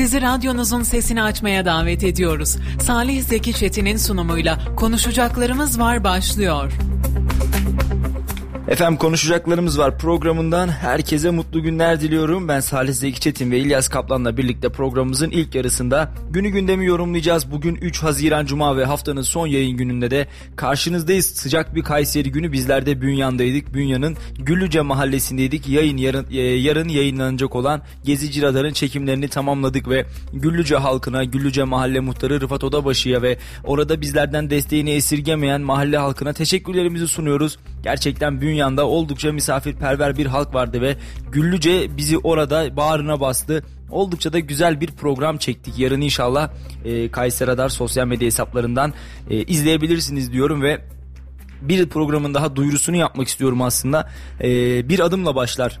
Sizi radyonuzun sesini açmaya davet ediyoruz. Salih Zeki Çetin'in sunumuyla konuşacaklarımız var başlıyor. Efendim konuşacaklarımız var programından. Herkese mutlu günler diliyorum. Ben Salih Zeki Çetin ve İlyas Kaplan'la birlikte programımızın ilk yarısında günü gündemi yorumlayacağız. Bugün 3 Haziran Cuma ve haftanın son yayın gününde de karşınızdayız. Sıcak bir Kayseri günü bizler de Bünyan'daydık. Bünyan'ın Güllüce mahallesindeydik. Yayın yarın, e, yarın yayınlanacak olan Gezici Radar'ın çekimlerini tamamladık ve Güllüce halkına, Güllüce mahalle muhtarı Rıfat Odabaşı'ya ve orada bizlerden desteğini esirgemeyen mahalle halkına teşekkürlerimizi sunuyoruz. Gerçekten Bünya yanda oldukça misafirperver bir halk vardı ve Güllüce bizi orada bağrına bastı. Oldukça da güzel bir program çektik. Yarın inşallah e, Kayseri Radar sosyal medya hesaplarından e, izleyebilirsiniz diyorum ve bir programın daha duyurusunu yapmak istiyorum aslında. E, bir adımla başlar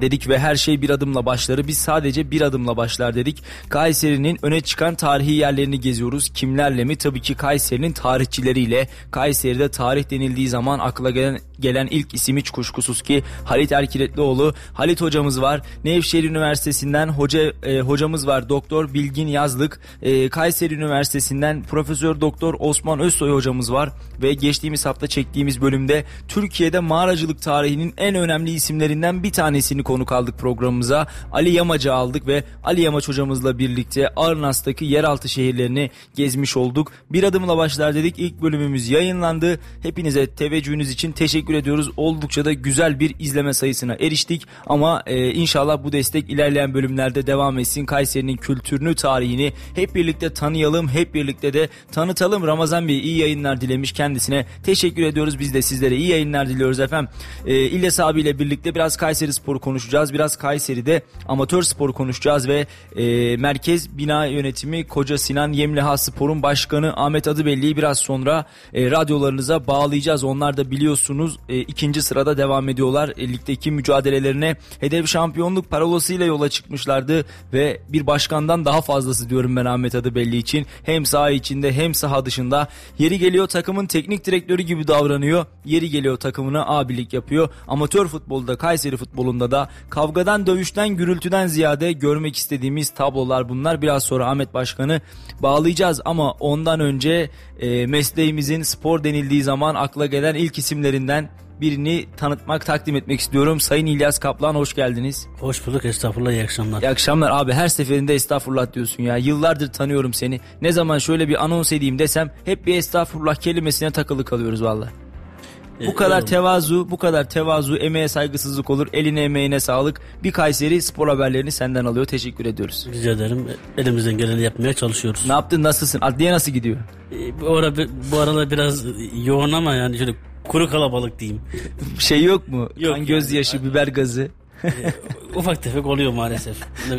dedik ve her şey bir adımla başları. Biz sadece bir adımla başlar dedik. Kayseri'nin öne çıkan tarihi yerlerini geziyoruz. Kimlerle mi? Tabii ki Kayseri'nin tarihçileriyle. Kayseri'de tarih denildiği zaman akla gelen, gelen ilk isim hiç kuşkusuz ki Halit Erkiletlioğlu. Halit hocamız var. Nevşehir Üniversitesi'nden hoca e, hocamız var. Doktor Bilgin Yazlık. E, Kayseri Üniversitesi'nden Profesör Doktor Osman Özsoy hocamız var ve geçtiğimiz hafta çektiğimiz bölümde Türkiye'de mağaracılık tarihinin en önemli isimlerinden bir tanesini konuk aldık programımıza. Ali Yamacı aldık ve Ali Yamaç hocamızla birlikte Arnas'taki yeraltı şehirlerini gezmiş olduk. Bir adımla başlar dedik. İlk bölümümüz yayınlandı. Hepinize teveccühünüz için teşekkür ediyoruz. Oldukça da güzel bir izleme sayısına eriştik. Ama e, inşallah bu destek ilerleyen bölümlerde devam etsin. Kayseri'nin kültürünü, tarihini hep birlikte tanıyalım. Hep birlikte de tanıtalım. Ramazan Bey iyi yayınlar dilemiş kendisine. Teşekkür ediyoruz. Biz de sizlere iyi yayınlar diliyoruz efendim. E, İlyas abiyle birlikte biraz Kayseri Sporu konuşacağız. Biraz Kayseri'de amatör sporu konuşacağız ve e, Merkez Bina Yönetimi Koca Sinan Yemliha Spor'un başkanı Ahmet Adıbelli'yi biraz sonra e, radyolarınıza bağlayacağız. Onlar da biliyorsunuz e, ikinci sırada devam ediyorlar. E, ligdeki mücadelelerine hedef şampiyonluk parolasıyla yola çıkmışlardı ve bir başkandan daha fazlası diyorum ben Ahmet Adıbelli için. Hem saha içinde hem saha dışında. Yeri geliyor takımın teknik direktörü gibi davranıyor. Yeri geliyor takımına abilik yapıyor. Amatör futbolda Kayseri futbolunda da kavgadan dövüşten gürültüden ziyade görmek istediğimiz tablolar bunlar. Biraz sonra Ahmet Başkan'ı bağlayacağız ama ondan önce e, mesleğimizin spor denildiği zaman akla gelen ilk isimlerinden birini tanıtmak, takdim etmek istiyorum. Sayın İlyas Kaplan hoş geldiniz. Hoş bulduk estağfurullah iyi akşamlar. İyi akşamlar abi her seferinde estağfurullah diyorsun ya. Yıllardır tanıyorum seni. Ne zaman şöyle bir anons edeyim desem hep bir estağfurullah kelimesine takılı kalıyoruz valla. Bu kadar tevazu, bu kadar tevazu, emeğe saygısızlık olur. Eline emeğine sağlık. Bir Kayseri spor haberlerini senden alıyor. Teşekkür ediyoruz. Rica ederim. Elimizden geleni yapmaya çalışıyoruz. Ne yaptın? Nasılsın? Adliye nasıl gidiyor? Ee, bu, ara, bu aralar biraz yoğun ama yani şöyle kuru kalabalık diyeyim. Şey yok mu? Yok kan gözyaşı, yani. biber gazı. Ufak tefek oluyor maalesef.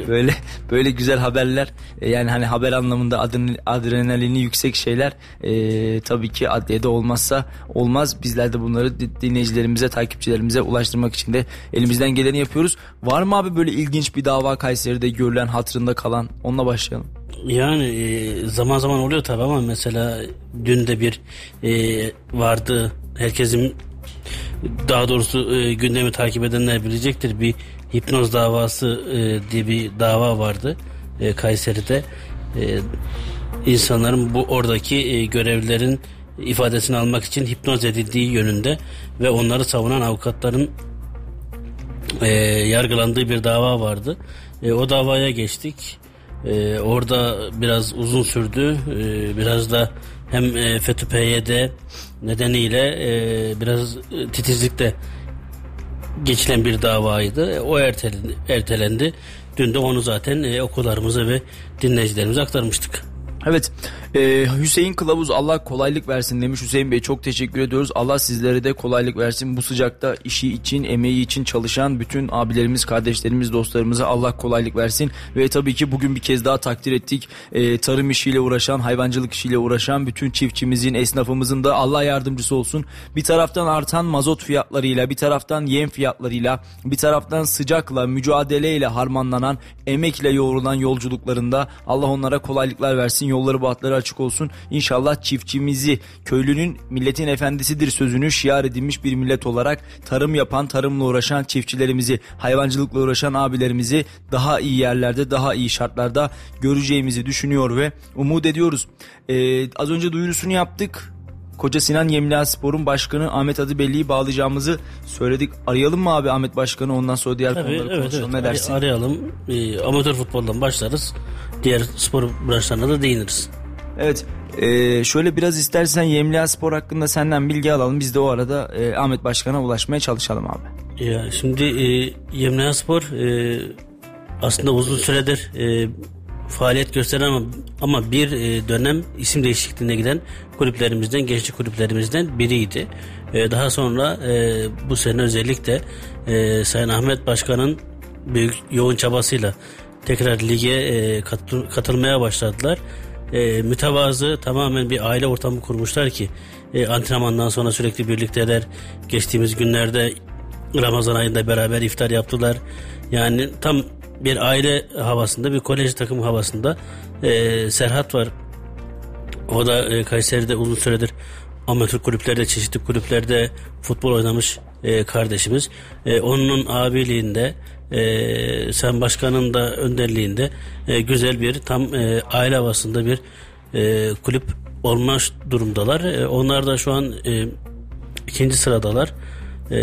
böyle böyle güzel haberler e, yani hani haber anlamında adren- adrenalini yüksek şeyler e, tabii ki adliyede olmazsa olmaz. Bizler de bunları di- dinleyicilerimize, takipçilerimize ulaştırmak için de elimizden geleni yapıyoruz. Var mı abi böyle ilginç bir dava Kayseri'de görülen, hatırında kalan? Onunla başlayalım. Yani e, zaman zaman oluyor tabii ama mesela dün de bir e, vardı. Herkesin daha doğrusu e, gündemi takip edenler bilecektir. Bir hipnoz davası e, diye bir dava vardı e, Kayseri'de. E, insanların bu oradaki e, görevlilerin ifadesini almak için hipnoz edildiği yönünde ve onları savunan avukatların e, yargılandığı bir dava vardı. E, o davaya geçtik. E, orada biraz uzun sürdü. E, biraz da hem e, FETÖ PYD nedeniyle e, biraz e, titizlikte geçilen bir davaydı. E, o ertelendi. ertelendi. Dün de onu zaten e, okullarımıza ve dinleyicilerimize aktarmıştık. Evet e, Hüseyin Kılavuz Allah kolaylık versin demiş. Hüseyin Bey çok teşekkür ediyoruz. Allah sizlere de kolaylık versin. Bu sıcakta işi için emeği için çalışan bütün abilerimiz kardeşlerimiz dostlarımıza Allah kolaylık versin. Ve tabii ki bugün bir kez daha takdir ettik. E, tarım işiyle uğraşan hayvancılık işiyle uğraşan bütün çiftçimizin esnafımızın da Allah yardımcısı olsun. Bir taraftan artan mazot fiyatlarıyla bir taraftan yem fiyatlarıyla bir taraftan sıcakla mücadeleyle harmanlanan emekle yoğrulan yolculuklarında Allah onlara kolaylıklar versin yolları bahtları açık olsun. İnşallah çiftçimizi köylünün milletin efendisidir sözünü şiar edilmiş bir millet olarak tarım yapan, tarımla uğraşan çiftçilerimizi, hayvancılıkla uğraşan abilerimizi daha iyi yerlerde, daha iyi şartlarda göreceğimizi düşünüyor ve umut ediyoruz. Ee, az önce duyurusunu yaptık. Koca Sinan Yemla Spor'un başkanı Ahmet Adıbelli'yi bağlayacağımızı söyledik. Arayalım mı abi Ahmet Başkanı ondan sonra diğer Tabii, konuları evet, konuşalım evet. ne dersin? Arayalım. E, amatör futboldan başlarız. Diğer spor branşlarına da değiniriz. Evet e, şöyle biraz istersen Yemla Spor hakkında senden bilgi alalım. Biz de o arada e, Ahmet Başkan'a ulaşmaya çalışalım abi. Ya şimdi e, Yemliha Spor e, aslında uzun süredir e, faaliyet gösteren ama, ama bir e, dönem isim değişikliğine giden kulüplerimizden, gençlik kulüplerimizden biriydi. E, daha sonra e, bu sene özellikle Sayın Ahmet Başkan'ın büyük yoğun çabasıyla tekrar lige katıl- katılmaya başladılar. E, mütevazı tamamen bir aile ortamı kurmuşlar ki e, antrenmandan sonra sürekli birlikteler. Geçtiğimiz günlerde Ramazan ayında beraber iftar yaptılar. Yani tam bir aile havasında, bir kolej takım havasında e, Serhat var. O da e, Kayseri'de uzun süredir amatör kulüplerde, çeşitli kulüplerde futbol oynamış e, kardeşimiz. E, onun abiliğinde, e, sen başkanın da önderliğinde e, güzel bir tam e, aile havasında bir e, kulüp olmuş durumdalar. E, onlar da şu an e, ikinci sıradalar. E,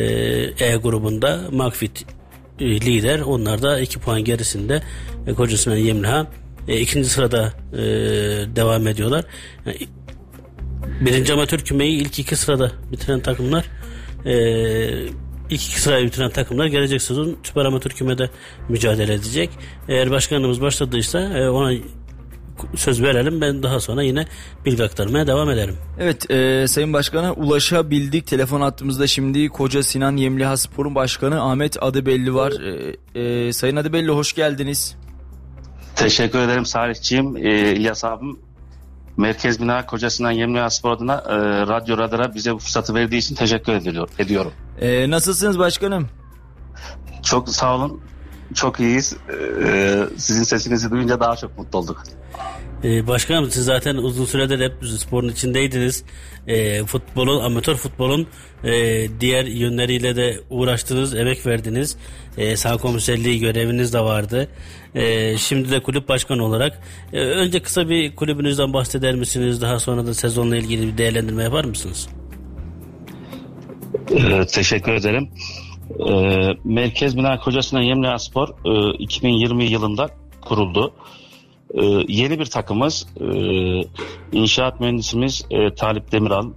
E grubunda Makfit lider. Onlar da 2 puan gerisinde e, Kocasinan Yemliha e, ikinci sırada e, devam ediyorlar. Yani, birinci amatör kümeyi ilk iki sırada bitiren takımlar e, ilk iki sırayı bitiren takımlar gelecek sezon süper amatör kümede mücadele edecek. Eğer başkanımız başladıysa e, ona söz verelim. Ben daha sonra yine bilgi aktarmaya devam ederim. Evet e, Sayın Başkan'a ulaşabildik. Telefon attığımızda şimdi Koca Sinan Yemliha Spor'un başkanı Ahmet Adıbelli var. E, e, Sayın Adıbelli hoş geldiniz. Teşekkür ederim Salihciğim. Ee, İlyas abim Merkez Bina Kocasinan Yemliha Spor adına e, Radyo Radar'a bize bu fırsatı verdiği için teşekkür ediyor, ediyorum. E, nasılsınız başkanım? Çok sağ olun. Çok iyiyiz. Ee, sizin sesinizi duyunca daha çok mutlu olduk. Ee, başkanım siz zaten uzun süredir hep sporun içindeydiniz. Ee, futbolun, amatör futbolun e, diğer yönleriyle de uğraştınız, emek verdiniz. Ee, sağ komiserliği göreviniz de vardı. Ee, şimdi de kulüp başkanı olarak. e, önce kısa bir kulübünüzden bahseder misiniz? Daha sonra da sezonla ilgili bir değerlendirme yapar mısınız? Ee, teşekkür ederim. Ee, Merkez Bina Kocasinan Yemliha Spor e, 2020 yılında kuruldu. Ee, yeni bir takımız. Ee, inşaat mühendisimiz e, Talip Demiral,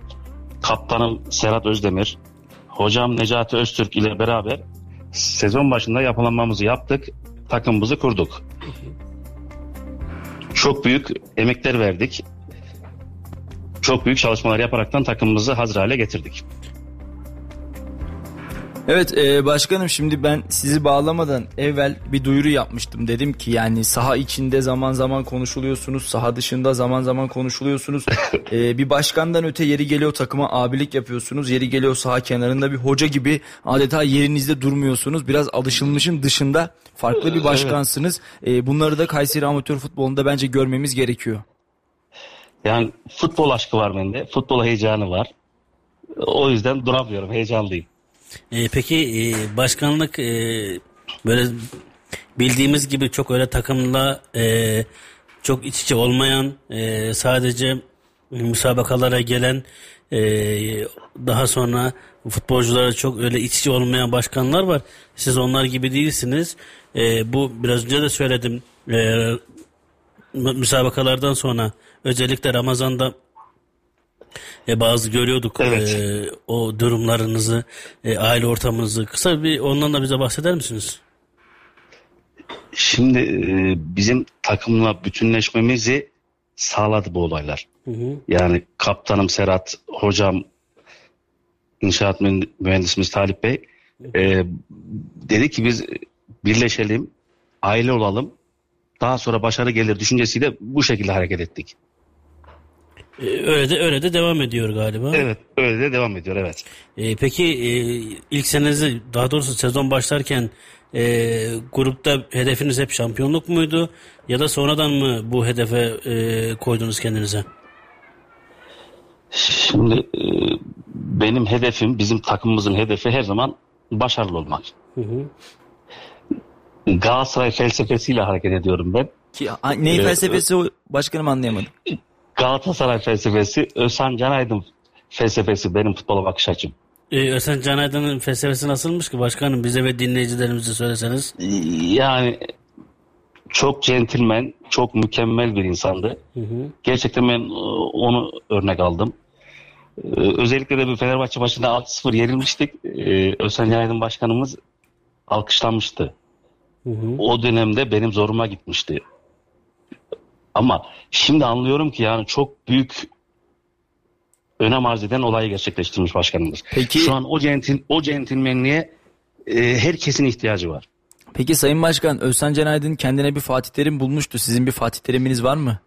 kaptanım Serhat Özdemir, hocam Necati Öztürk ile beraber sezon başında yapılanmamızı yaptık. Takımımızı kurduk. Çok büyük emekler verdik. Çok büyük çalışmalar yaparaktan takımımızı hazır hale getirdik. Evet e, başkanım şimdi ben sizi bağlamadan evvel bir duyuru yapmıştım. Dedim ki yani saha içinde zaman zaman konuşuluyorsunuz, saha dışında zaman zaman konuşuluyorsunuz. E, bir başkandan öte yeri geliyor takıma abilik yapıyorsunuz. Yeri geliyor saha kenarında bir hoca gibi adeta yerinizde durmuyorsunuz. Biraz alışılmışın dışında farklı bir başkansınız. E, bunları da Kayseri Amatör Futbolu'nda bence görmemiz gerekiyor. Yani futbol aşkı var bende. Futbol heyecanı var. O yüzden duramıyorum. Heyecanlıyım. Ee, peki e, başkanlık e, böyle bildiğimiz gibi çok öyle takımla e, çok iç içe olmayan e, sadece müsabakalara gelen e, daha sonra futbolculara çok öyle iç içe olmayan başkanlar var. Siz onlar gibi değilsiniz. E, bu biraz önce de söyledim. E, mü- müsabakalardan sonra özellikle Ramazan'da e, bazı görüyorduk Evet. e, o durumlarınızı, e, aile ortamınızı. Kısa bir ondan da bize bahseder misiniz? Şimdi e, bizim takımla bütünleşmemizi sağladı bu olaylar. Hı hı. Yani kaptanım Serhat, hocam inşaat mühend- mühendisimiz Talip Bey e, dedi ki biz birleşelim, aile olalım. Daha sonra başarı gelir düşüncesiyle bu şekilde hareket ettik. E, öyle de öyle de devam ediyor galiba. Evet, öyle de devam ediyor evet. E, peki e, ilk senenizi daha doğrusu sezon başlarken e, grupta hedefiniz hep şampiyonluk muydu ya da sonradan mı bu hedefe e, koydunuz kendinize? Şimdi e, benim hedefim, bizim takımımızın hedefi her zaman başarılı olmak. Hı hı. Galatasaray felsefesiyle hareket ediyorum ben. Ki neyin Evet, felsefesi o başkanım anlayamadım. Galatasaray felsefesi, Özhan Canaydın felsefesi benim futbola bakış açım. Ee, Özcan Can Aydın'ın felsefesi nasılmış ki başkanım bize ve dinleyicilerimize söyleseniz. Yani çok centilmen, çok mükemmel bir insandı. Hı hı. Gerçekten ben e, onu örnek aldım. E, Özellikle de bir Fenerbahçe maçında 6-0 yenilmiştik. E, Özcan Canaydın başkanımız alkışlanmıştı. Hı hı. O dönemde benim zoruma gitmişti. Ama şimdi anlıyorum ki yani çok büyük önem arz eden olayı gerçekleştirmiş başkanımız. Peki- Şu an o centil o centilmenliğe e, herkesin ihtiyacı var. Peki Sayın Başkan Özcan Cenaydın kendine bir Fatih Terim bulmuştu. Sizin bir Fatih Terim'iniz var mı?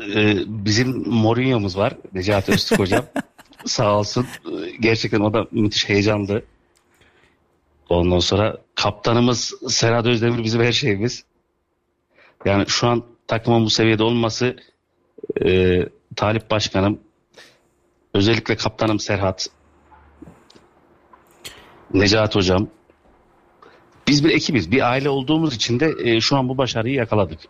Ee, bizim Mourinho'muz var. Necati Öztürk hocam. Sağ olsun. Ee, Gerçekten o da müthiş heyecanlı. Ondan sonra kaptanımız Serhat Özdemir bizim her şeyimiz. Yani şu an takımın bu seviyede olması e, Talip Başkanım özellikle kaptanım Serhat Necati Hocam biz bir ekibiz. Bir aile olduğumuz için de e, şu an bu başarıyı yakaladık.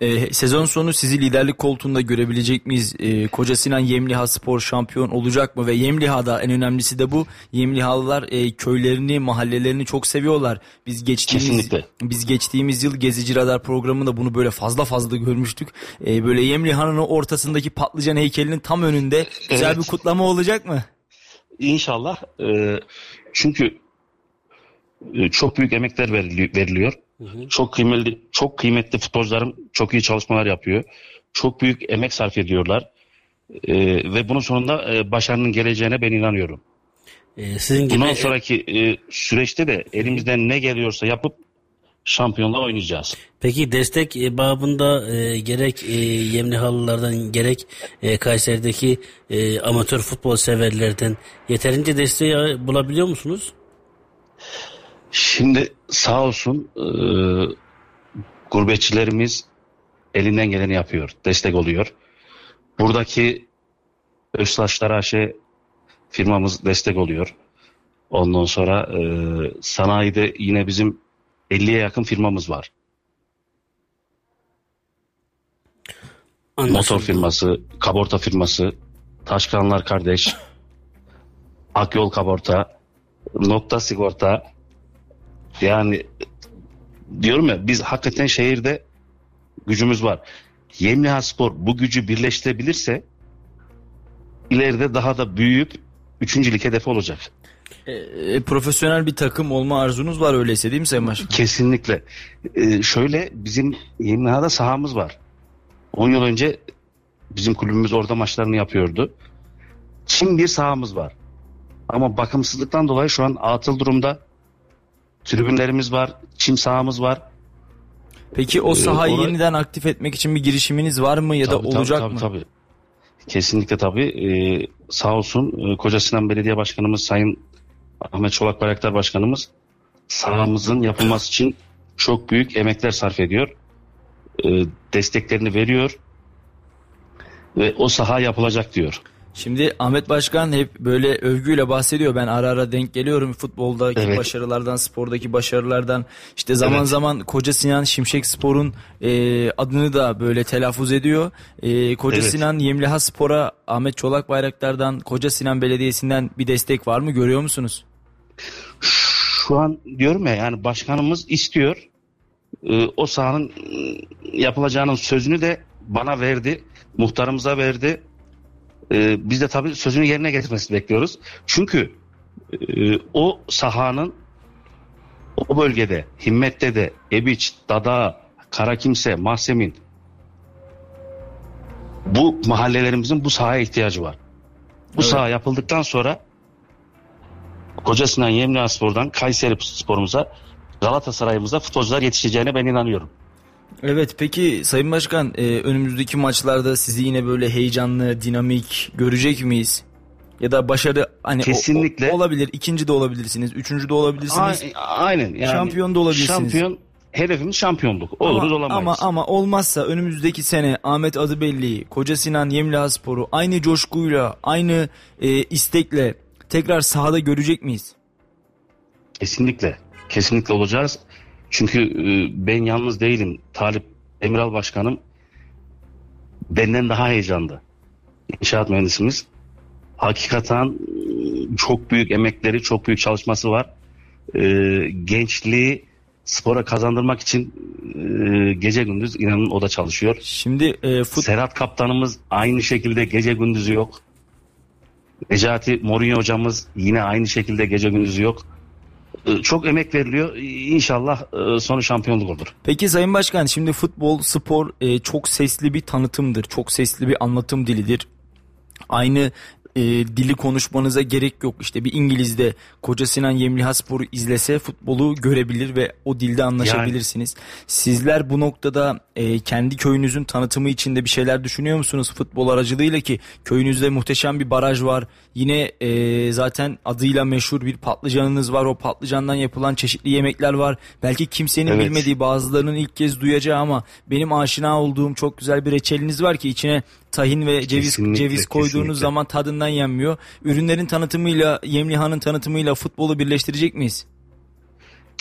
Ee, sezon sonu sizi liderlik koltuğunda görebilecek miyiz? Ee, Koca Sinan Yemliha Spor şampiyon olacak mı? Ve Yemliha'da en önemlisi de bu. Yemlihalılar e, köylerini, mahallelerini çok seviyorlar. Biz geçtiğimiz Kesinlikle. biz geçtiğimiz yıl Gezici Radar programında bunu böyle fazla fazla görmüştük. Ee, böyle Yemliha'nın ortasındaki patlıcan heykelinin tam önünde güzel Evet. bir kutlama olacak mı? İnşallah. e, çünkü e, çok büyük emekler Çok kıymetli çok kıymetli futbolcularım çok iyi çalışmalar yapıyor. Çok büyük emek sarf ediyorlar. E, ve bunun sonunda e, başarının geleceğine ben inanıyorum. Ee, sizin gibi Bundan sonraki e, süreçte de elimizden ne geliyorsa yapıp şampiyonla oynayacağız. Peki destek e, babında e, gerek e, Yemlihalılardan gerek e, Kayseri'deki e, amatör futbol severlerden yeterince desteği e, bulabiliyor musunuz? Şimdi sağ olsun e, gurbetçilerimiz elinden geleni yapıyor, destek oluyor. Buradaki Öztaşlar AŞ firmamız destek oluyor. Ondan sonra e, sanayide yine bizim 50'ye yakın firmamız var. Anlaşıldı. Motor firması, kaborta firması, Taşkıranlar Kardeş, Akyol Kaborta, Nokta Sigorta. Yani diyorum ya biz hakikaten şehirde gücümüz var. Yemliha Spor bu gücü birleştirebilirse ileride daha da büyüyüp üçüncülük hedefi olacak. E, profesyonel bir takım olma arzunuz var öyleyse değil mi Sayın Başkan? Kesinlikle. Ee, şöyle bizim Yemliha'da sahamız var. 10 yıl önce bizim kulübümüz orada maçlarını yapıyordu. Çim bir sahamız var. Ama bakımsızlıktan dolayı şu an atıl durumda. Tribünlerimiz var, çim sahamız var. Peki o sahayı oraya- yeniden aktif etmek için bir girişiminiz var mı ya da Tabii, tabii, olacak tabii, mı? Tabii. Kesinlikle tabii. Ee, sağ olsun e, Koca Sinan Belediye Başkanımız Sayın Ahmet Çolak Bayraktar Başkanımız sahamızın yapılması için çok büyük emekler sarf ediyor. Ee, desteklerini veriyor. Ve o saha yapılacak diyor. Şimdi Ahmet Başkan hep böyle övgüyle bahsediyor. Ben ara ara denk geliyorum futboldaki Evet. başarılardan, spordaki başarılardan. İşte zaman Evet. zaman Koca Sinan Şimşek Spor'un e, adını da böyle telaffuz ediyor. E, Koca Evet. Sinan Yemliha Spor'a Ahmet Çolak Bayraktar'dan, Koca Sinan Belediyesi'nden bir destek var mı? Görüyor musunuz? Şu an diyorum ya yani başkanımız istiyor. Ee, o sahanın yapılacağının sözünü de bana verdi. Muhtarımıza verdi. Ee, biz de tabii sözünü yerine getirmesini bekliyoruz. Çünkü e, o sahanın o bölgede Himmet'te de Ebiç, Dada, Karakimse, Mahsemin bu mahallelerimizin bu sahaya ihtiyacı var. Bu Evet. saha yapıldıktan sonra Koca Sinan Yemliha Spor'dan Kayseri Spor'umuza Galatasaray'ımıza futbolcular yetişeceğine ben inanıyorum. Evet peki Sayın Başkan e, önümüzdeki maçlarda sizi yine böyle heyecanlı, dinamik görecek miyiz? Ya da başarı hani o- Kesinlikle. o- olabilir, ikinci de olabilirsiniz, üçüncü de olabilirsiniz. A- aynen. Yani Şampiyon da olabilirsiniz. Şampiyon hedefimiz şampiyonluk. Oluruz ama, olamayız. Ama, ama olmazsa önümüzdeki sene Ahmet Adıbelli, Koca Sinan Yemliha Sporu aynı coşkuyla, aynı e, istekle tekrar sahada görecek miyiz? Kesinlikle. Kesinlikle olacağız. Çünkü e, ben yalnız değilim. Talip Emiral Başkanım benden daha heyecanlı. İnşaat mühendisimiz. Hakikaten e, çok büyük emekleri, çok büyük çalışması var. E, gençliği spora kazandırmak için e, gece gündüz inanın o da çalışıyor. Şimdi e, fut, Serhat kaptanımız aynı şekilde gece gündüzü yok. Necati Mourinho hocamız yine aynı şekilde gece gündüzü yok. Ee, Çok emek veriliyor. İnşallah e, sonu şampiyonluk olur. Peki Sayın Başkan şimdi futbol, spor e, çok sesli bir tanıtımdır. Çok sesli bir anlatım dilidir. Aynı e, dili konuşmanıza gerek yok. İşte bir İngiliz'de Koca Sinan Yemliha Spor'u izlese futbolu görebilir ve o dilde anlaşabilirsiniz. Sizler bu noktada e, kendi köyünüzün tanıtımı içinde bir şeyler düşünüyor musunuz futbol aracılığıyla ki köyünüzde muhteşem bir baraj var. Yine e, zaten adıyla meşhur bir patlıcanınız var. O patlıcandan yapılan çeşitli yemekler var. Belki kimsenin Evet. bilmediği bazılarının ilk kez duyacağı ama benim aşina olduğum çok güzel bir reçeliniz var ki içine tahin ve ceviz Kesinlikle, ceviz koyduğunuz kesinlikle. zaman tadından yenmiyor. Ürünlerin tanıtımıyla Yemliha'nın tanıtımıyla futbolu birleştirecek miyiz?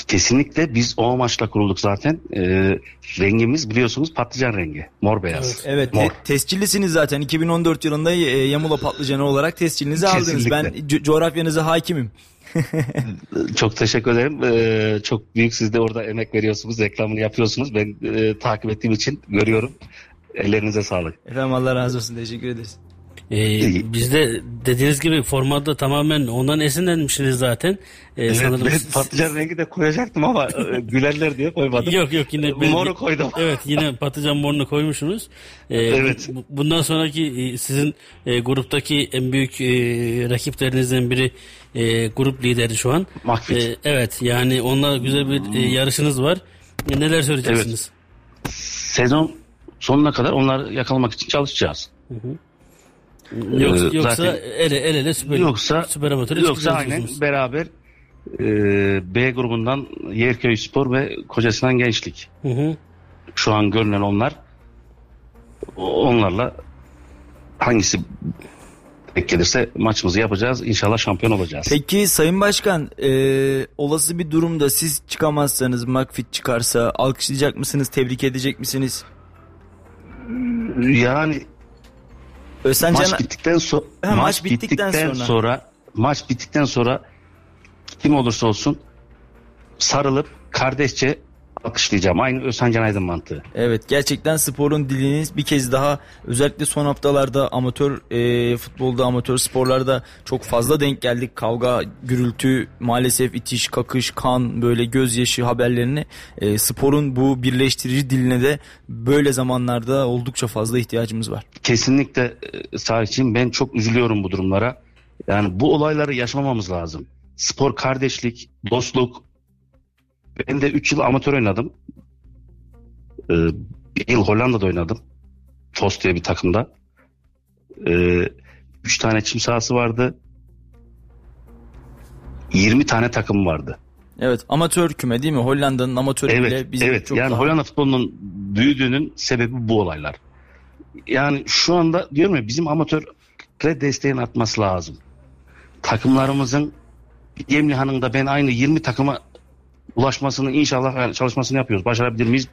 Kesinlikle biz o amaçla kurulduk zaten. Ee, rengimiz biliyorsunuz patlıcan rengi. Mor beyaz. Evet te- Mor. tescillisiniz zaten 2014 yılında e, Yamula patlıcanı olarak tescilinizi aldınız. Ben co- coğrafyanıza hakimim. Çok teşekkür ederim. Ee, çok büyük siz de orada emek veriyorsunuz. Reklamını yapıyorsunuz. Ben e, takip ettiğim için görüyorum. Ellerinize sağlık. Efendim Allah razı olsun teşekkür ederiz. Ee, biz de dediğiniz gibi formatta tamamen ondan esinlenmişsiniz zaten. Ee, sanırım ben patlıcan rengi de koyacaktım ama e, gülerler diye koymadım. Yok yok yine ben- Moru koydum. Evet yine patlıcan morunu koymuşsunuz. Ee, Evet. bu- Bundan sonraki e, sizin e, gruptaki en büyük e, rakiplerinizden biri e, grup lideri şu an. Mahfit. E, evet yani onunla güzel bir e, yarışınız var. E, neler söyleyeceksiniz? Sezon sonuna kadar onları yakalamak için çalışacağız. Yoksa, Ee, yoksa zaten- el ele, ele süper, Yoksa süper amatöre yoksa aynen beraber e, B grubundan Yerköy Spor ve Kocasinan Gençlik. Hı hı. Şu an görünen onlar. Onlarla hangisi denk gelirse maçımızı yapacağız. İnşallah şampiyon olacağız. Peki Sayın Başkan e, olası bir durumda siz çıkamazsanız Makfit çıkarsa alkışlayacak mısınız tebrik edecek misiniz? Yani Özcan maç bittikten sonra maç, maç bittikten bittikten, sonra. sonra. maç bittikten sonra kim olursa olsun sarılıp kardeşçe alkışlayacağım. Aynı Özhan Can Aydın mantığı. Evet gerçekten sporun diliniz bir kez daha özellikle son haftalarda amatör e, futbolda amatör sporlarda çok fazla denk geldik. Kavga, gürültü, maalesef itiş, kakış, kan böyle gözyaşı haberlerini e, sporun bu birleştirici diline de böyle zamanlarda oldukça fazla ihtiyacımız var. Kesinlikle e, Salih'ciğim ben çok üzülüyorum bu durumlara. Yani bu olayları yaşamamamız lazım. Spor kardeşlik, dostluk. Ben de 3 yıl amatör oynadım. Ee, bir yıl Hollanda'da oynadım. TOS diye bir takımda. 3 tane çim sahası vardı. 20 tane takım vardı. Evet amatör küme değil mi? Hollanda'nın amatörü Evet, bile bizim evet. çok yani daha... Hollanda futbolunun büyüdüğünün sebebi bu olaylar. Yani şu anda diyorum ya bizim amatöre desteğin artması lazım. Takımlarımızın Yemlihan'ın da ben aynı 20 takıma ulaşmasını inşallah yani çalışmasını yapıyoruz. Başarabilir miyiz?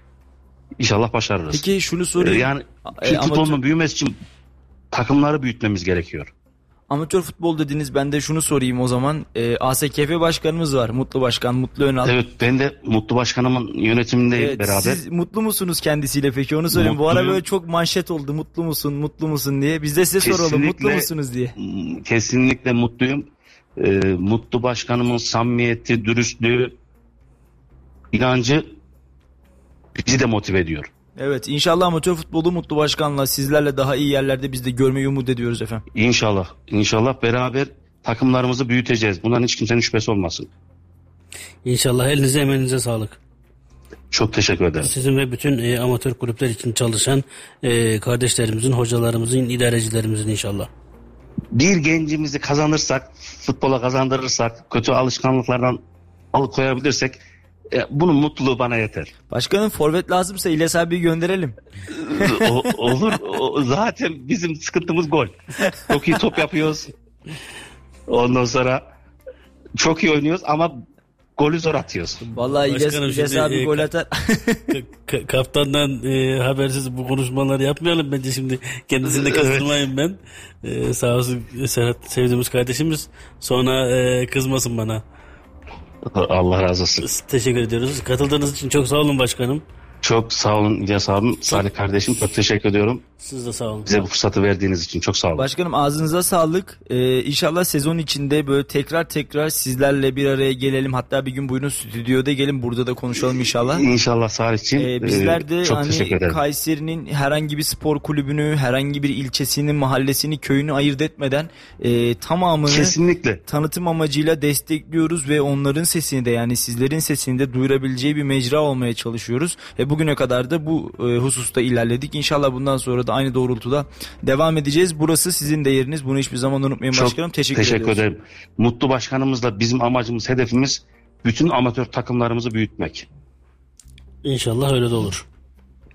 İnşallah başarırız. Peki şunu Ee, sorayım. yani E, Türk amatör- futbolunun büyümesi için takımları büyütmemiz gerekiyor. Amatör futbol dediniz ben de şunu sorayım o zaman. E, ASKF başkanımız var. Mutlu Başkan, Mutlu Önal. Evet ben de Mutlu Başkanımın yönetimindeyim Evet, beraber. Siz mutlu musunuz kendisiyle peki onu sorayım. Bu ara Mutluyum. böyle çok manşet oldu. Mutlu musun, mutlu musun diye. Biz de size soralım. Kesinlikle. Mutlu musunuz diye. Kesinlikle mutluyum. Ee, mutlu başkanımın samimiyeti, dürüstlüğü, inancı bizi de motive ediyor. Evet inşallah amatör futbolu Mutlu Başkan'la sizlerle daha iyi yerlerde biz de görmeyi umut ediyoruz efendim. İnşallah, inşallah beraber takımlarımızı büyüteceğiz. Bundan hiç kimsenin şüphesi olmasın. İnşallah elinize emeğinize sağlık. Çok teşekkür ederim. Sizin ve bütün e, amatör kulüpler için çalışan e, kardeşlerimizin, hocalarımızın, idarecilerimizin inşallah. Bir gencimizi kazanırsak, futbola kazandırırsak, kötü alışkanlıklardan alıkoyabilirsek E, bunun mutluluğu bana yeter. Başkanım forvet lazımsa İlyas abi gönderelim. o, olur. O, zaten bizim sıkıntımız gol. Çok iyi top yapıyoruz. Ondan sonra çok iyi oynuyoruz ama golü zor atıyoruz. Vallahi İlyas, Başkanım İlyas şimdi, abi e, gol atar. Ka- ka- kaptandan e, habersiz bu konuşmaları yapmayalım bence şimdi kendisini de kızdırmayın ben. E, sağ olsun Serhat sevdiğimiz kardeşimiz sonra e, kızmasın bana. Allah razı olsun. Teşekkür ediyoruz. Katıldığınız için çok sağ olun başkanım. Çok sağ olun İlyas abim. Salih kardeşim çok teşekkür ediyorum. Siz de sağ olun. Bize bu fırsatı verdiğiniz için çok sağ olun. Başkanım ağzınıza sağlık. Ee, inşallah sezon içinde böyle tekrar tekrar sizlerle bir araya gelelim. Hatta bir gün buyurun stüdyoda gelin burada da konuşalım inşallah. İnşallah Salih'ciğim. Ee, bizler de e, çok hani. Kayseri'nin herhangi bir spor kulübünü, herhangi bir ilçesini, mahallesini, köyünü ayırt etmeden e, tamamını Kesinlikle. tanıtım amacıyla destekliyoruz ve onların sesini de yani sizlerin sesini de duyurabileceği bir mecra olmaya çalışıyoruz. Ve bugüne kadar da bu e, hususta ilerledik. İnşallah bundan sonra da aynı doğrultuda devam edeceğiz. Burası sizin de yeriniz. Bunu hiçbir zaman unutmayın Çok başkanım. Teşekkür, teşekkür ediyoruz. ederim. Mutlu başkanımızla bizim amacımız, hedefimiz bütün amatör takımlarımızı büyütmek. İnşallah öyle de olur.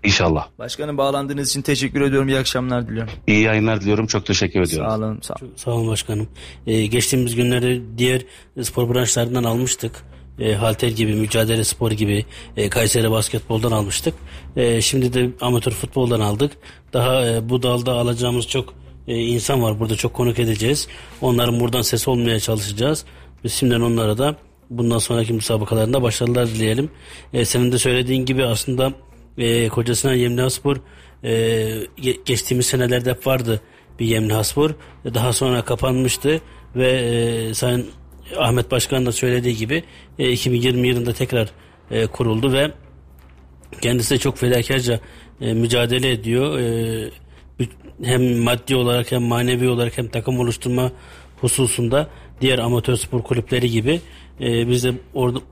İnşallah. Başkanım bağlandığınız için teşekkür ediyorum. İyi akşamlar diliyorum. İyi yayınlar diliyorum. Çok teşekkür ediyorum. Sağ olun. Sağ olun. Sağ olun başkanım. Ee, geçtiğimiz günleri diğer spor branşlarından almıştık. E, halter gibi, mücadele spor gibi, e, Kayseri basketboldan almıştık. E, şimdi de amatör futboldan aldık. Daha e, bu dalda alacağımız çok e, insan var. Burada çok konuk edeceğiz. Onların buradan ses olmaya çalışacağız. Biz şimdiden onlara da bundan sonraki müsabakalarında başarılar dileyelim. E, senin de söylediğin gibi aslında e, Kocasinan Yemlihaspor e, ge- geçtiğimiz senelerde hep vardı bir Yemlihaspor. E, Daha sonra kapanmıştı ve e, Sayın Ahmet Başkan da söylediği gibi e, 2020 yılında tekrar e, kuruldu ve kendisi de çok fedakarca e, mücadele ediyor. E, hem maddi olarak hem manevi olarak hem takım oluşturma hususunda diğer amatör spor kulüpleri gibi e, biz de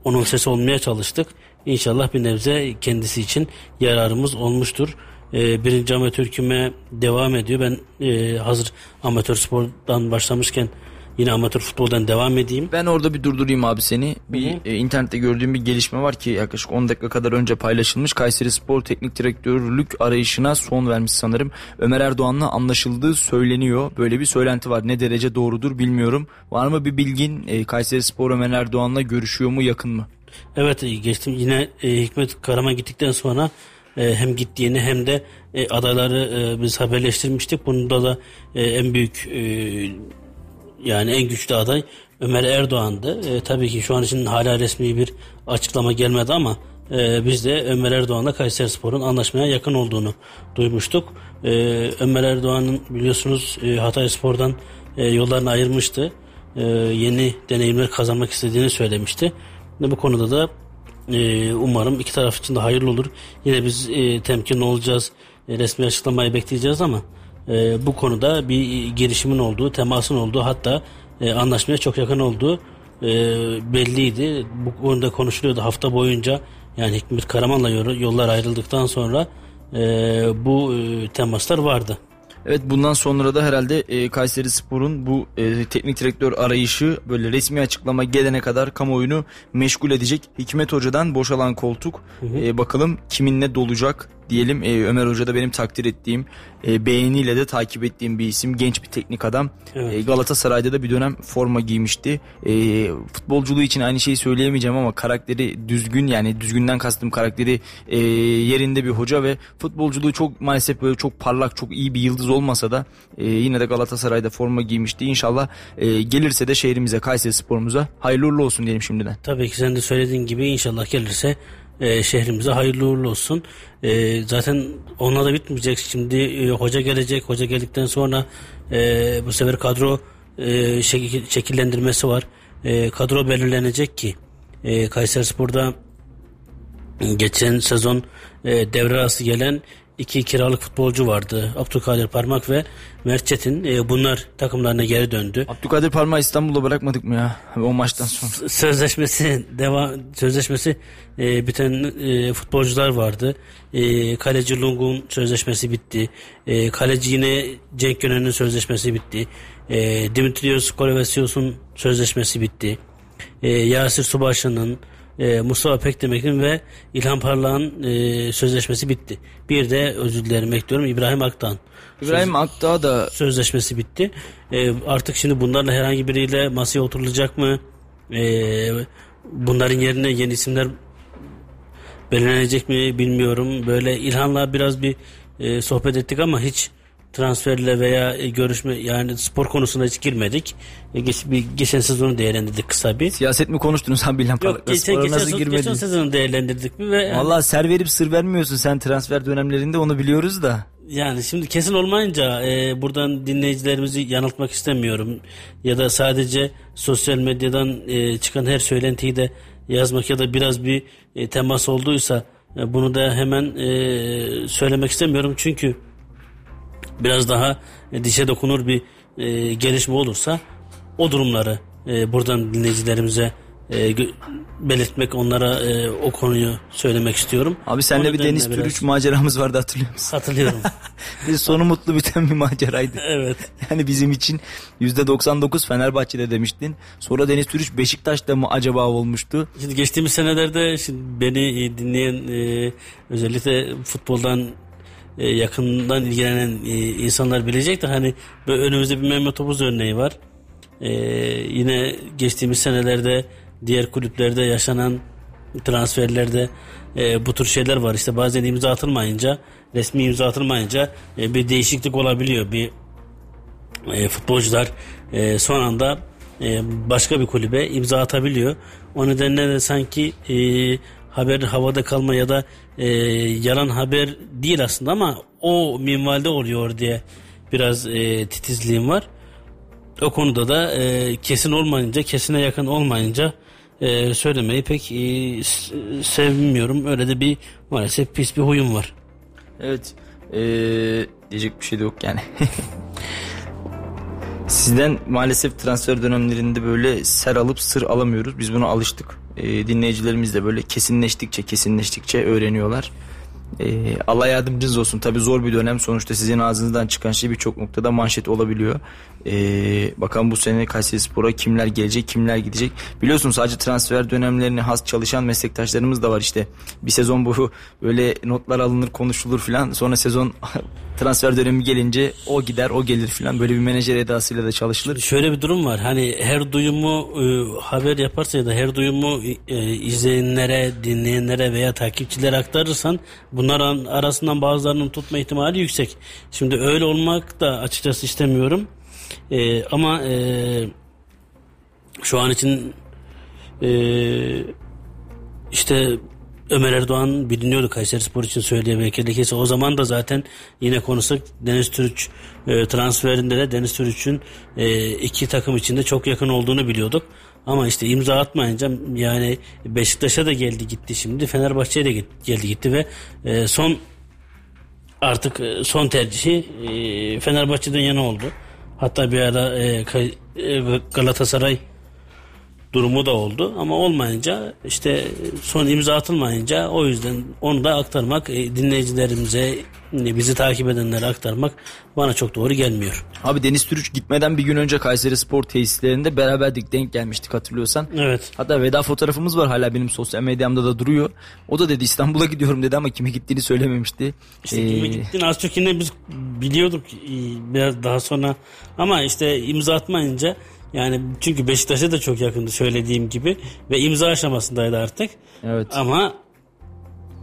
onun sesi olmaya çalıştık. İnşallah bir nebze kendisi için yararımız olmuştur. E, birinci amatör küme devam ediyor. Ben e, hazır amatör spordan başlamışken yine amatör futboldan devam edeyim. Ben orada bir durdurayım abi seni. Bir e, internette gördüğüm bir gelişme var ki yaklaşık 10 dakika kadar önce paylaşılmış. Kayseri Spor Teknik Direktörlük arayışına son vermiş sanırım. Ömer Erdoğan'la anlaşıldığı söyleniyor. Böyle bir söylenti var. Ne derece doğrudur bilmiyorum. Var mı bir bilgin? E, Kayseri Spor Ömer Erdoğan'la görüşüyor mu yakın mı? Evet e, geçtim yine e, Hikmet Karaman gittikten sonra e, hem gittiğini hem de e, adayları biz haberleştirmiştik. Bunda da en büyük yani en güçlü aday Ömer Erdoğan'dı. E, tabii ki şu an için hala resmi bir açıklama gelmedi ama e, biz de Ömer Erdoğan'la Kayseri Spor'un anlaşmaya yakın olduğunu duymuştuk. E, Ömer Erdoğan'ın biliyorsunuz e, Hatay Spor'dan e, yollarını ayırmıştı. E, yeni deneyimler kazanmak istediğini söylemişti. Ve bu konuda da e, umarım iki taraf için de hayırlı olur. Yine biz e, temkinli olacağız. E, resmi açıklamayı bekleyeceğiz ama e, bu konuda bir girişimin olduğu, temasın olduğu hatta e, anlaşmaya çok yakın olduğu e, belliydi. Bu konuda konuşuluyordu hafta boyunca. Yani Hikmet Karaman'la yol- yollar ayrıldıktan sonra e, bu e, temaslar vardı. Evet bundan sonra da herhalde e, Kayseri Spor'un bu e, teknik direktör arayışı böyle resmi açıklama gelene kadar kamuoyunu meşgul edecek. Hikmet Hoca'dan boşalan koltuk e, bakalım kiminle dolacak diyelim. E, Ömer Hoca da benim takdir ettiğim, e, beğeniyle de takip ettiğim bir isim. Genç bir teknik adam. Evet. E, Galatasaray'da da bir dönem forma giymişti. E, futbolculuğu için aynı şeyi söyleyemeyeceğim ama karakteri düzgün yani düzgünden kastım karakteri e, yerinde bir hoca ve futbolculuğu çok maalesef böyle çok parlak çok iyi bir yıldız olmasa da e, yine de Galatasaray'da forma giymişti. İnşallah e, gelirse de şehrimize Kayseri sporumuza hayırlı uğurlu olsun diyelim şimdiden. Tabii ki sen de söylediğin gibi inşallah gelirse e, şehrimize hayırlı uğurlu olsun. E, zaten ona da bitmeyecek. Şimdi e, hoca gelecek. Hoca geldikten sonra e, bu sefer kadro e, şekil- şekillendirmesi var. E, kadro belirlenecek ki e, Kayseri Spor'da geçen sezon e, devre arası gelen iki kiralık futbolcu vardı. Abdülkadir Parmak ve Mert Çetin. E, bunlar takımlarına geri döndü. Abdülkadir Parmağı İstanbul'da bırakmadık mı ya o maçtan sonra? sözleşmesi devam sözleşmesi e, biten e, futbolcular vardı. E, kaleci Lung'un sözleşmesi bitti. E, kaleci yine Cenk Gönen'in sözleşmesi bitti. E, Dimitrios Kolovasios'un sözleşmesi bitti. E, Yasir Subaşı'nın e, Mustafa Pekdemek'in ve İlhan Parlak'ın e, sözleşmesi bitti. Bir de özür dilerim bekliyorum İbrahim Aktan. İbrahim Akdağ da sözleşmesi bitti. E, artık şimdi bunlarla herhangi biriyle masaya oturulacak mı? E, bunların yerine yeni isimler belirlenecek mi bilmiyorum. Böyle İlhan'la biraz bir e, sohbet ettik ama hiç transferle veya e, görüşme yani spor konusuna hiç girmedik. E, geç, bir, geçen sezonu değerlendirdik kısa bir. siyaset mi konuştunuz abi İlhan Yok geçen, geçen, nasıl geçen, girmediniz? sezonu değerlendirdik mi ve yani, Valla ser verip sır vermiyorsun sen transfer dönemlerinde onu biliyoruz da. yani şimdi kesin olmayınca e, buradan dinleyicilerimizi yanıltmak istemiyorum. Ya da sadece sosyal medyadan e, çıkan her söylentiyi de yazmak ya da biraz bir e, temas olduysa e, bunu da hemen e, söylemek istemiyorum. Çünkü biraz daha dişe dokunur bir e, gelişme olursa o durumları e, buradan dinleyicilerimize e, belirtmek onlara e, o konuyu söylemek istiyorum. Abi senle O bir Deniz biraz Türüç maceramız vardı hatırlıyor musun? Hatırlıyorum. Bir sonu mutlu biten bir maceraydı. evet. Yani bizim için %99 Fenerbahçe'de demiştin. Sonra Deniz Türüç Beşiktaş'ta mı acaba olmuştu? Şimdi geçtiğimiz senelerde şimdi beni e, dinleyen e, özellikle futboldan e, yakından ilgilenen e, insanlar bilecek de hani önümüzde bir Mehmet Topuz örneği var. E, yine geçtiğimiz senelerde diğer kulüplerde yaşanan transferlerde e, bu tür şeyler var. İşte bazen imza atılmayınca, resmi imza atılmayınca e, bir değişiklik olabiliyor. Bir e, futbolcular e, son anda e, başka bir kulübe imza atabiliyor. O nedenle de sanki e, haber havada kalma ya da e, yalan haber değil aslında ama o minvalde oluyor diye biraz e, titizliğim var. O konuda da e, kesin olmayınca, kesine yakın olmayınca e, söylemeyi pek e, sevmiyorum. Öyle de bir maalesef pis bir huyum var. Evet. Ee, diyecek bir şey de yok yani. Sizden maalesef transfer dönemlerinde böyle ser alıp sır alamıyoruz. Biz buna alıştık. Ee, dinleyicilerimiz de böyle kesinleştikçe kesinleştikçe öğreniyorlar. Ee, Allah yardımcınız olsun. Tabi zor bir dönem. Sonuçta sizin ağzınızdan çıkan şey birçok noktada manşet olabiliyor. Ee, bakalım bu sene Kayseri Spor'a kimler gelecek, kimler gidecek. Biliyorsun sadece transfer dönemlerine has çalışan meslektaşlarımız da var işte. Bir sezon bu böyle notlar alınır, konuşulur filan. Sonra sezon transfer dönemi gelince o gider, o gelir filan. Böyle bir menajer edasıyla da çalışılır. Şöyle bir durum var. Hani her duyumu e, haber yaparsa ya da her duyumu e, izleyenlere, dinleyenlere veya takipçilere aktarırsan bunların arasından bazılarının tutma ihtimali yüksek. Şimdi öyle olmak da açıkçası istemiyorum. E, ama e, şu an için e, işte Ömer Erdoğan biliniyordu Kayseri Spor için söyleyemek gerekirse. O zaman da zaten yine konusu Deniz Türüç e, transferinde de Deniz Türüç'ün e, iki takım içinde çok yakın olduğunu biliyorduk. Ama işte imza atmayınca yani Beşiktaş'a da geldi gitti şimdi. Fenerbahçe'ye de geldi gitti ve e, son artık e, son tercihi e, Fenerbahçe'den yana oldu. Hatta bir ara e, e, Galatasaray durumu da oldu ama olmayınca işte son imza atılmayınca o yüzden onu da aktarmak e, dinleyicilerimize e, bizi takip edenlere aktarmak bana çok doğru gelmiyor. Abi Deniz Türüç gitmeden bir gün önce Kayseri Spor tesislerinde beraberdik denk gelmiştik hatırlıyorsan. Evet. Hatta veda fotoğrafımız var hala benim sosyal medyamda da duruyor. O da dedi İstanbul'a gidiyorum dedi ama kime gittiğini söylememişti. İşte Ee, kime gittiğini az çok yine biz biliyorduk e, biraz daha sonra ama işte imza atmayınca yani çünkü Beşiktaş'a da çok yakındı söylediğim gibi ve imza aşamasındaydı artık. Evet. Ama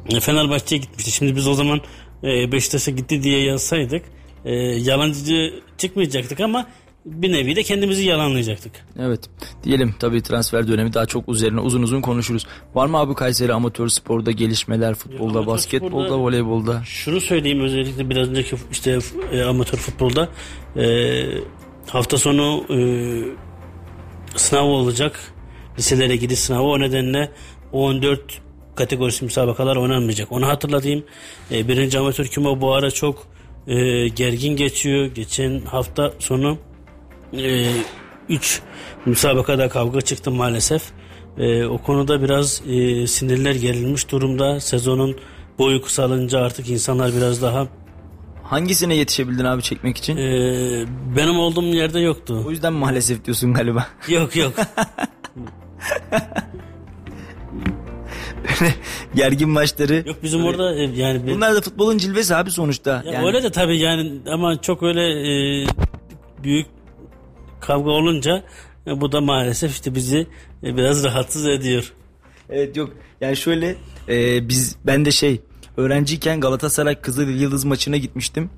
e, Fenerbahçe'ye gitmişti. Şimdi biz o zaman e, Beşiktaş'a gitti diye yazsaydık e, yalancı çıkmayacaktık ama bir nevi de kendimizi yalanlayacaktık. Evet. Diyelim tabii transfer dönemi daha çok üzerine uzun uzun konuşuruz. Var mı abi Kayseri amatör sporda gelişmeler, futbolda, amatör basketbolda, sporda- voleybolda? Şunu söyleyeyim özellikle biraz önceki işte e, amatör futbolda e, hafta sonu e, sınav olacak. Liselere gidiş sınavı o nedenle 14 kategorisi müsabakalar oynanmayacak. Onu hatırlatayım. E, birinci amatör küme bu ara çok e, gergin geçiyor. Geçen hafta sonu 3 müsabakada kavga çıktı maalesef. E, o konuda biraz e, sinirler gerilmiş durumda. Sezonun boyu kısalınca artık insanlar biraz daha Hangisine yetişebildin abi çekmek için? e, benim olduğum yerde yoktu. O yüzden maalesef diyorsun galiba. Yok yok. gergin maçları. Yok bizim orada e, yani bir- Bunlar da futbolun cilvesi abi sonuçta. Ya yani, öyle de tabii yani ama çok öyle e, büyük kavga olunca e, bu da maalesef işte bizi e, biraz rahatsız ediyor. Evet yok yani şöyle e, biz ben de şey öğrenciyken Galatasaray Kızıl Yıldız maçına gitmiştim.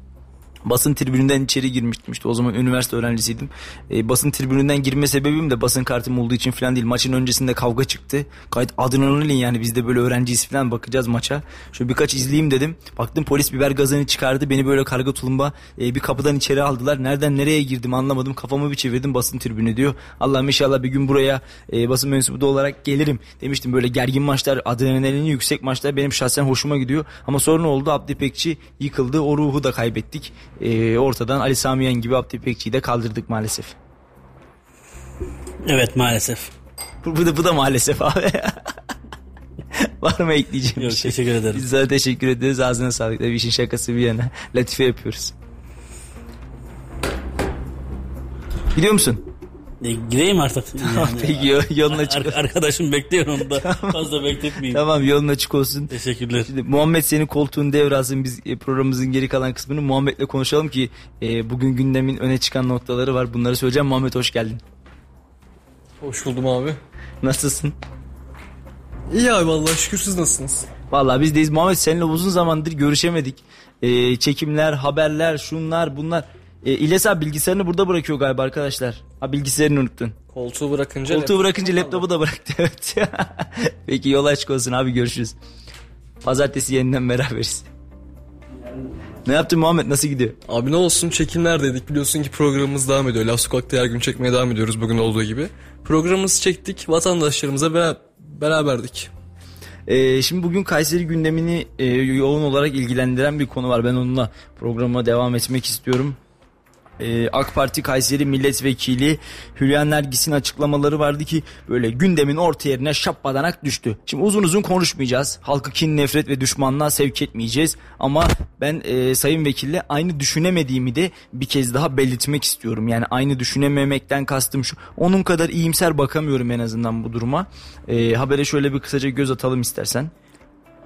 Basın tribününden içeri girmiştim işte o zaman üniversite öğrencisiydim. E, basın tribününden girme sebebim de basın kartım olduğu için falan değil. Maçın öncesinde kavga çıktı. Gayet adrenalin yani biz de böyle öğrenciyiz falan bakacağız maça. Şöyle birkaç izleyeyim dedim. Baktım polis biber gazını çıkardı. Beni böyle karga tulumba e, bir kapıdan içeri aldılar. Nereden nereye girdim anlamadım. Kafamı bir çevirdim basın tribünü diyor. Allah'ım inşallah bir gün buraya e, basın mensubu da olarak gelirim. Demiştim böyle gergin maçlar, adrenalini yüksek maçlar benim şahsen hoşuma gidiyor. Ama sonra ne oldu? Abdi İpekçi yıkıldı. O ruhu da kaybettik. E, ortadan Ali Sami Yen gibi Abdi İpekçi'yi de kaldırdık maalesef. Evet maalesef. Bu, bu da, bu da maalesef abi. Var mı ekleyeceğim Yok, bir şey? teşekkür ederim. Biz sana teşekkür ederiz. Ağzına sağlık. Tabii işin şakası bir yana. Latife yapıyoruz. Gidiyor musun? E, gideyim artık. Yani, Peki yo- yolun açık Ar- arkadaşım bekliyor onu da fazla bekletmeyeyim. Tamam yolun açık olsun. Teşekkürler. Şimdi Muhammed senin koltuğun devralsın. Biz e, programımızın geri kalan kısmını Muhammed'le konuşalım ki e, bugün gündemin öne çıkan noktaları var. Bunları söyleyeceğim. Muhammed hoş geldin. Hoş buldum abi. Nasılsın? İyi abi vallahi şükür siz nasılsınız? Vallahi biz deyiz. Muhammed seninle uzun zamandır görüşemedik. E, çekimler, haberler, şunlar bunlar. E, İlyas abi bilgisayarını burada bırakıyor galiba arkadaşlar. Ha bilgisayarını unuttun. Koltuğu bırakınca... Koltuğu laptop- bırakınca laptopu da bıraktı evet. Peki yol açık olsun abi görüşürüz. Pazartesi yeniden beraberiz. Ne yaptın Muhammed nasıl gidiyor? Abi ne olsun çekimler dedik. Biliyorsun ki programımız devam ediyor. Laf Sokak'ta her gün çekmeye devam ediyoruz bugün olduğu gibi. Programımızı çektik. Vatandaşlarımıza bera- beraberdik. Ee, şimdi bugün Kayseri gündemini e, yoğun olarak ilgilendiren bir konu var. Ben onunla programa devam etmek istiyorum. Ee, AK Parti Kayseri Milletvekili Hülya Nergis'in açıklamaları vardı ki böyle gündemin orta yerine şapbadanak düştü. Şimdi uzun uzun konuşmayacağız. Halkı kin, nefret ve düşmanlığa sevk etmeyeceğiz. Ama ben e, Sayın Vekille aynı düşünemediğimi de bir kez daha belirtmek istiyorum. Yani aynı düşünememekten kastım şu. Onun kadar iyimser bakamıyorum en azından bu duruma. E, habere şöyle bir kısaca göz atalım istersen.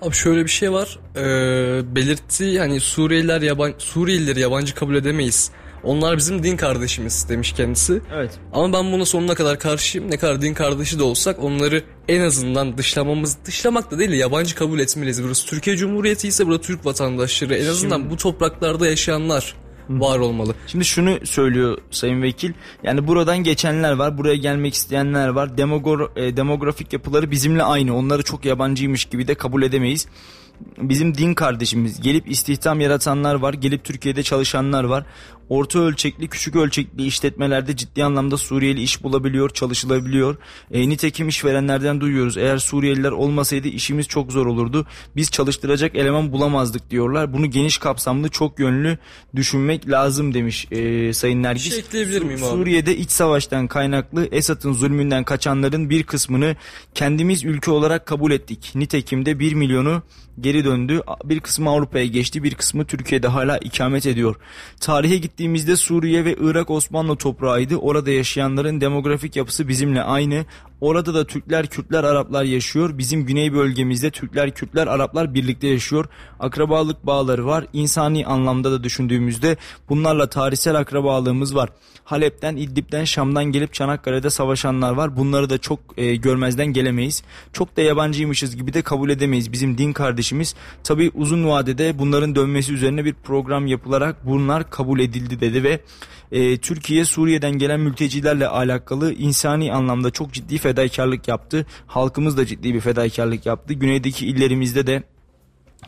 Abi şöyle bir şey var. Ee, belirtti yani Suriyeliler yaban Suriyelileri yabancı kabul edemeyiz. Onlar bizim din kardeşimiz demiş kendisi. Evet. Ama ben buna sonuna kadar karşıyım. Ne kadar din kardeşi de olsak onları en azından dışlamamız, dışlamak da değil de yabancı kabul etmeliyiz. Burası Türkiye Cumhuriyeti ise burada Türk vatandaşları en azından bu topraklarda yaşayanlar var olmalı. Şimdi şunu söylüyor Sayın Vekil. Yani buradan geçenler var, buraya gelmek isteyenler var. Demogor- e, demografik yapıları bizimle aynı. Onları çok yabancıymış gibi de kabul edemeyiz. Bizim din kardeşimiz. Gelip istihdam yaratanlar var. Gelip Türkiye'de çalışanlar var. Orta ölçekli, küçük ölçekli işletmelerde ciddi anlamda Suriyeli iş bulabiliyor, çalışılabiliyor. E, nitekim işverenlerden duyuyoruz. Eğer Suriyeliler olmasaydı işimiz çok zor olurdu. Biz çalıştıracak eleman bulamazdık diyorlar. Bunu geniş kapsamlı, çok yönlü düşünmek lazım demiş e, Sayın Nergis. Bir şey ekleyebilir miyim abi? Suriye'de iç savaştan kaynaklı Esad'ın zulmünden kaçanların bir kısmını kendimiz ülke olarak kabul ettik. Nitekim de 1 milyonu geri döndü. Bir kısmı Avrupa'ya geçti, bir kısmı Türkiye'de hala ikamet ediyor. Tarihe gittiğimizde Suriye ve Irak Osmanlı toprağıydı. Orada yaşayanların demografik yapısı bizimle aynı. Orada da Türkler, Kürtler, Araplar yaşıyor. Bizim güney bölgemizde Türkler, Kürtler, Araplar birlikte yaşıyor. Akrabalık bağları var. İnsani anlamda da düşündüğümüzde bunlarla tarihsel akrabalığımız var. Halep'ten, İdlib'den, Şam'dan gelip Çanakkale'de savaşanlar var. Bunları da çok e, görmezden gelemeyiz. Çok da yabancıymışız gibi de kabul edemeyiz. Bizim din kardeşimiz. Tabi uzun vadede bunların dönmesi üzerine bir program yapılarak bunlar kabul edildi dedi ve e, Türkiye Suriye'den gelen mültecilerle alakalı insani anlamda çok ciddi fedakarlık yaptı. Halkımız da ciddi bir fedakarlık yaptı. Güneydeki illerimizde de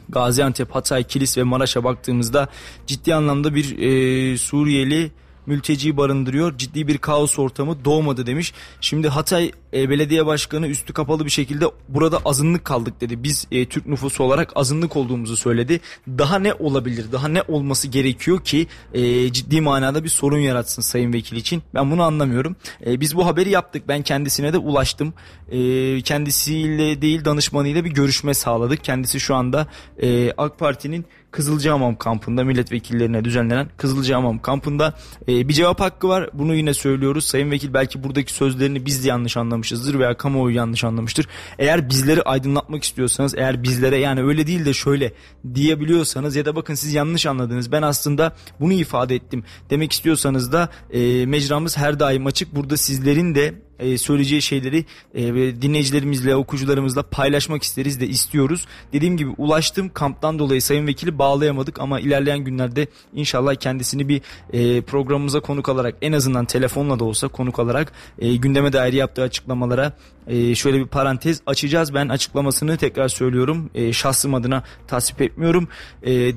Gaziantep, Hatay, Kilis ve Maraş'a baktığımızda ciddi anlamda bir e, Suriyeli mülteci barındırıyor. Ciddi bir kaos ortamı doğmadı demiş. Şimdi Hatay e, Belediye Başkanı üstü kapalı bir şekilde burada azınlık kaldık dedi. Biz e, Türk nüfusu olarak azınlık olduğumuzu söyledi. Daha ne olabilir? Daha ne olması gerekiyor ki e, ciddi manada bir sorun yaratsın Sayın Vekil için? Ben bunu anlamıyorum. E, biz bu haberi yaptık. Ben kendisine de ulaştım. E, kendisiyle değil danışmanıyla bir görüşme sağladık. Kendisi şu anda e, AK Parti'nin Kızılcahamam kampında milletvekillerine düzenlenen Kızılcahamam kampında e, bir cevap hakkı var. Bunu yine söylüyoruz. Sayın Vekil belki buradaki sözlerini biz de yanlış anlamışız anlamışızdır veya kamuoyu yanlış anlamıştır. Eğer bizleri aydınlatmak istiyorsanız eğer bizlere yani öyle değil de şöyle diyebiliyorsanız ya da bakın siz yanlış anladınız ben aslında bunu ifade ettim demek istiyorsanız da e, mecramız her daim açık. Burada sizlerin de e, söyleyeceği şeyleri e, dinleyicilerimizle, okuyucularımızla paylaşmak isteriz de istiyoruz. Dediğim gibi ulaştım kamptan dolayı Sayın Vekili bağlayamadık ama ilerleyen günlerde inşallah kendisini bir e, programımıza konuk alarak en azından telefonla da olsa konuk alarak e, gündeme dair yaptığı açıklamalara şöyle bir parantez açacağız. Ben açıklamasını tekrar söylüyorum. Şahsım adına tasvip etmiyorum.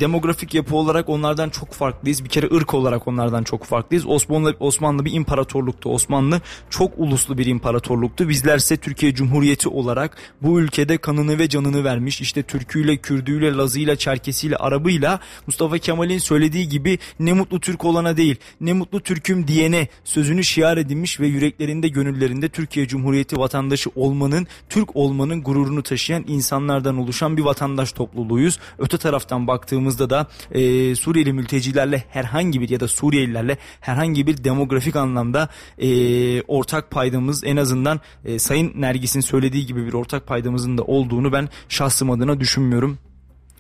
Demografik yapı olarak onlardan çok farklıyız. Bir kere ırk olarak onlardan çok farklıyız. Osmanlı Osmanlı bir imparatorluktu. Osmanlı çok uluslu bir imparatorluktu. Bizlerse Türkiye Cumhuriyeti olarak bu ülkede kanını ve canını vermiş. İşte Türküyle, Kürdüyle, Lazıyla, Çerkesiyle, Arabıyla Mustafa Kemal'in söylediği gibi ne mutlu Türk olana değil, ne mutlu Türk'üm diyene sözünü şiar edinmiş ve yüreklerinde, gönüllerinde Türkiye Cumhuriyeti vatandaşı olmanın, Türk olmanın gururunu taşıyan insanlardan oluşan bir vatandaş topluluğuyuz. Öte taraftan baktığımızda da e, Suriyeli mültecilerle herhangi bir ya da Suriyelilerle herhangi bir demografik anlamda e, ortak paydamız en azından e, Sayın Nergis'in söylediği gibi bir ortak paydamızın da olduğunu ben şahsım adına düşünmüyorum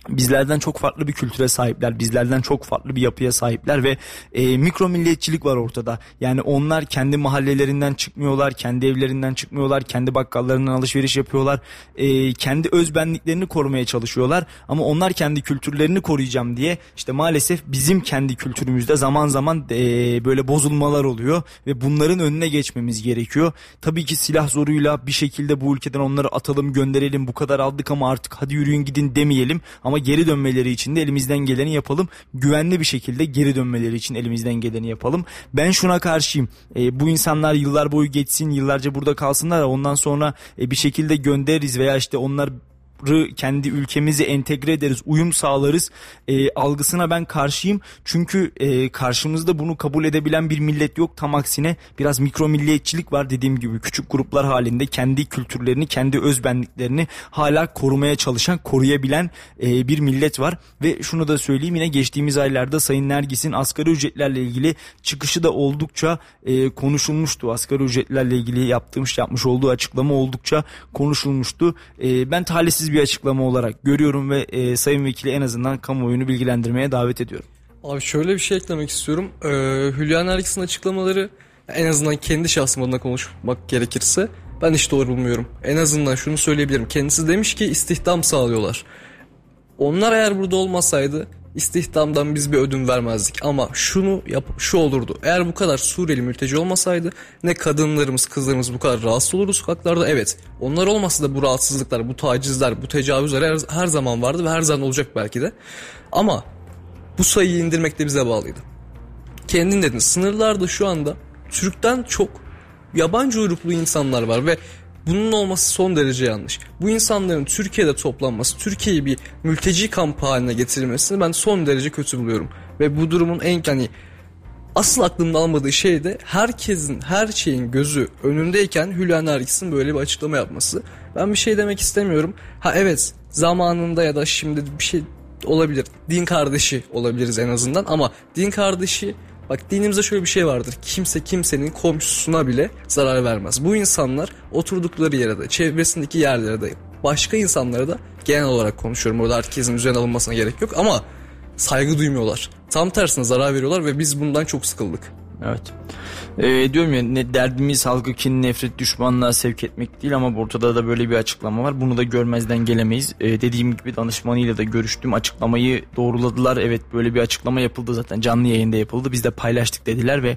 bizlerden çok farklı bir kültüre sahipler, bizlerden çok farklı bir yapıya sahipler ve e, mikro milliyetçilik var ortada. Yani onlar kendi mahallelerinden çıkmıyorlar, kendi evlerinden çıkmıyorlar, kendi bakkallarından alışveriş yapıyorlar, e, kendi özbenliklerini korumaya çalışıyorlar. Ama onlar kendi kültürlerini koruyacağım diye işte maalesef bizim kendi kültürümüzde zaman zaman e, böyle bozulmalar oluyor ve bunların önüne geçmemiz gerekiyor. Tabii ki silah zoruyla bir şekilde bu ülkeden onları atalım, gönderelim, bu kadar aldık ama artık hadi yürüyün gidin demeyelim. Ama geri dönmeleri için de elimizden geleni yapalım. Güvenli bir şekilde geri dönmeleri için elimizden geleni yapalım. Ben şuna karşıyım. E, bu insanlar yıllar boyu geçsin, yıllarca burada kalsınlar. Ondan sonra e, bir şekilde göndeririz veya işte onlar kendi ülkemize entegre ederiz, uyum sağlarız e, algısına ben karşıyım. Çünkü e, karşımızda bunu kabul edebilen bir millet yok. Tam aksine biraz mikro milliyetçilik var dediğim gibi küçük gruplar halinde kendi kültürlerini, kendi özbenliklerini hala korumaya çalışan, koruyabilen e, bir millet var. Ve şunu da söyleyeyim yine geçtiğimiz aylarda Sayın Nergis'in asgari ücretlerle ilgili çıkışı da oldukça e, konuşulmuştu. Asgari ücretlerle ilgili yaptığımız yapmış olduğu açıklama oldukça konuşulmuştu. E, ben talihsiz bir açıklama olarak görüyorum ve e, Sayın Vekili en azından kamuoyunu bilgilendirmeye davet ediyorum. Abi şöyle bir şey eklemek istiyorum. Ee, Hülya Nergis'in açıklamaları en azından kendi şahsım konuşmak gerekirse ben hiç doğru bulmuyorum. En azından şunu söyleyebilirim. Kendisi demiş ki istihdam sağlıyorlar. Onlar eğer burada olmasaydı istihdamdan biz bir ödün vermezdik ama şunu yap şu olurdu. Eğer bu kadar Suriyeli mülteci olmasaydı ne kadınlarımız kızlarımız bu kadar rahatsız olurdu sokaklarda. Evet onlar olmasa da bu rahatsızlıklar, bu tacizler, bu tecavüzler her, her zaman vardı ve her zaman olacak belki de. Ama bu sayıyı indirmek de bize bağlıydı. Kendin dedin sınırlarda şu anda Türk'ten çok yabancı uyruklu insanlar var ve bunun olması son derece yanlış. Bu insanların Türkiye'de toplanması, Türkiye'yi bir mülteci kampı haline getirilmesini ben son derece kötü buluyorum. Ve bu durumun en hani asıl aklımda almadığı şey de herkesin her şeyin gözü önündeyken Hülya Nergis'in böyle bir açıklama yapması. Ben bir şey demek istemiyorum. Ha evet zamanında ya da şimdi bir şey olabilir. Din kardeşi olabiliriz en azından ama din kardeşi Bak dinimizde şöyle bir şey vardır. Kimse kimsenin komşusuna bile zarar vermez. Bu insanlar oturdukları yere de, çevresindeki yerlere de, başka insanlara da genel olarak konuşuyorum. Orada herkesin üzerine alınmasına gerek yok ama saygı duymuyorlar. Tam tersine zarar veriyorlar ve biz bundan çok sıkıldık. Evet. Ee, diyorum ya ne derdimiz halkı kin, nefret, düşmanlığa sevk etmek değil ama ortada da böyle bir açıklama var. Bunu da görmezden gelemeyiz. Ee, dediğim gibi danışmanıyla da görüştüm. Açıklamayı doğruladılar. Evet böyle bir açıklama yapıldı zaten. Canlı yayında yapıldı. Biz de paylaştık dediler ve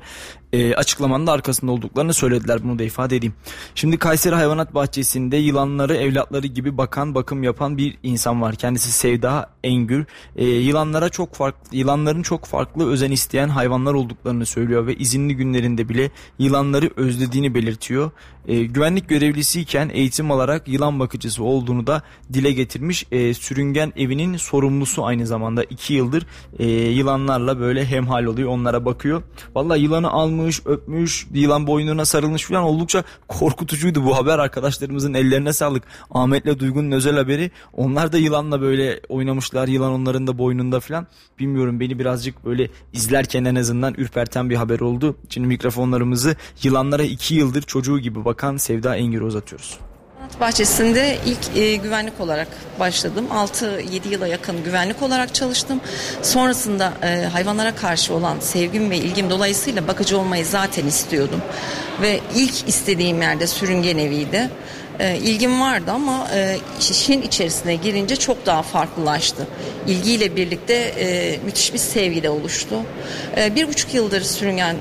e, açıklamanın da arkasında olduklarını söylediler. Bunu da ifade edeyim. Şimdi Kayseri Hayvanat Bahçesi'nde yılanları evlatları gibi bakan, bakım yapan bir insan var. Kendisi Sevda Engür. E, yılanlara çok farklı, yılanların çok farklı özen isteyen hayvanlar olduklarını söylüyor ve izinli günlerinde bile yılanları özlediğini belirtiyor. E, güvenlik görevlisiyken eğitim alarak yılan bakıcısı olduğunu da dile getirmiş. E, sürüngen evinin sorumlusu aynı zamanda iki yıldır e, yılanlarla böyle hemhal oluyor onlara bakıyor. Vallahi yılanı almış öpmüş yılan boynuna sarılmış falan oldukça korkutucuydu bu haber arkadaşlarımızın ellerine sağlık. Ahmet'le Duygu'nun özel haberi onlar da yılanla böyle oynamışlar yılan onların da boynunda falan. Bilmiyorum beni birazcık böyle izlerken en azından ürperten bir haber oldu. Şimdi mikrofon mikrofonlarımızı yılanlara iki yıldır çocuğu gibi bakan Sevda Engir'e uzatıyoruz. Bahçesinde ilk e, güvenlik olarak başladım. 6-7 yıla yakın güvenlik olarak çalıştım. Sonrasında e, hayvanlara karşı olan sevgim ve ilgim dolayısıyla bakıcı olmayı zaten istiyordum. Ve ilk istediğim yerde sürüngen eviydi. E, ilgim vardı ama e, işin içerisine girince çok daha farklılaştı. İlgiyle birlikte e, müthiş bir sevgi de oluştu. E, bir buçuk yıldır sürüngen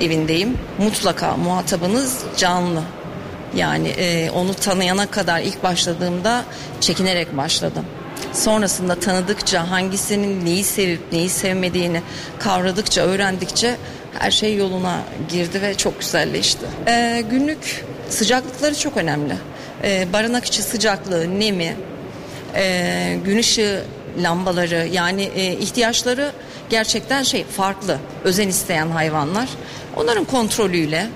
evindeyim. Mutlaka muhatabınız canlı. Yani e, onu tanıyana kadar ilk başladığımda çekinerek başladım. Sonrasında tanıdıkça hangisinin neyi sevip neyi sevmediğini kavradıkça, öğrendikçe her şey yoluna girdi ve çok güzelleşti. E, günlük sıcaklıkları çok önemli. E, barınak içi sıcaklığı, nemi, e, gün ışığı lambaları yani e, ihtiyaçları gerçekten şey farklı. Özen isteyen hayvanlar. Onların kontrolüyle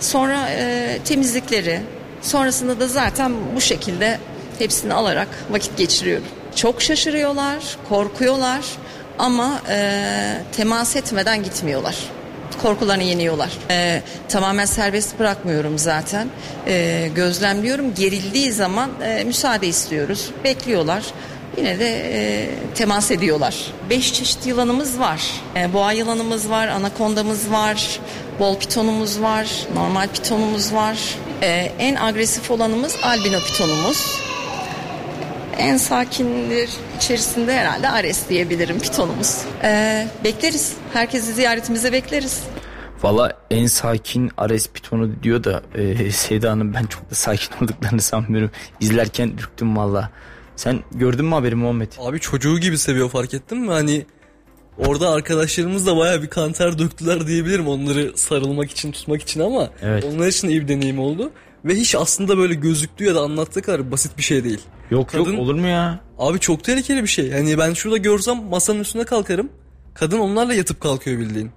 Sonra e, temizlikleri, sonrasında da zaten bu şekilde hepsini alarak vakit geçiriyorum. Çok şaşırıyorlar, korkuyorlar ama e, temas etmeden gitmiyorlar. Korkularını yeniyorlar. E, tamamen serbest bırakmıyorum zaten. E, gözlemliyorum. Gerildiği zaman e, müsaade istiyoruz. Bekliyorlar. Yine de e, temas ediyorlar. Beş çeşit yılanımız var. E, boğa yılanımız var, anakondamız var, bol pitonumuz var, normal pitonumuz var. E, en agresif olanımız albino pitonumuz. En sakindir içerisinde herhalde Ares diyebilirim pitonumuz. E, bekleriz. Herkesi ziyaretimize bekleriz. Valla en sakin Ares Pitonu diyor da e, Hanım ben çok da sakin olduklarını sanmıyorum. İzlerken ürktüm valla. Sen gördün mü haberi Muhammed? Abi çocuğu gibi seviyor fark ettin mi? Hani orada arkadaşlarımız da baya bir kanter döktüler diyebilirim onları sarılmak için tutmak için ama Evet. onlar için iyi bir deneyim oldu. Ve hiç aslında böyle gözüktüğü ya da anlattığı kadar basit bir şey değil. Yok Kadın- yok olur mu ya? Abi çok tehlikeli bir şey. Yani ben şurada görsem masanın üstüne kalkarım. Kadın onlarla yatıp kalkıyor bildiğin.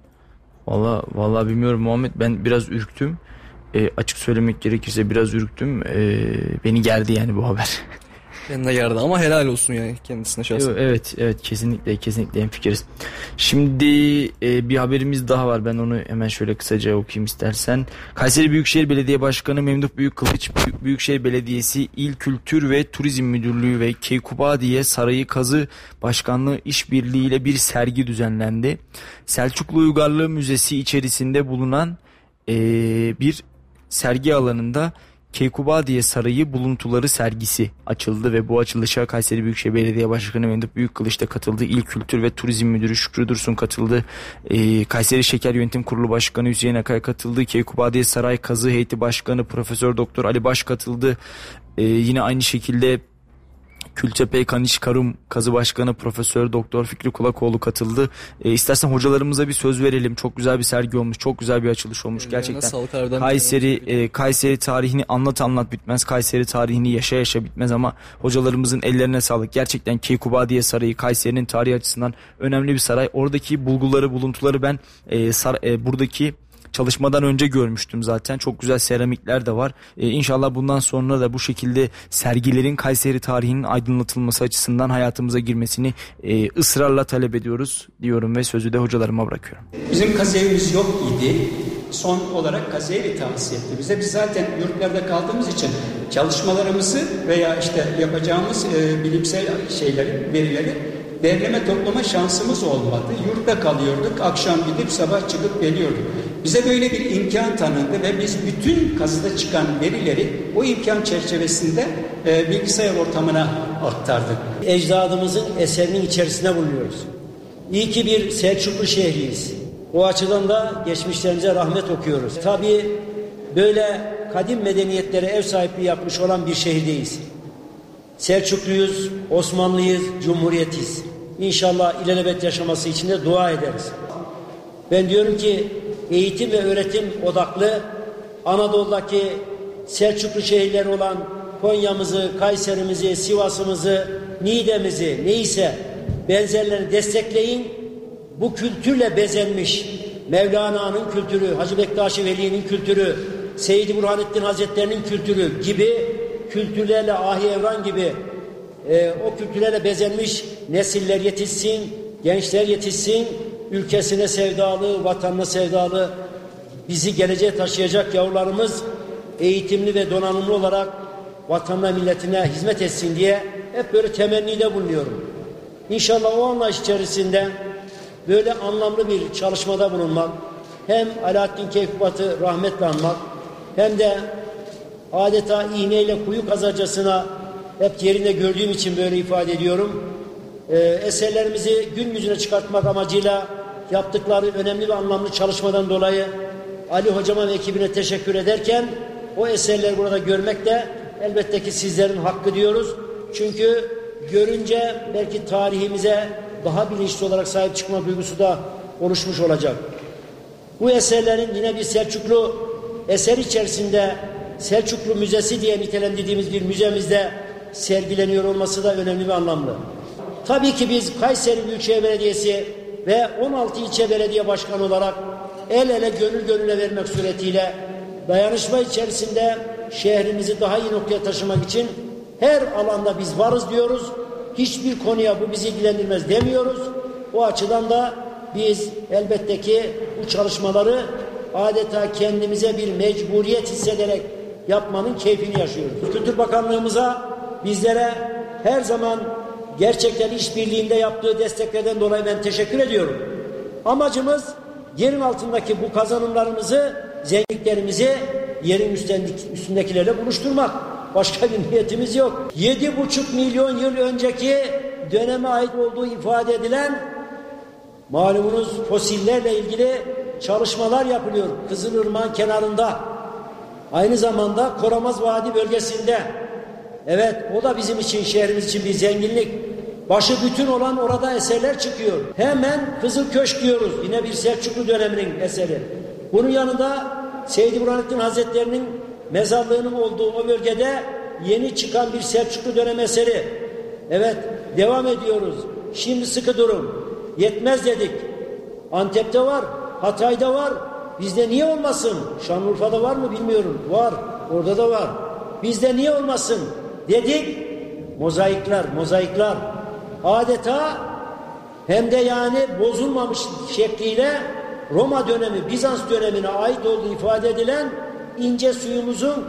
Valla valla bilmiyorum Muhammed ben biraz ürktüm. E, açık söylemek gerekirse biraz ürktüm. E, beni gerdi yani bu haber. Kendine geldi ama helal olsun yani kendisine şahsen. Evet evet kesinlikle kesinlikle hemfikiriz. Şimdi e, bir haberimiz daha var. Ben onu hemen şöyle kısaca okuyayım istersen. Kayseri Büyükşehir Belediye Başkanı Memduh Büyükkılıç Büyük- Büyükşehir Belediyesi İl Kültür ve Turizm Müdürlüğü ve Keykubadiye Sarayı Kazı Başkanlığı işbirliğiyle bir sergi düzenlendi. Selçuklu Uygarlığı Müzesi içerisinde bulunan e, bir sergi alanında Keykubadiye Sarayı buluntuları sergisi açıldı ve bu açılışa Kayseri Büyükşehir Belediye Başkanı Memduh Büyükkılıç da katıldı. İl Kültür ve Turizm Müdürü Şükrü Dursun katıldı. Ee, Kayseri Şeker Yönetim Kurulu Başkanı Hüseyin Akay katıldı. Keykubadiye Saray Kazı Heyeti Başkanı Profesör Doktor Ali Baş katıldı. Ee, yine aynı şekilde Kültepe Kaniş Karum Kazı Başkanı Profesör Doktor Fikri Kulakoğlu katıldı. E, istersen hocalarımıza bir söz verelim. Çok güzel bir sergi olmuş. Çok güzel bir açılış olmuş gerçekten. Kayseri e, Kayseri tarihini anlat anlat bitmez. Kayseri tarihini yaşa yaşa bitmez ama hocalarımızın ellerine sağlık. Gerçekten Keykubadiye Sarayı Kayseri'nin tarihi açısından önemli bir saray. Oradaki bulguları, buluntuları ben e, sar, e, buradaki çalışmadan önce görmüştüm zaten. Çok güzel seramikler de var. Ee, inşallah bundan sonra da bu şekilde sergilerin Kayseri tarihinin aydınlatılması açısından hayatımıza girmesini e, ısrarla talep ediyoruz diyorum ve sözü de hocalarıma bırakıyorum. Bizim kazevimiz yok idi. Son olarak kazevi tavsiye etti bize. Biz zaten yurtlarda kaldığımız için çalışmalarımızı veya işte yapacağımız e, bilimsel şeyleri, verileri derleme toplama şansımız olmadı. Yurtta kalıyorduk. Akşam gidip sabah çıkıp geliyorduk. Bize böyle bir imkan tanındı ve biz bütün kazıda çıkan verileri o imkan çerçevesinde e, bilgisayar ortamına aktardık. ecdadımızın eserinin içerisine bulunuyoruz. İyi ki bir Selçuklu şehriyiz. O açıdan da geçmişlerimize rahmet okuyoruz. Tabii böyle kadim medeniyetlere ev sahipliği yapmış olan bir şehirdeyiz. Selçukluyuz, Osmanlıyız, Cumhuriyetiz. İnşallah ilelebet yaşaması için de dua ederiz. Ben diyorum ki eğitim ve öğretim odaklı Anadolu'daki Selçuklu şehirleri olan Konya'mızı, Kayserimizi, Sivas'ımızı, Niğde'mizi neyse benzerlerini destekleyin. Bu kültürle bezenmiş Mevlana'nın kültürü, Hacı Bektaşi Veli'nin kültürü, Seyyid Burhanettin Hazretleri'nin kültürü gibi kültürlerle Ahi Evran gibi e, o kültürlerle bezenmiş nesiller yetişsin, gençler yetişsin, ülkesine sevdalı, vatanına sevdalı bizi geleceğe taşıyacak yavrularımız eğitimli ve donanımlı olarak vatanına milletine hizmet etsin diye hep böyle temennide bulunuyorum. İnşallah o anlayış içerisinde böyle anlamlı bir çalışmada bulunmak, hem Alaaddin Keykubat'ı rahmetle anmak, hem de adeta iğneyle kuyu kazacasına hep yerinde gördüğüm için böyle ifade ediyorum. Ee, eserlerimizi gün yüzüne çıkartmak amacıyla yaptıkları önemli ve anlamlı çalışmadan dolayı Ali hocama ve ekibine teşekkür ederken o eserleri burada görmek de elbette ki sizlerin hakkı diyoruz. Çünkü görünce belki tarihimize daha bilinçli olarak sahip çıkma duygusu da oluşmuş olacak. Bu eserlerin yine bir Selçuklu eser içerisinde Selçuklu Müzesi diye nitelendirdiğimiz bir müzemizde sergileniyor olması da önemli ve anlamlı. Tabii ki biz Kayseri Büyükşehir Belediyesi ve 16 ilçe belediye başkanı olarak el ele gönül gönüle vermek suretiyle dayanışma içerisinde şehrimizi daha iyi noktaya taşımak için her alanda biz varız diyoruz. Hiçbir konuya bu bizi ilgilendirmez demiyoruz. O açıdan da biz elbette ki bu çalışmaları adeta kendimize bir mecburiyet hissederek yapmanın keyfini yaşıyoruz. Kültür Bakanlığımıza bizlere her zaman gerçekten işbirliğinde yaptığı desteklerden dolayı ben teşekkür ediyorum. Amacımız yerin altındaki bu kazanımlarımızı, zenginliklerimizi yerin üstündekilerle buluşturmak. Başka bir niyetimiz yok. Yedi buçuk milyon yıl önceki döneme ait olduğu ifade edilen malumunuz fosillerle ilgili çalışmalar yapılıyor. Kızılırmak'ın kenarında. Aynı zamanda Koramaz Vadi bölgesinde. Evet o da bizim için şehrimiz için bir zenginlik. Başı bütün olan orada eserler çıkıyor. Hemen Kızıl Köşk diyoruz. Yine bir Selçuklu döneminin eseri. Bunun yanında Seyyid Burhanettin Hazretleri'nin mezarlığının olduğu o bölgede yeni çıkan bir Selçuklu dönem eseri. Evet devam ediyoruz. Şimdi sıkı durum. Yetmez dedik. Antep'te var, Hatay'da var. Bizde niye olmasın? Şanlıurfa'da var mı bilmiyorum. Var. Orada da var. Bizde niye olmasın? Dedik. Mozaikler, mozaikler. Adeta hem de yani bozulmamış şekliyle Roma dönemi, Bizans dönemine ait olduğu ifade edilen ince suyumuzun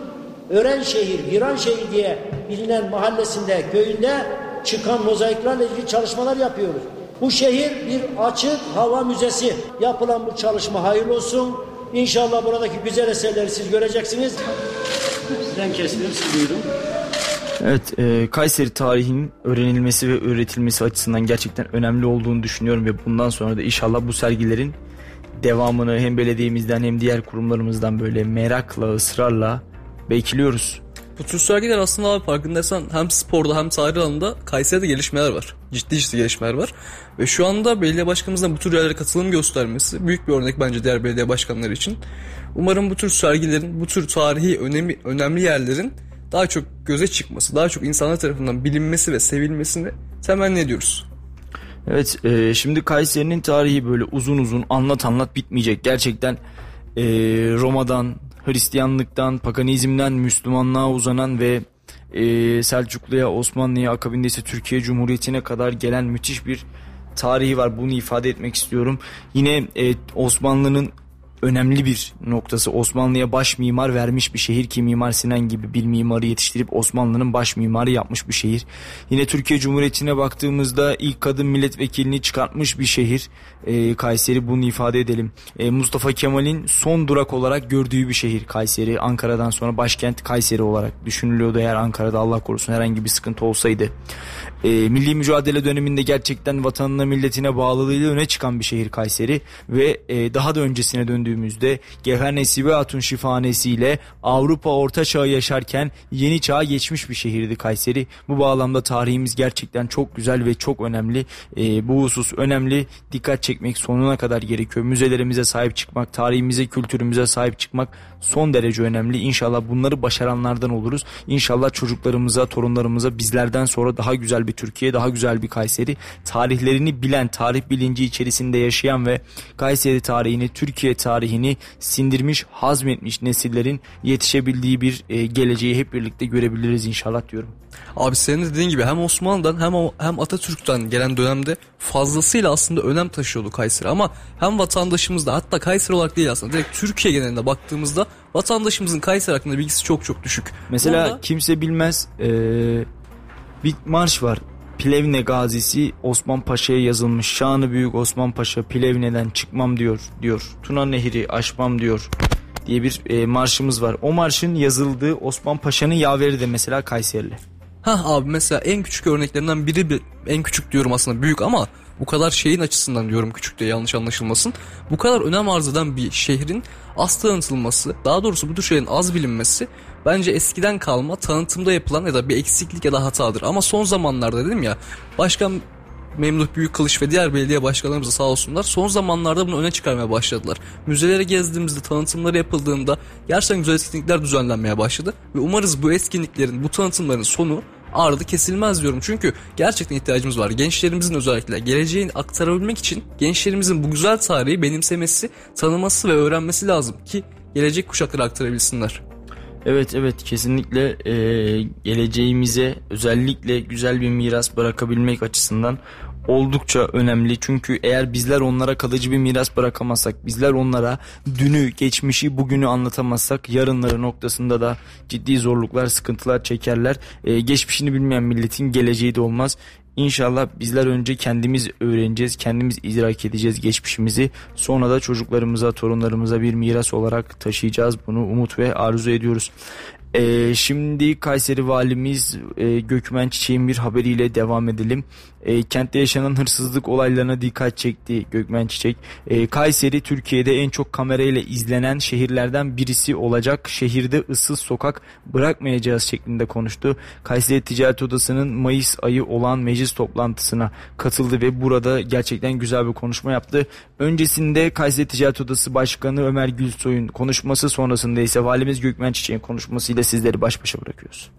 Ören şehir, Viran şehir diye bilinen mahallesinde, köyünde çıkan mozaiklerle ilgili çalışmalar yapıyoruz. Bu şehir bir açık hava müzesi. Yapılan bu çalışma hayırlı olsun. İnşallah buradaki güzel eserleri siz göreceksiniz. Sizden kestim, siz buyurun. Evet, e, Kayseri tarihinin öğrenilmesi ve öğretilmesi açısından gerçekten önemli olduğunu düşünüyorum ve bundan sonra da inşallah bu sergilerin devamını hem belediyemizden hem diğer kurumlarımızdan böyle merakla, ısrarla bekliyoruz. Bu tür sergiler aslında abi farkındaysan hem sporda hem tarih alanında Kayseri'de gelişmeler var. Ciddi ciddi gelişmeler var. Ve şu anda belediye başkanımızın bu tür yerlere katılım göstermesi büyük bir örnek bence diğer belediye başkanları için. Umarım bu tür sergilerin, bu tür tarihi önemli, önemli yerlerin daha çok göze çıkması, daha çok insanlar tarafından bilinmesi ve sevilmesini temenni ediyoruz. Evet e, şimdi Kayseri'nin tarihi böyle uzun uzun anlat anlat bitmeyecek. Gerçekten e, Roma'dan, Hristiyanlıktan, Paganizm'den Müslümanlığa uzanan ve e, Selçuklu'ya, Osmanlı'ya, akabinde ise Türkiye Cumhuriyeti'ne kadar gelen müthiş bir tarihi var. Bunu ifade etmek istiyorum. Yine e, Osmanlı'nın önemli bir noktası Osmanlı'ya baş mimar vermiş bir şehir ki Mimar Sinan gibi bir mimarı yetiştirip Osmanlı'nın baş mimarı yapmış bir şehir. Yine Türkiye Cumhuriyeti'ne baktığımızda ilk kadın milletvekilini çıkartmış bir şehir. E, Kayseri bunu ifade edelim. E, Mustafa Kemal'in son durak olarak gördüğü bir şehir Kayseri. Ankara'dan sonra başkent Kayseri olarak düşünülüyordu eğer Ankara'da Allah korusun herhangi bir sıkıntı olsaydı. E, milli mücadele döneminde gerçekten vatanına milletine bağlılığıyla öne çıkan bir şehir Kayseri ve e, daha da öncesine döndüğümüzde Gevher Nesibe Hatun şifanesiyle Avrupa Orta Çağı yaşarken yeni çağa geçmiş bir şehirdi Kayseri. Bu bağlamda tarihimiz gerçekten çok güzel ve çok önemli. E, bu husus önemli. Dikkat çekmek sonuna kadar gerekiyor. Müzelerimize sahip çıkmak, tarihimize, kültürümüze sahip çıkmak son derece önemli. İnşallah bunları başaranlardan oluruz. İnşallah çocuklarımıza, torunlarımıza bizlerden sonra daha güzel bir bir Türkiye, daha güzel bir Kayseri. Tarihlerini bilen, tarih bilinci içerisinde yaşayan ve Kayseri tarihini, Türkiye tarihini sindirmiş, hazmetmiş nesillerin yetişebildiği bir e, geleceği hep birlikte görebiliriz inşallah diyorum. Abi senin dediğin gibi hem Osmanlı'dan hem hem Atatürk'ten gelen dönemde fazlasıyla aslında önem taşıyordu Kayseri ama hem vatandaşımızda hatta Kayseri olarak değil aslında direkt Türkiye genelinde baktığımızda vatandaşımızın Kayseri hakkında bilgisi çok çok düşük. Mesela Burada- kimse bilmez e, bir marş var. Plevne gazisi Osman Paşa'ya yazılmış. Şanı büyük Osman Paşa Plevne'den çıkmam diyor diyor. Tuna Nehri aşmam diyor diye bir e, marşımız var. O marşın yazıldığı Osman Paşa'nın yaveri de mesela Kayserili. Ha abi mesela en küçük örneklerinden biri bir, en küçük diyorum aslında büyük ama bu kadar şeyin açısından diyorum küçük diye yanlış anlaşılmasın. Bu kadar önem arz eden bir şehrin az tanıtılması, daha doğrusu bu tür şeylerin az bilinmesi bence eskiden kalma tanıtımda yapılan ya da bir eksiklik ya da hatadır. Ama son zamanlarda dedim ya başkan Memduh Büyükkılıç ve diğer belediye başkanlarımız sağ olsunlar son zamanlarda bunu öne çıkarmaya başladılar. Müzelere gezdiğimizde tanıtımları yapıldığında gerçekten güzel etkinlikler düzenlenmeye başladı. Ve umarız bu etkinliklerin bu tanıtımların sonu ardı kesilmez diyorum. Çünkü gerçekten ihtiyacımız var. Gençlerimizin özellikle geleceğini aktarabilmek için gençlerimizin bu güzel tarihi benimsemesi, tanıması ve öğrenmesi lazım ki gelecek kuşaklara aktarabilsinler. Evet evet kesinlikle e, geleceğimize özellikle güzel bir miras bırakabilmek açısından oldukça önemli. Çünkü eğer bizler onlara kalıcı bir miras bırakamazsak, bizler onlara dünü, geçmişi, bugünü anlatamazsak yarınları noktasında da ciddi zorluklar, sıkıntılar çekerler. E, geçmişini bilmeyen milletin geleceği de olmaz. İnşallah bizler önce kendimiz öğreneceğiz, kendimiz idrak edeceğiz geçmişimizi. Sonra da çocuklarımıza, torunlarımıza bir miras olarak taşıyacağız. Bunu umut ve arzu ediyoruz. Ee, şimdi Kayseri Valimiz e, Gökmen Çiçek'in bir haberiyle devam edelim. E, kentte yaşanan hırsızlık olaylarına dikkat çekti Gökmen Çiçek. E, Kayseri Türkiye'de en çok kamerayla izlenen şehirlerden birisi olacak. Şehirde ıssız sokak bırakmayacağız şeklinde konuştu. Kayseri Ticaret Odası'nın Mayıs ayı olan meclis toplantısına katıldı ve burada gerçekten güzel bir konuşma yaptı. Öncesinde Kayseri Ticaret Odası Başkanı Ömer Gülsoy'un konuşması sonrasında ise Valimiz Gökmen Çiçek'in konuşmasıyla sizleri baş başa bırakıyoruz.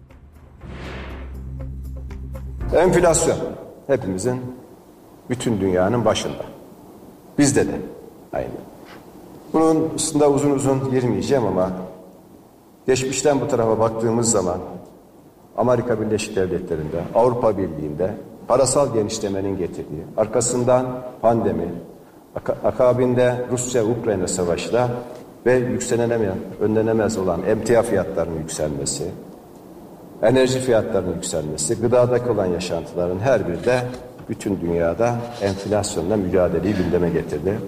Enflasyon hepimizin bütün dünyanın başında. Bizde de aynı. Bunun üstünde uzun uzun girmeyeceğim ama geçmişten bu tarafa baktığımız zaman Amerika Birleşik Devletleri'nde, Avrupa Birliği'nde parasal genişlemenin getirdiği, arkasından pandemi, aka- akabinde Rusya-Ukrayna savaşı da ve yükselenemeyen, önlenemez olan emtia fiyatlarının yükselmesi, enerji fiyatlarının yükselmesi, gıdadaki olan yaşantıların her biri de bütün dünyada enflasyonla mücadeleyi gündeme getirdi.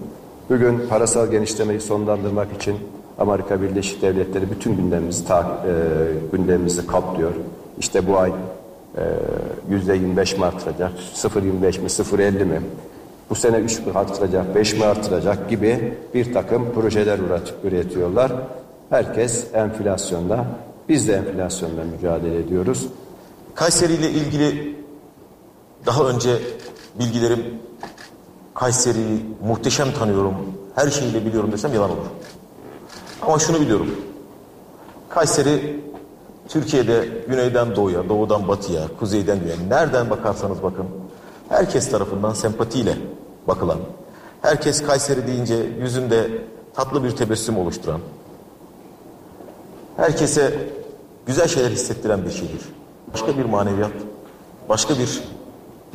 Bugün parasal genişlemeyi sonlandırmak için Amerika Birleşik Devletleri bütün gündemimizi, ta, e, gündemimizi kaplıyor. İşte bu ay e, yüzde 25 mi artıracak, 0.25 mi, 0.50 mi? Bu sene 3 mi artıracak, 5 mi artıracak gibi bir takım projeler üret- üretiyorlar. Herkes enflasyonla, biz de enflasyonla mücadele ediyoruz. Kayseri ile ilgili daha önce bilgilerim Kayseri'yi muhteşem tanıyorum, her şeyiyle biliyorum desem yalan olur. Ama şunu biliyorum. Kayseri Türkiye'de güneyden doğuya, doğudan batıya, kuzeyden güneye nereden bakarsanız bakın herkes tarafından sempatiyle bakılan, herkes Kayseri deyince yüzünde tatlı bir tebessüm oluşturan, herkese güzel şeyler hissettiren bir şehir. Başka bir maneviyat, başka bir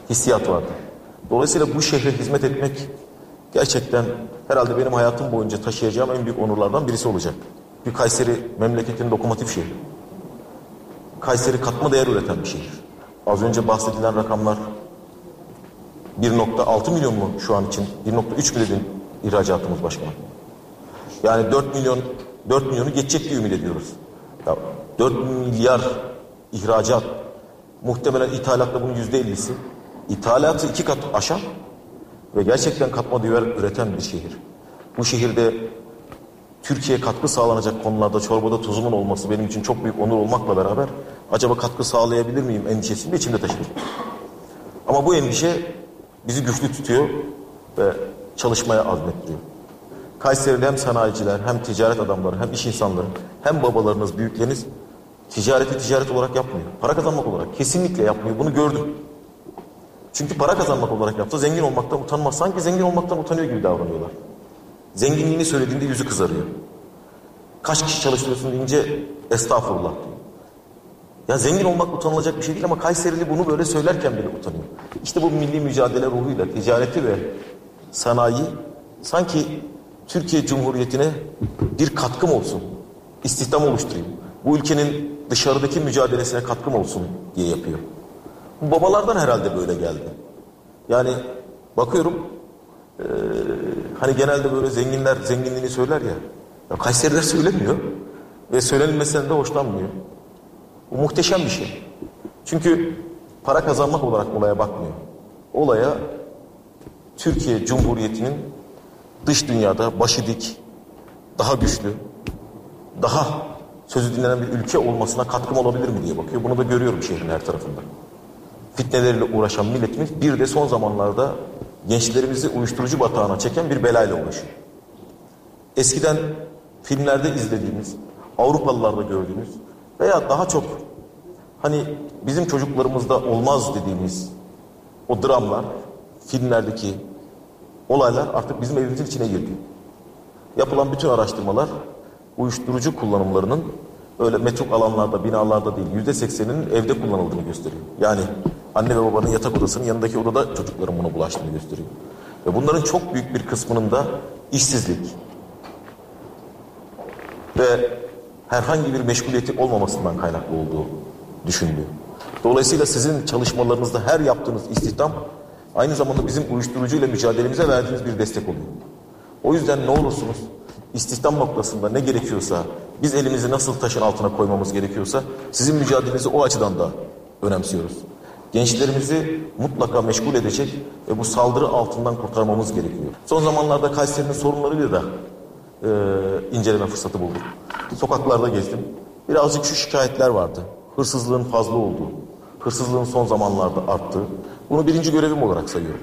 hissiyat vardı. Dolayısıyla bu şehre hizmet etmek gerçekten herhalde benim hayatım boyunca taşıyacağım en büyük onurlardan birisi olacak. Bir Kayseri memleketin lokomotif şehri. Kayseri katma değer üreten bir şehir. Az önce bahsedilen rakamlar 1.6 milyon mu şu an için? 1.3 milyon ihracatımız başkanım. Yani 4 milyon 4 milyonu geçecek diye ümit ediyoruz. Ya 4 milyar ihracat muhtemelen ithalatla bunun %50'si. İthalatı iki kat aşan ve gerçekten katma değer üreten bir şehir. Bu şehirde Türkiye katkı sağlanacak konularda çorbada tuzumun olması benim için çok büyük onur olmakla beraber acaba katkı sağlayabilir miyim endişesini de içimde taşıdım. Ama bu endişe bizi güçlü tutuyor ve çalışmaya azmettiriyor. Kayseri'de hem sanayiciler, hem ticaret adamları, hem iş insanları, hem babalarınız, büyükleriniz ticareti ticaret olarak yapmıyor. Para kazanmak olarak kesinlikle yapmıyor. Bunu gördüm. Çünkü para kazanmak olarak yaptı. Zengin olmaktan utanmaz. Sanki zengin olmaktan utanıyor gibi davranıyorlar. Zenginliğini söylediğinde yüzü kızarıyor. Kaç kişi çalıştırıyorsun deyince estağfurullah diyor. Ya zengin olmak utanılacak bir şey değil ama Kayserili bunu böyle söylerken bile utanıyor. İşte bu milli mücadele ruhuyla ticareti ve sanayi sanki Türkiye Cumhuriyeti'ne bir katkım olsun, istihdam oluşturayım. Bu ülkenin dışarıdaki mücadelesine katkım olsun diye yapıyor. Bu babalardan herhalde böyle geldi. Yani bakıyorum e, hani genelde böyle zenginler zenginliğini söyler ya. ya Kayseriler söylemiyor ve söylenmesinden de hoşlanmıyor. Bu muhteşem bir şey. Çünkü para kazanmak olarak olaya bakmıyor. Olaya Türkiye Cumhuriyeti'nin dış dünyada başı dik, daha güçlü, daha sözü dinlenen bir ülke olmasına katkım olabilir mi diye bakıyor. Bunu da görüyorum şehrin her tarafında. Fitneleriyle uğraşan milletimiz bir de son zamanlarda gençlerimizi uyuşturucu batağına çeken bir belayla uğraşıyor. Eskiden filmlerde izlediğimiz, Avrupalılarda gördüğümüz veya daha çok hani bizim çocuklarımızda olmaz dediğimiz o dramlar, filmlerdeki olaylar artık bizim evimizin içine girdi. Yapılan bütün araştırmalar uyuşturucu kullanımlarının öyle metruk alanlarda, binalarda değil, yüzde sekseninin evde kullanıldığını gösteriyor. Yani anne ve babanın yatak odasının yanındaki odada çocukların buna bulaştığını gösteriyor. Ve bunların çok büyük bir kısmının da işsizlik ve herhangi bir meşguliyeti olmamasından kaynaklı olduğu düşünülüyor. Dolayısıyla sizin çalışmalarınızda her yaptığınız istihdam aynı zamanda bizim uyuşturucuyla mücadelemize verdiğiniz bir destek oluyor. O yüzden ne olursunuz istihdam noktasında ne gerekiyorsa biz elimizi nasıl taşın altına koymamız gerekiyorsa sizin mücadelenizi o açıdan da önemsiyoruz. Gençlerimizi mutlaka meşgul edecek ve bu saldırı altından kurtarmamız gerekiyor. Son zamanlarda Kayseri'nin sorunlarıyla da e, inceleme fırsatı buldum. Sokaklarda gezdim. Birazcık şu şikayetler vardı. Hırsızlığın fazla olduğu, hırsızlığın son zamanlarda arttığı. Bunu birinci görevim olarak sayıyorum.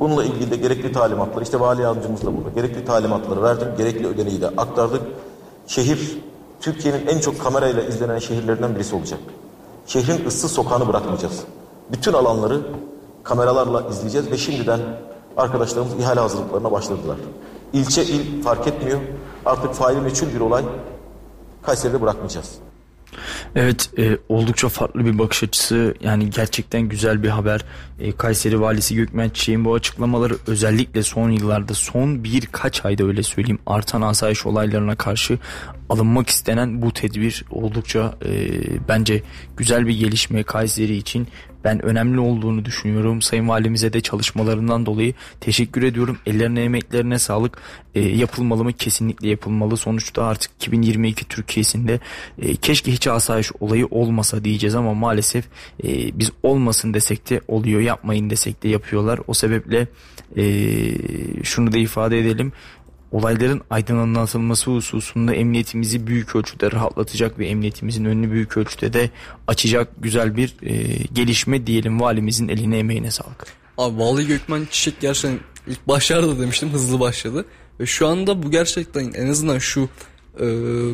Bununla ilgili de gerekli talimatlar, işte vali yardımcımız da burada. Gerekli talimatları verdim, gerekli ödeneği de aktardık. Şehir, Türkiye'nin en çok kamerayla izlenen şehirlerinden birisi olacak. Şehrin ıssız sokağını bırakmayacağız. Bütün alanları kameralarla izleyeceğiz ve şimdiden arkadaşlarımız ihale hazırlıklarına başladılar. İlçe il fark etmiyor. Artık faili meçhul bir olay Kayseri'de bırakmayacağız. Evet e, oldukça farklı bir bakış açısı yani gerçekten güzel bir haber. E, Kayseri Valisi Gökmen Çiçek'in bu açıklamaları özellikle son yıllarda son birkaç ayda öyle söyleyeyim artan asayiş olaylarına karşı alınmak istenen bu tedbir oldukça e, bence güzel bir gelişme Kayseri için ben önemli olduğunu düşünüyorum. Sayın Valimize de çalışmalarından dolayı teşekkür ediyorum. Ellerine emeklerine sağlık. E, yapılmalı mı? Kesinlikle yapılmalı. Sonuçta artık 2022 Türkiye'sinde e, keşke hiç asayiş olayı olmasa diyeceğiz ama maalesef e, biz olmasın desek de oluyor. Yapmayın desek de yapıyorlar. O sebeple e, şunu da ifade edelim olayların aydınlatılması hususunda emniyetimizi büyük ölçüde rahatlatacak ve emniyetimizin önünü büyük ölçüde de açacak güzel bir e, gelişme diyelim valimizin eline emeğine sağlık. Abi Vali Gökmen Çiçek gerçekten ilk başlarda demiştim hızlı başladı. Ve şu anda bu gerçekten en azından şu e,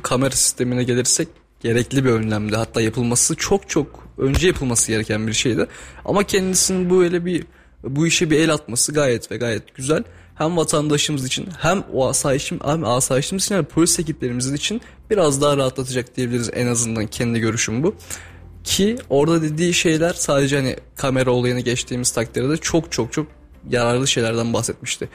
kamera sistemine gelirsek gerekli bir önlemdi. Hatta yapılması çok çok önce yapılması gereken bir şeydi. Ama kendisinin bu öyle bir bu işe bir el atması gayet ve gayet güzel hem vatandaşımız için hem o asayişim hem asayişimiz için hem polis ekiplerimizin için biraz daha rahatlatacak diyebiliriz en azından kendi görüşüm bu. Ki orada dediği şeyler sadece hani kamera olayını geçtiğimiz takdirde çok çok çok yararlı şeylerden bahsetmişti.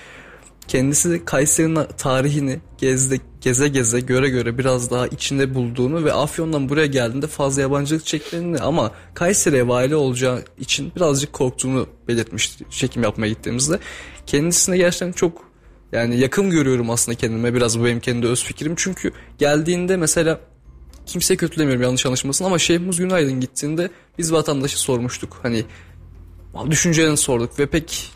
Kendisi Kayseri'nin tarihini gezde, geze geze göre göre biraz daha içinde bulduğunu ve Afyon'dan buraya geldiğinde fazla yabancılık çektiğini ama Kayseri'ye vali olacağı için birazcık korktuğunu belirtmişti çekim yapmaya gittiğimizde. Kendisine gerçekten çok yani yakın görüyorum aslında kendime biraz bu benim kendi öz fikrim. Çünkü geldiğinde mesela kimse kötülemiyorum yanlış anlaşılmasın ama Şeyhmuz Günaydın gittiğinde biz vatandaşı sormuştuk. Hani düşüncelerini sorduk ve pek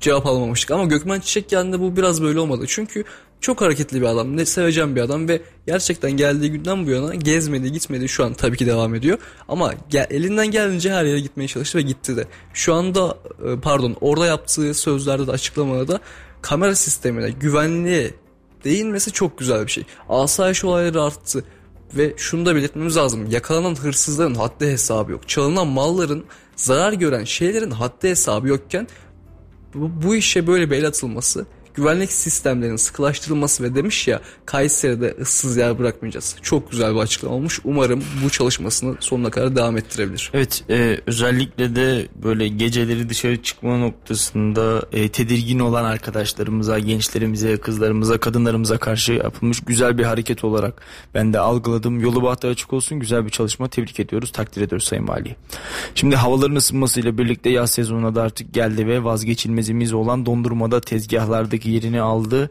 cevap alamamıştık. Ama Gökmen Çiçek geldiğinde bu biraz böyle olmadı. Çünkü çok hareketli bir adam, ne seveceğim bir adam ve gerçekten geldiği günden bu yana gezmedi, gitmedi. Şu an tabii ki devam ediyor. Ama gel, elinden geldiğince her yere gitmeye çalıştı ve gitti de. Şu anda e, pardon orada yaptığı sözlerde de açıklamada da kamera sistemine, güvenliğe değinmesi çok güzel bir şey. Asayiş olayları arttı ve şunu da belirtmemiz lazım. Yakalanan hırsızların haddi hesabı yok. Çalınan malların zarar gören şeylerin haddi hesabı yokken bu, bu işe böyle bir el atılması güvenlik sistemlerinin sıkılaştırılması ve demiş ya Kayseri'de ıssız yer bırakmayacağız. Çok güzel bir açıklama olmuş. Umarım bu çalışmasını sonuna kadar devam ettirebilir. Evet e, özellikle de böyle geceleri dışarı çıkma noktasında e, tedirgin olan arkadaşlarımıza, gençlerimize, kızlarımıza, kadınlarımıza karşı yapılmış güzel bir hareket olarak ben de algıladım. Yolu bahtı açık olsun güzel bir çalışma tebrik ediyoruz takdir ediyoruz Sayın Vali. Şimdi havaların ısınmasıyla birlikte yaz sezonuna da artık geldi ve vazgeçilmezimiz olan dondurmada tezgahlardaki yerini aldı.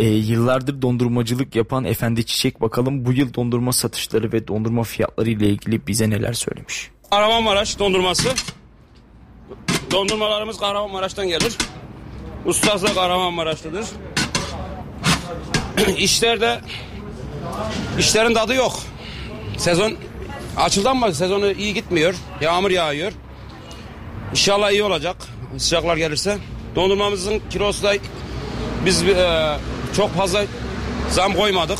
E, yıllardır dondurmacılık yapan Efendi Çiçek bakalım bu yıl dondurma satışları ve dondurma fiyatları ile ilgili bize neler söylemiş. Kahramanmaraş dondurması. Dondurmalarımız Kahramanmaraş'tan gelir. Ustası da Kahramanmaraşlıdır. İşlerde işlerin tadı yok. Sezon açıldı ama sezonu iyi gitmiyor. Yağmur yağıyor. İnşallah iyi olacak. Sıcaklar gelirse. Dondurmamızın kilosu da biz e, çok fazla zam koymadık.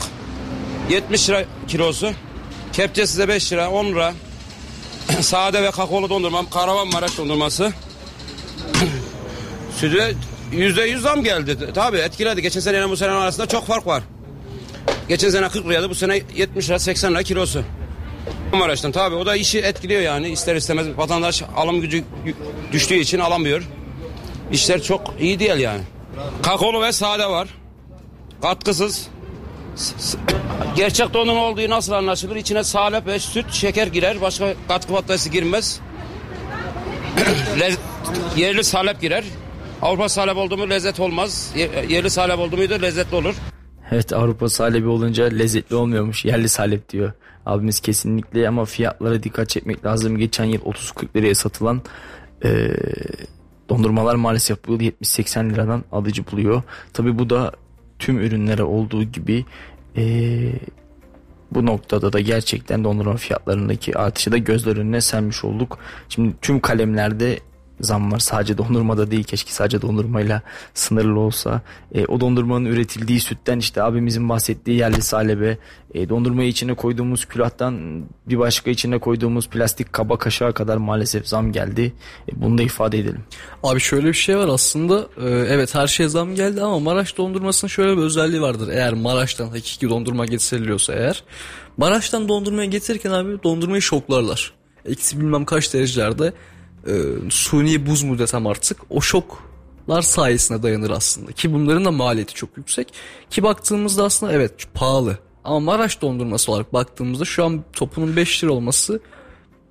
70 lira kilosu. Kepçesi de 5 lira, 10 lira. Sade ve kakaolu dondurmam. Kahramanmaraş dondurması. Sütü yüzde yüz zam geldi. Tabii etkiledi. Geçen seneyle bu senenin arasında çok fark var. Geçen sene 40 liraydı. Bu sene 70 lira 80 lira kilosu. Kahramanmaraş'tan tabii o da işi etkiliyor yani. ister istemez vatandaş alım gücü düştüğü için alamıyor. İşler çok iyi değil yani. Kakaolu ve sade var. Katkısız. Gerçek dondurma olduğu nasıl anlaşılır? İçine salep ve süt, şeker girer. Başka katkı maddesi girmez. yerli salep girer. Avrupa salep oldu mu lezzet olmaz. Yerli salep oldu muydu lezzetli olur. Evet Avrupa salebi olunca lezzetli olmuyormuş. Yerli salep diyor abimiz kesinlikle ama fiyatlara dikkat çekmek lazım. Geçen yıl 30-40 liraya satılan e, dondurmalar maalesef bu yıl 70-80 liradan alıcı buluyor. Tabi bu da tüm ürünlere olduğu gibi e, bu noktada da gerçekten dondurma fiyatlarındaki artışı da gözler önüne sermiş olduk. Şimdi tüm kalemlerde zam var. Sadece dondurmada değil keşke sadece dondurmayla sınırlı olsa. E, o dondurmanın üretildiği sütten işte abimizin bahsettiği yerli salebe, e, dondurmayı içine koyduğumuz külahtan bir başka içine koyduğumuz plastik kaba kaşığa kadar maalesef zam geldi. E, bunu da ifade edelim. Abi şöyle bir şey var aslında. E, evet her şeye zam geldi ama Maraş dondurmasının şöyle bir özelliği vardır. Eğer Maraş'tan hakiki dondurma getiriliyorsa eğer. Maraş'tan dondurmayı getirirken abi dondurmayı şoklarlar. Eksi bilmem kaç derecelerde e, suni buz mu desem artık o şoklar sayesinde dayanır aslında. Ki bunların da maliyeti çok yüksek. Ki baktığımızda aslında evet pahalı. Ama Maraş dondurması olarak baktığımızda şu an topunun 5 lira olması ya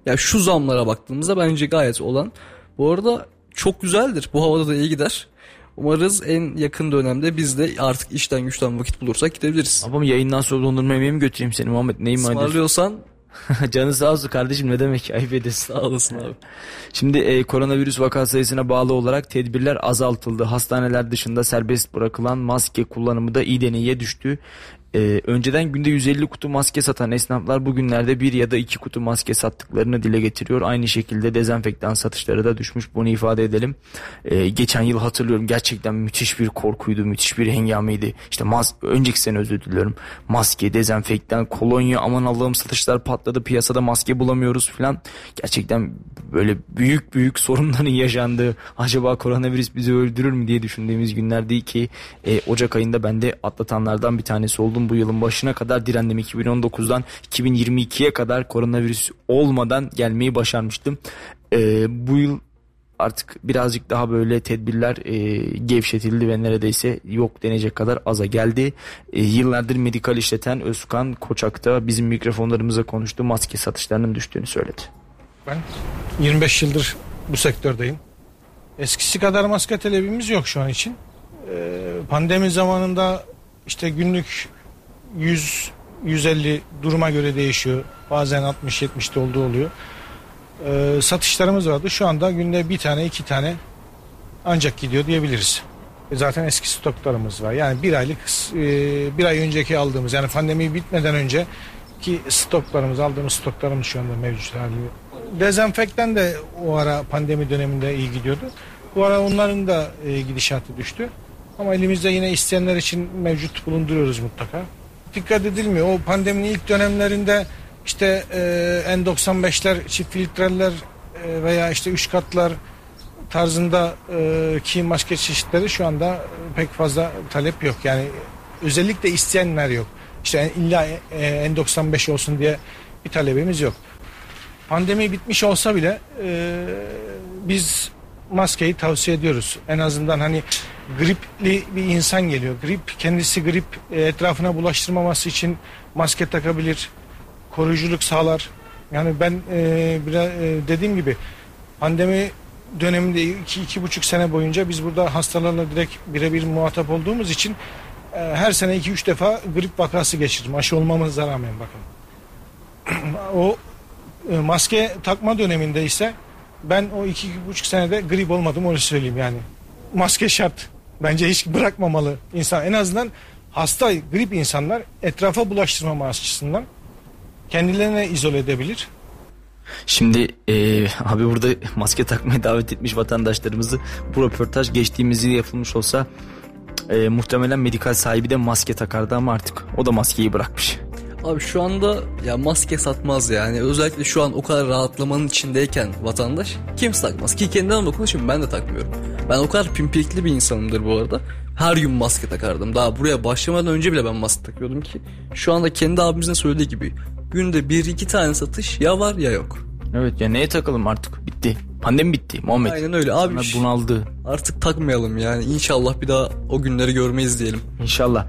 yani şu zamlara baktığımızda bence gayet olan. Bu arada çok güzeldir. Bu havada da iyi gider. Umarız en yakın dönemde biz de artık işten güçten vakit bulursak gidebiliriz. Abam yayından sonra dondurma yemeğe mi götüreyim seni Muhammed? Neyim Ismarlıyorsan Canı sağ olsun kardeşim ne demek ayıp edesin. Sağ olasın abi. Şimdi e, koronavirüs vaka sayısına bağlı olarak tedbirler azaltıldı. Hastaneler dışında serbest bırakılan maske kullanımı da iyi deneye düştü. Ee, önceden günde 150 kutu maske satan esnaflar bugünlerde bir ya da iki kutu maske sattıklarını dile getiriyor. Aynı şekilde dezenfektan satışları da düşmüş bunu ifade edelim. Ee, geçen yıl hatırlıyorum gerçekten müthiş bir korkuydu, müthiş bir hengameydi. İşte mas önceki sene özür diliyorum. Maske, dezenfektan, kolonya aman Allah'ım satışlar patladı piyasada maske bulamıyoruz falan. Gerçekten böyle büyük büyük sorunların yaşandığı acaba koronavirüs bizi öldürür mü diye düşündüğümüz günler değil ki e, Ocak ayında ben de atlatanlardan bir tanesi oldum bu yılın başına kadar direndim 2019'dan 2022'ye kadar koronavirüs olmadan gelmeyi başarmıştım. Ee, bu yıl artık birazcık daha böyle tedbirler e, gevşetildi ve neredeyse yok denecek kadar aza geldi. E, yıllardır medikal işleten Özkan Koçak da bizim mikrofonlarımıza konuştu. Maske satışlarının düştüğünü söyledi. Ben 25 yıldır bu sektördeyim. Eskisi kadar maske talebimiz yok şu an için. E, pandemi zamanında işte günlük 100 150 duruma göre değişiyor. Bazen 60-70'de olduğu oluyor. Ee, satışlarımız vardı. Şu anda günde bir tane iki tane ancak gidiyor diyebiliriz. E zaten eski stoklarımız var. Yani bir aylık e, bir ay önceki aldığımız yani pandemi bitmeden önce ki stoklarımız aldığımız stoklarımız şu anda mevcut hali. Dezenfektan de o ara pandemi döneminde iyi gidiyordu. Bu ara onların da e, gidişatı düştü. Ama elimizde yine isteyenler için mevcut bulunduruyoruz mutlaka dikkat edilmiyor. O pandeminin ilk dönemlerinde işte e, N95'ler, çift filtreler, e, veya işte üç katlar tarzında e, ki maske çeşitleri şu anda pek fazla talep yok. Yani özellikle isteyenler yok. İşte illa e, N95 olsun diye bir talebimiz yok. Pandemi bitmiş olsa bile e, biz maskeyi tavsiye ediyoruz. En azından hani gripli bir insan geliyor. Grip kendisi grip e, etrafına bulaştırmaması için maske takabilir. Koruyuculuk sağlar. Yani ben e, biraz e, dediğim gibi pandemi döneminde iki, iki buçuk sene boyunca biz burada hastalarla direkt birebir muhatap olduğumuz için e, her sene iki üç defa grip vakası geçirdim. Aşı olmamıza rağmen bakın. o e, maske takma döneminde ise ben o iki, iki buçuk senede grip olmadım onu söyleyeyim yani. Maske şart. Bence hiç bırakmamalı insan. En azından hasta grip insanlar etrafa bulaştırmama açısından kendilerine izole edebilir. Şimdi e, abi burada maske takmaya davet etmiş vatandaşlarımızı bu röportaj geçtiğimiz yıl yapılmış olsa e, muhtemelen medikal sahibi de maske takardı ama artık o da maskeyi bırakmış. Abi şu anda ya maske satmaz yani. Özellikle şu an o kadar rahatlamanın içindeyken vatandaş kimse takmaz. Ki kendi adıma konuşayım ben de takmıyorum. Ben o kadar pimpirikli bir insanımdır bu arada. Her gün maske takardım. Daha buraya başlamadan önce bile ben maske takıyordum ki. Şu anda kendi abimizin söylediği gibi günde bir iki tane satış ya var ya yok. Evet ya neye takalım artık bitti. Pandemi bitti Muhammed. Aynen öyle abi. Sana bunaldı. Artık takmayalım yani İnşallah bir daha o günleri görmeyiz diyelim. İnşallah.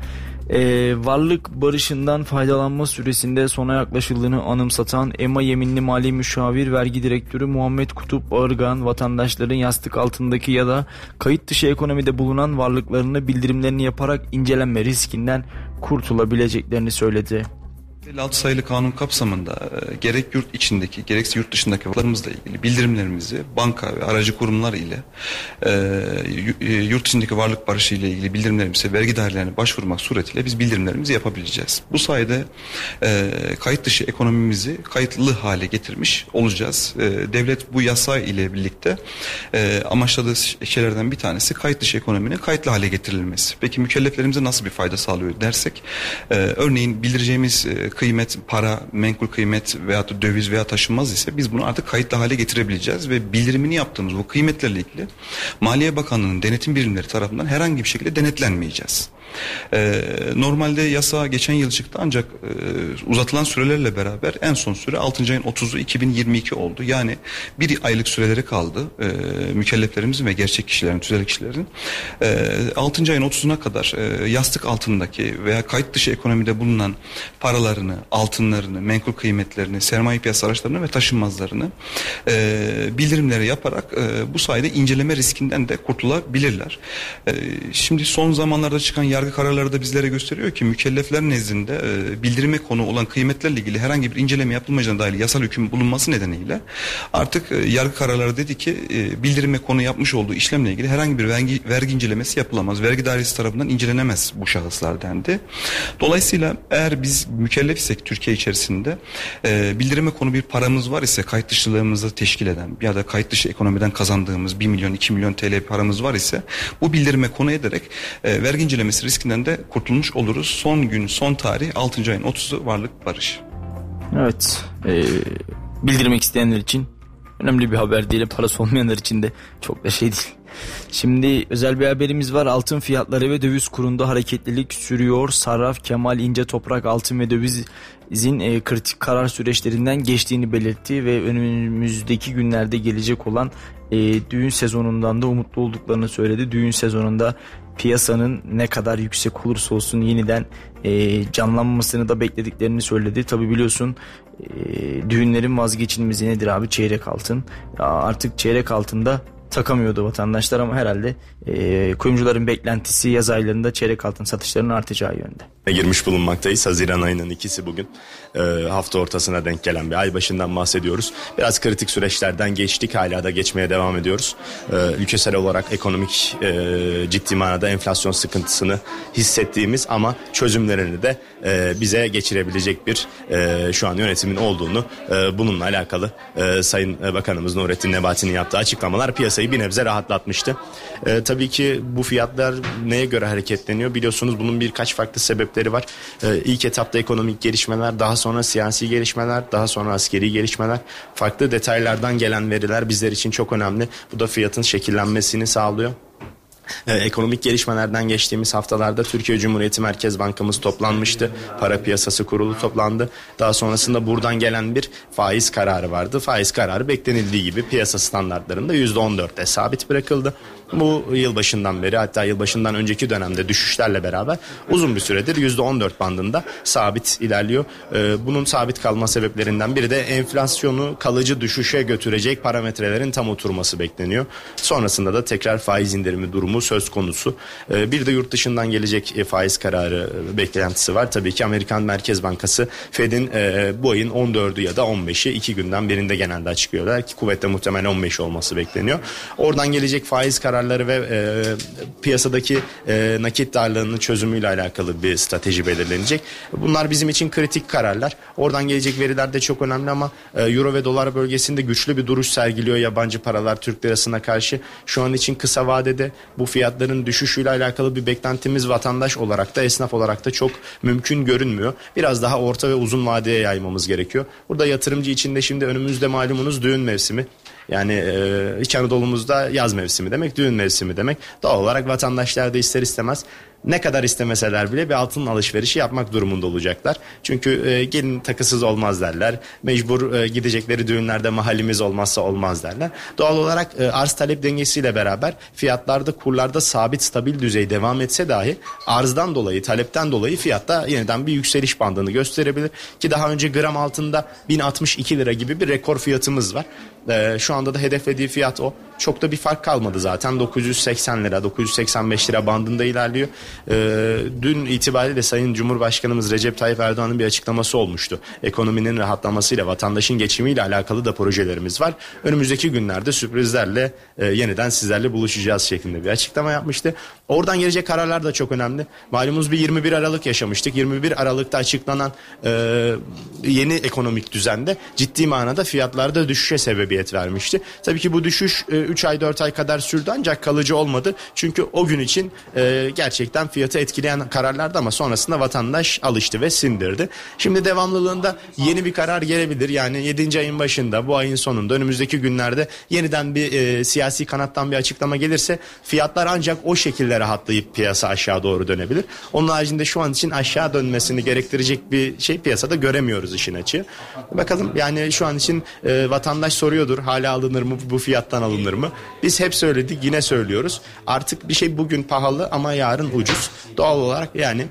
Ee, varlık barışından faydalanma süresinde sona yaklaşıldığını anımsatan EMA yeminli mali müşavir vergi direktörü Muhammed Kutup Ağırgan vatandaşların yastık altındaki ya da kayıt dışı ekonomide bulunan varlıklarını bildirimlerini yaparak incelenme riskinden kurtulabileceklerini söyledi. 56 sayılı kanun kapsamında e, gerek yurt içindeki gerekse yurt dışındaki varlıklarımızla ilgili bildirimlerimizi banka ve aracı kurumlar ile e, e, yurt içindeki varlık barışı ile ilgili bildirimlerimizi vergi dairelerine başvurmak suretiyle biz bildirimlerimizi yapabileceğiz. Bu sayede e, kayıt dışı ekonomimizi kayıtlı hale getirmiş olacağız. E, devlet bu yasa ile birlikte e, amaçladığı şeylerden bir tanesi kayıt dışı ekonominin kayıtlı hale getirilmesi. Peki mükelleflerimize nasıl bir fayda sağlıyor dersek e, örneğin bildireceğimiz e, kıymet, para, menkul kıymet veya da döviz veya taşınmaz ise biz bunu artık kayıtlı hale getirebileceğiz ve bildirimini yaptığımız bu kıymetlerle ilgili Maliye Bakanlığı'nın denetim birimleri tarafından herhangi bir şekilde denetlenmeyeceğiz. Ee, normalde yasa geçen yıl çıktı ancak e, uzatılan sürelerle beraber en son süre 6. ayın 30'u 2022 oldu. Yani bir aylık süreleri kaldı e, mükelleflerimizin ve gerçek kişilerin, tüzel kişilerin. E, 6. ayın 30'una kadar e, yastık altındaki veya kayıt dışı ekonomide bulunan paralarını, altınlarını, menkul kıymetlerini, sermaye piyasa araçlarını ve taşınmazlarını e, bildirimleri yaparak e, bu sayede inceleme riskinden de kurtulabilirler. E, şimdi son zamanlarda çıkan yargı kararları da bizlere gösteriyor ki mükellefler nezdinde e, bildirime konu olan kıymetlerle ilgili herhangi bir inceleme yapılmayacağına dair yasal hüküm bulunması nedeniyle artık e, yargı kararları dedi ki e, bildirime konu yapmış olduğu işlemle ilgili herhangi bir vergi, vergi incelemesi yapılamaz. Vergi dairesi tarafından incelenemez bu şahıslar dendi. Dolayısıyla eğer biz mükellef isek Türkiye içerisinde e, bildirime konu bir paramız var ise kayıt dışılığımızı teşkil eden ya da kayıt dışı ekonomiden kazandığımız 1 milyon 2 milyon TL paramız var ise bu bildirime konu ederek e, vergi incelemesi riskinden de kurtulmuş oluruz. Son gün son tarih 6. ayın 30'u varlık barış. Evet e, bildirmek isteyenler için önemli bir haber değil parası olmayanlar için de çok da şey değil. Şimdi özel bir haberimiz var. Altın fiyatları ve döviz kurunda hareketlilik sürüyor. Sarraf Kemal İnce Toprak altın ve dövizin e, kritik karar süreçlerinden geçtiğini belirtti ve önümüzdeki günlerde gelecek olan e, düğün sezonundan da umutlu olduklarını söyledi. Düğün sezonunda piyasanın ne kadar yüksek olursa olsun yeniden e, canlanmasını da beklediklerini söyledi. Tabi biliyorsun e, düğünlerin vazgeçilmezi nedir abi çeyrek altın. Ya artık çeyrek altında takamıyordu vatandaşlar ama herhalde e, kuyumcuların beklentisi yaz aylarında çeyrek altın satışlarının artacağı yönde. Girmiş bulunmaktayız. Haziran ayının ikisi bugün. E, hafta ortasına denk gelen bir ay başından bahsediyoruz. Biraz kritik süreçlerden geçtik. Hala da geçmeye devam ediyoruz. E, ülkesel olarak ekonomik e, ciddi manada enflasyon sıkıntısını hissettiğimiz ama çözümlerini de e, bize geçirebilecek bir e, şu an yönetimin olduğunu e, bununla alakalı e, Sayın Bakanımız Nurettin Nebati'nin yaptığı açıklamalar piyasayı piyasayı bir nebze rahatlatmıştı. E, tabii ki bu fiyatlar neye göre hareketleniyor biliyorsunuz bunun birkaç farklı sebepleri var. E, ilk etapta ekonomik gelişmeler, daha sonra siyasi gelişmeler, daha sonra askeri gelişmeler, farklı detaylardan gelen veriler bizler için çok önemli. Bu da fiyatın şekillenmesini sağlıyor. Ee, ekonomik gelişmelerden geçtiğimiz haftalarda Türkiye Cumhuriyeti Merkez Bankamız toplanmıştı. Para piyasası kurulu toplandı. Daha sonrasında buradan gelen bir faiz kararı vardı. Faiz kararı beklenildiği gibi piyasa standartlarında %14'te sabit bırakıldı. Bu yılbaşından beri hatta yılbaşından önceki dönemde düşüşlerle beraber uzun bir süredir %14 bandında sabit ilerliyor. Ee, bunun sabit kalma sebeplerinden biri de enflasyonu kalıcı düşüşe götürecek parametrelerin tam oturması bekleniyor. Sonrasında da tekrar faiz indirimi durumu söz konusu. Ee, bir de yurt dışından gelecek e, faiz kararı e, beklentisi var. Tabii ki Amerikan Merkez Bankası Fed'in e, bu ayın 14'ü ya da 15'i iki günden birinde genelde açıklıyorlar ki kuvvetle muhtemel 15 olması bekleniyor. Oradan gelecek faiz kararları ve e, piyasadaki e, nakit darlığının çözümüyle alakalı bir strateji belirlenecek. Bunlar bizim için kritik kararlar. Oradan gelecek veriler de çok önemli ama e, euro ve dolar bölgesinde güçlü bir duruş sergiliyor yabancı paralar Türk lirasına karşı. Şu an için kısa vadede bu fiyatların düşüşüyle alakalı bir beklentimiz vatandaş olarak da esnaf olarak da çok mümkün görünmüyor. Biraz daha orta ve uzun vadeye yaymamız gerekiyor. Burada yatırımcı için de şimdi önümüzde malumunuz düğün mevsimi. Yani e, İç Anadolu'muzda yaz mevsimi demek, düğün mevsimi demek. Doğal olarak vatandaşlar da ister istemez ne kadar istemeseler bile bir altın alışverişi yapmak durumunda olacaklar. Çünkü e, gelin takısız olmaz derler. Mecbur e, gidecekleri düğünlerde mahallimiz olmazsa olmaz derler. Doğal olarak e, arz talep dengesiyle beraber fiyatlarda kurlarda sabit stabil düzey devam etse dahi arzdan dolayı talepten dolayı fiyatta yeniden bir yükseliş bandını gösterebilir. Ki daha önce gram altında 1062 lira gibi bir rekor fiyatımız var. E, şu anda da hedeflediği fiyat o. Çok da bir fark kalmadı zaten 980 lira 985 lira bandında ilerliyor. Ee, dün itibariyle Sayın Cumhurbaşkanımız Recep Tayyip Erdoğan'ın bir açıklaması olmuştu. Ekonominin rahatlamasıyla vatandaşın geçimiyle alakalı da projelerimiz var. Önümüzdeki günlerde sürprizlerle e, yeniden sizlerle buluşacağız şeklinde bir açıklama yapmıştı. Oradan gelecek kararlar da çok önemli. Malumunuz bir 21 Aralık yaşamıştık. 21 Aralık'ta açıklanan e, yeni ekonomik düzende ciddi manada fiyatlarda düşüşe sebebiyet vermişti. Tabii ki bu düşüş e, 3 ay 4 ay kadar sürdü ancak kalıcı olmadı. Çünkü o gün için e, gerçekten fiyatı etkileyen kararlardı ama sonrasında vatandaş alıştı ve sindirdi. Şimdi devamlılığında yeni bir karar gelebilir. Yani 7. ayın başında bu ayın sonunda önümüzdeki günlerde yeniden bir e, siyasi kanattan bir açıklama gelirse fiyatlar ancak o şekilde rahatlayıp piyasa aşağı doğru dönebilir. Onun haricinde şu an için aşağı dönmesini gerektirecek bir şey piyasada göremiyoruz işin açığı. Bakalım yani şu an için e, vatandaş soruyordur hala alınır mı bu fiyattan alınır mı? Biz hep söyledik yine söylüyoruz. Artık bir şey bugün pahalı ama yarın ucuz. Doğal olarak yani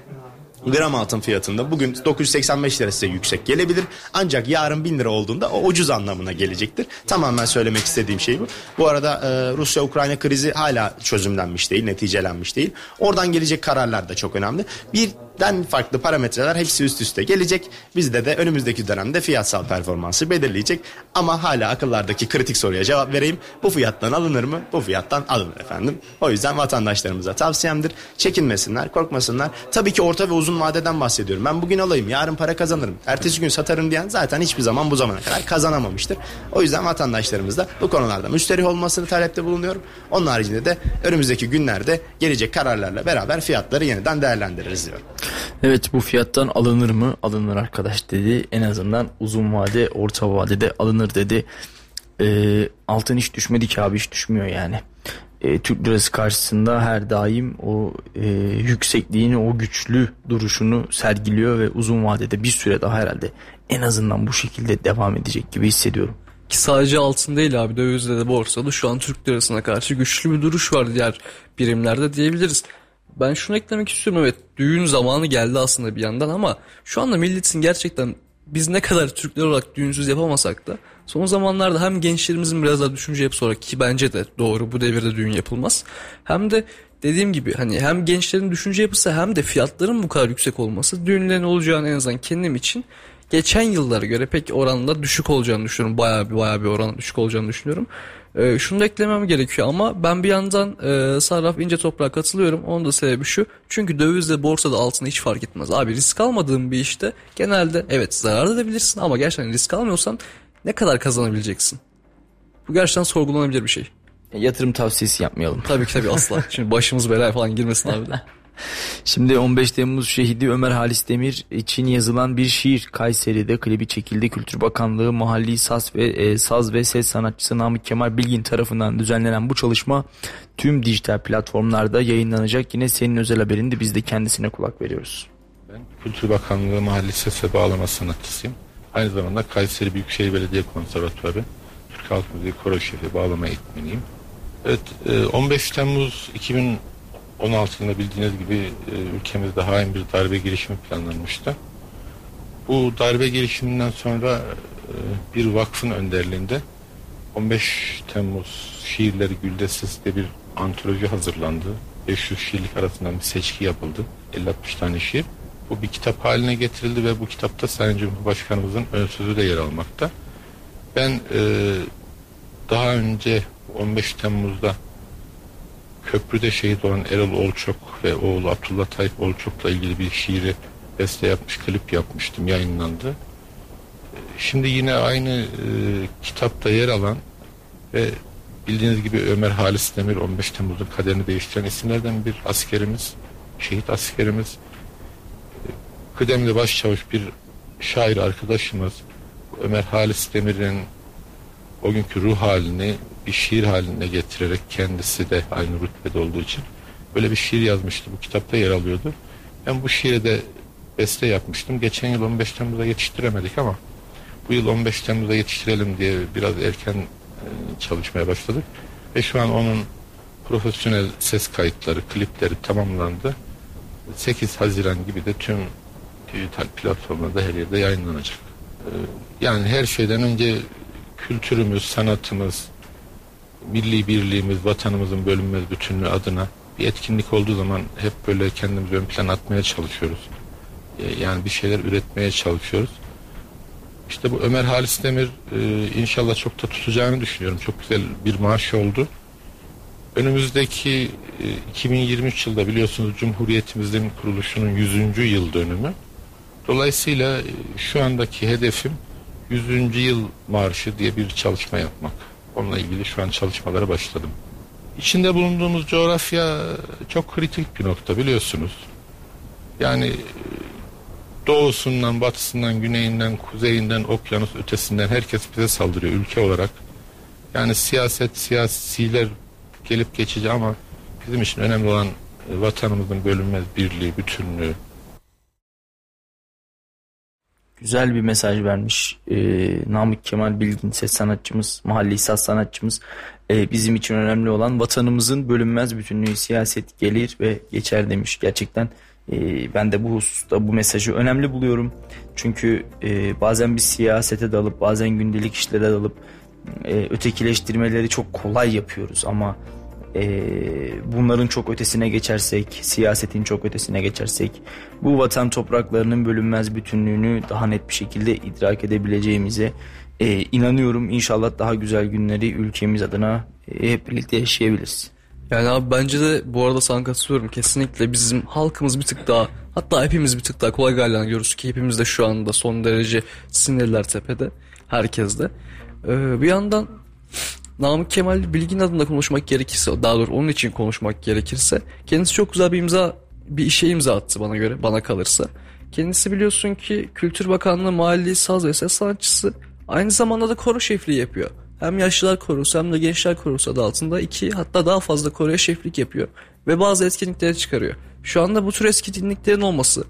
gram altın fiyatında bugün 985 lira size yüksek gelebilir. Ancak yarın 1000 lira olduğunda o ucuz anlamına gelecektir. Tamamen söylemek istediğim şey bu. Bu arada e, Rusya-Ukrayna krizi hala çözümlenmiş değil, neticelenmiş değil. Oradan gelecek kararlar da çok önemli. Birden farklı parametreler hepsi üst üste gelecek. Bizde de önümüzdeki dönemde fiyatsal performansı belirleyecek. Ama hala akıllardaki kritik soruya cevap vereyim. Bu fiyattan alınır mı? Bu fiyattan alınır efendim. O yüzden vatandaşlarımıza tavsiyemdir. Çekinmesinler, korkmasınlar. Tabii ki orta ve uzun vadeden bahsediyorum. Ben bugün alayım, yarın para kazanırım. Ertesi gün satarım diyen zaten hiçbir zaman bu zamana kadar kazanamamıştır. O yüzden vatandaşlarımız da bu konularda müşterih olmasını talepte bulunuyorum. Onun haricinde de önümüzdeki günlerde gelecek kararlarla beraber fiyatları yeniden değerlendiririz diyorum. Evet bu fiyattan alınır mı? Alınır arkadaş dedi. En azından uzun vade, orta vadede alınır dedi. Ee, altın hiç düşmedi ki abi hiç düşmüyor yani. Ee, Türk lirası karşısında her daim o e, yüksekliğini, o güçlü duruşunu sergiliyor ve uzun vadede bir süre daha herhalde en azından bu şekilde devam edecek gibi hissediyorum. Ki sadece altın değil abi dövizde de borsada şu an Türk lirasına karşı güçlü bir duruş var diğer birimlerde diyebiliriz. Ben şunu eklemek istiyorum evet düğün zamanı geldi aslında bir yandan ama şu anda milletin gerçekten biz ne kadar Türkler olarak düğünsüz yapamasak da son zamanlarda hem gençlerimizin biraz daha düşünce yapısı olarak ki bence de doğru bu devirde düğün yapılmaz. Hem de dediğim gibi hani hem gençlerin düşünce yapısı hem de fiyatların bu kadar yüksek olması düğünlerin olacağını en azından kendim için geçen yıllara göre pek oranla düşük olacağını düşünüyorum. Bayağı bir bayağı bir oran düşük olacağını düşünüyorum. Ee, şunu da eklemem gerekiyor ama ben bir yandan e, Sarraf ince toprağa katılıyorum. Onun da sebebi şu. Çünkü dövizle borsada altına hiç fark etmez. Abi risk almadığın bir işte genelde evet zarar edebilirsin ama gerçekten risk almıyorsan ne kadar kazanabileceksin? Bu gerçekten sorgulanabilir bir şey. Yatırım tavsiyesi yapmayalım. Tabii ki tabii asla. Şimdi başımız belaya falan girmesin abi de. Şimdi 15 Temmuz şehidi Ömer Halis Demir için yazılan bir şiir Kayseri'de klibi çekildi. Kültür Bakanlığı mahalli saz ve e, saz ve ses sanatçısı Namık Kemal Bilgin tarafından düzenlenen bu çalışma tüm dijital platformlarda yayınlanacak. Yine senin özel haberinde biz de kendisine kulak veriyoruz. Ben Kültür Bakanlığı mahalli ses ve bağlama sanatçısıyım. Aynı zamanda Kayseri Büyükşehir Belediye Konservatuarı Türk Halk Müziği Koro Şefi bağlama eğitmeniyim. Evet e, 15 Temmuz 2000 16'sında bildiğiniz gibi e, ülkemizde hain bir darbe girişimi planlanmıştı. Bu darbe girişiminden sonra e, bir vakfın önderliğinde 15 Temmuz şiirleri güldesiz de bir antoloji hazırlandı. 500 şiirlik arasından bir seçki yapıldı. 50-60 tane şiir. Bu bir kitap haline getirildi ve bu kitapta Sayın Cumhurbaşkanımızın ön sözü de yer almakta. Ben e, daha önce 15 Temmuz'da köprüde şehit olan Erol Olçok ve oğlu Abdullah Tayyip Olçok'la ilgili bir şiiri beste yapmış, klip yapmıştım, yayınlandı. Şimdi yine aynı e, kitapta yer alan ve bildiğiniz gibi Ömer Halis Demir 15 Temmuz'un kaderini değiştiren isimlerden bir askerimiz, şehit askerimiz. E, Kıdemli başçavuş bir şair arkadaşımız Ömer Halis Demir'in o günkü ruh halini bir şiir haline getirerek kendisi de aynı rütbede olduğu için böyle bir şiir yazmıştı. Bu kitapta yer alıyordu. Ben bu şiire de beste yapmıştım. Geçen yıl 15 Temmuz'da yetiştiremedik ama bu yıl 15 Temmuz'da yetiştirelim diye biraz erken e, çalışmaya başladık. Ve şu an onun profesyonel ses kayıtları, klipleri tamamlandı. 8 Haziran gibi de tüm dijital platformlarda her yerde yayınlanacak. E, yani her şeyden önce kültürümüz, sanatımız, milli birliğimiz, vatanımızın bölünmez bütünlüğü adına bir etkinlik olduğu zaman hep böyle kendimizi ön plan atmaya çalışıyoruz. E, Yani bir şeyler üretmeye çalışıyoruz. İşte bu Ömer Halis Demir e, inşallah çok da tutacağını düşünüyorum. Çok güzel bir maaş oldu. Önümüzdeki e, 2023 yılda biliyorsunuz Cumhuriyetimizin kuruluşunun 100. yıl dönümü. Dolayısıyla e, şu andaki hedefim 100. yıl marşı diye bir çalışma yapmak. Onunla ilgili şu an çalışmalara başladım. İçinde bulunduğumuz coğrafya çok kritik bir nokta biliyorsunuz. Yani doğusundan, batısından, güneyinden, kuzeyinden, okyanus ötesinden herkes bize saldırıyor ülke olarak. Yani siyaset, siyasiler gelip geçici ama bizim için önemli olan e, vatanımızın bölünmez birliği, bütünlüğü. Güzel bir mesaj vermiş ee, Namık Kemal Bilgin ses sanatçımız, mahalli saz sanatçımız. Ee, bizim için önemli olan vatanımızın bölünmez bütünlüğü siyaset gelir ve geçer demiş. Gerçekten e, ben de bu hususta bu mesajı önemli buluyorum. Çünkü e, bazen bir siyasete dalıp bazen gündelik işlere dalıp e, ötekileştirmeleri çok kolay yapıyoruz ama e, bunların çok ötesine geçersek, siyasetin çok ötesine geçersek bu vatan topraklarının bölünmez bütünlüğünü daha net bir şekilde idrak edebileceğimize e, inanıyorum. İnşallah daha güzel günleri ülkemiz adına e, hep birlikte yaşayabiliriz. Yani abi bence de bu arada sana katılıyorum. Kesinlikle bizim halkımız bir tık daha hatta hepimiz bir tık daha kolay görüyoruz ki hepimiz de şu anda son derece sinirler tepede. Herkes de. Ee, bir yandan Namık Kemal Bilgin adında konuşmak gerekirse daha doğrusu onun için konuşmak gerekirse kendisi çok güzel bir imza bir işe imza attı bana göre bana kalırsa. Kendisi biliyorsun ki Kültür Bakanlığı Mahalli Saz ve Ses Sanatçısı aynı zamanda da koro şefliği yapıyor. Hem yaşlılar korosu hem de gençler korosu adı altında iki hatta daha fazla koroya şeflik yapıyor. Ve bazı etkinlikleri çıkarıyor. Şu anda bu tür etkinliklerin olması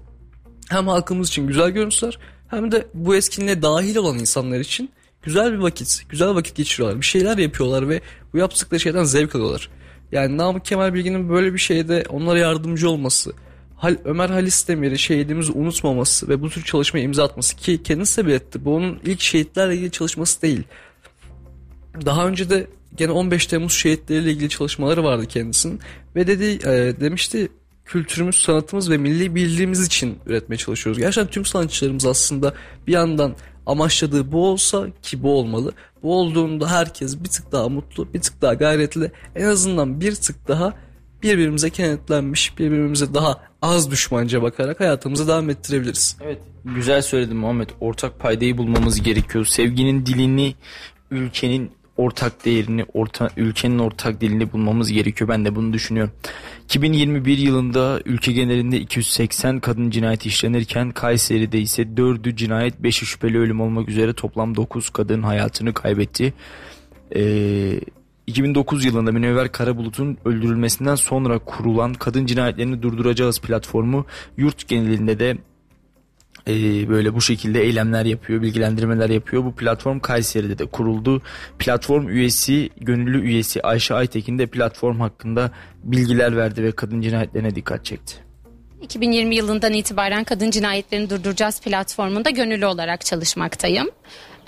hem halkımız için güzel görüntüler hem de bu etkinliğe dahil olan insanlar için güzel bir vakit, güzel vakit geçiriyorlar. Bir şeyler yapıyorlar ve bu yaptıkları şeyden zevk alıyorlar. Yani Namık Kemal Bilgin'in böyle bir şeyde onlara yardımcı olması, Hal, Ömer Halis Demir'i şehidimizi unutmaması ve bu tür çalışmaya imza atması ki kendisi belirtti. Bu onun ilk şehitlerle ilgili çalışması değil. Daha önce de gene 15 Temmuz şehitleriyle ilgili çalışmaları vardı kendisinin ve dedi e, demişti kültürümüz, sanatımız ve milli bildiğimiz için üretmeye çalışıyoruz. Gerçekten tüm sanatçılarımız aslında bir yandan amaçladığı bu olsa ki bu olmalı. Bu olduğunda herkes bir tık daha mutlu, bir tık daha gayretli, en azından bir tık daha birbirimize kenetlenmiş, birbirimize daha az düşmanca bakarak hayatımızı devam ettirebiliriz. Evet, güzel söyledin Muhammed. Ortak paydayı bulmamız gerekiyor. Sevginin dilini ülkenin ortak değerini, orta, ülkenin ortak dilini bulmamız gerekiyor. Ben de bunu düşünüyorum. 2021 yılında ülke genelinde 280 kadın cinayeti işlenirken Kayseri'de ise 4'ü cinayet 5'i şüpheli ölüm olmak üzere toplam 9 kadın hayatını kaybetti. Ee, 2009 yılında Münevver Karabulut'un öldürülmesinden sonra kurulan Kadın Cinayetlerini Durduracağız platformu yurt genelinde de e, böyle bu şekilde eylemler yapıyor, bilgilendirmeler yapıyor. Bu platform Kayseri'de de kuruldu. Platform üyesi, gönüllü üyesi Ayşe Aytekin de platform hakkında bilgiler verdi ve kadın cinayetlerine dikkat çekti. 2020 yılından itibaren Kadın Cinayetlerini Durduracağız platformunda gönüllü olarak çalışmaktayım.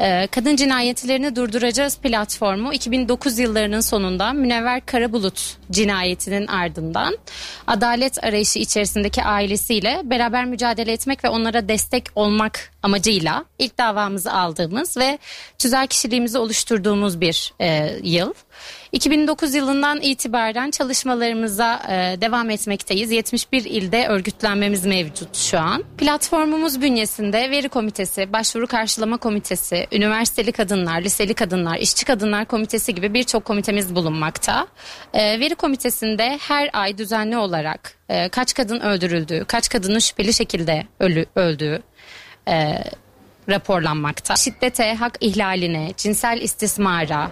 Ee, Kadın Cinayetlerini Durduracağız platformu 2009 yıllarının sonunda Münevver Karabulut cinayetinin ardından adalet arayışı içerisindeki ailesiyle beraber mücadele etmek ve onlara destek olmak amacıyla ilk davamızı aldığımız ve tüzel kişiliğimizi oluşturduğumuz bir e, yıl. 2009 yılından itibaren çalışmalarımıza e, devam etmekteyiz. 71 ilde örgütlenmemiz mevcut şu an. Platformumuz bünyesinde veri komitesi, başvuru karşılama komitesi, üniversiteli kadınlar, liseli kadınlar, işçi kadınlar komitesi gibi birçok komitemiz bulunmakta. E, veri komitesinde her ay düzenli olarak e, kaç kadın öldürüldüğü, kaç kadının şüpheli şekilde ölü, öldüğü, raporlanmakta. Şiddete, hak ihlaline, cinsel istismara,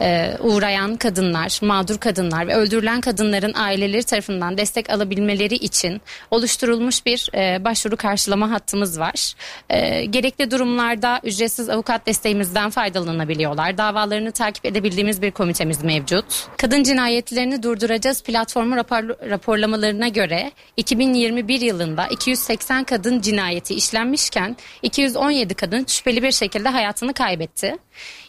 e, uğrayan kadınlar, mağdur kadınlar ve öldürülen kadınların aileleri tarafından destek alabilmeleri için oluşturulmuş bir e, başvuru karşılama hattımız var. E, gerekli durumlarda ücretsiz avukat desteğimizden faydalanabiliyorlar. Davalarını takip edebildiğimiz bir komitemiz mevcut. Kadın cinayetlerini durduracağız platformu rapor, raporlamalarına göre 2021 yılında 280 kadın cinayeti işlenmişken 217 kadın şüpheli bir şekilde hayatını kaybetti.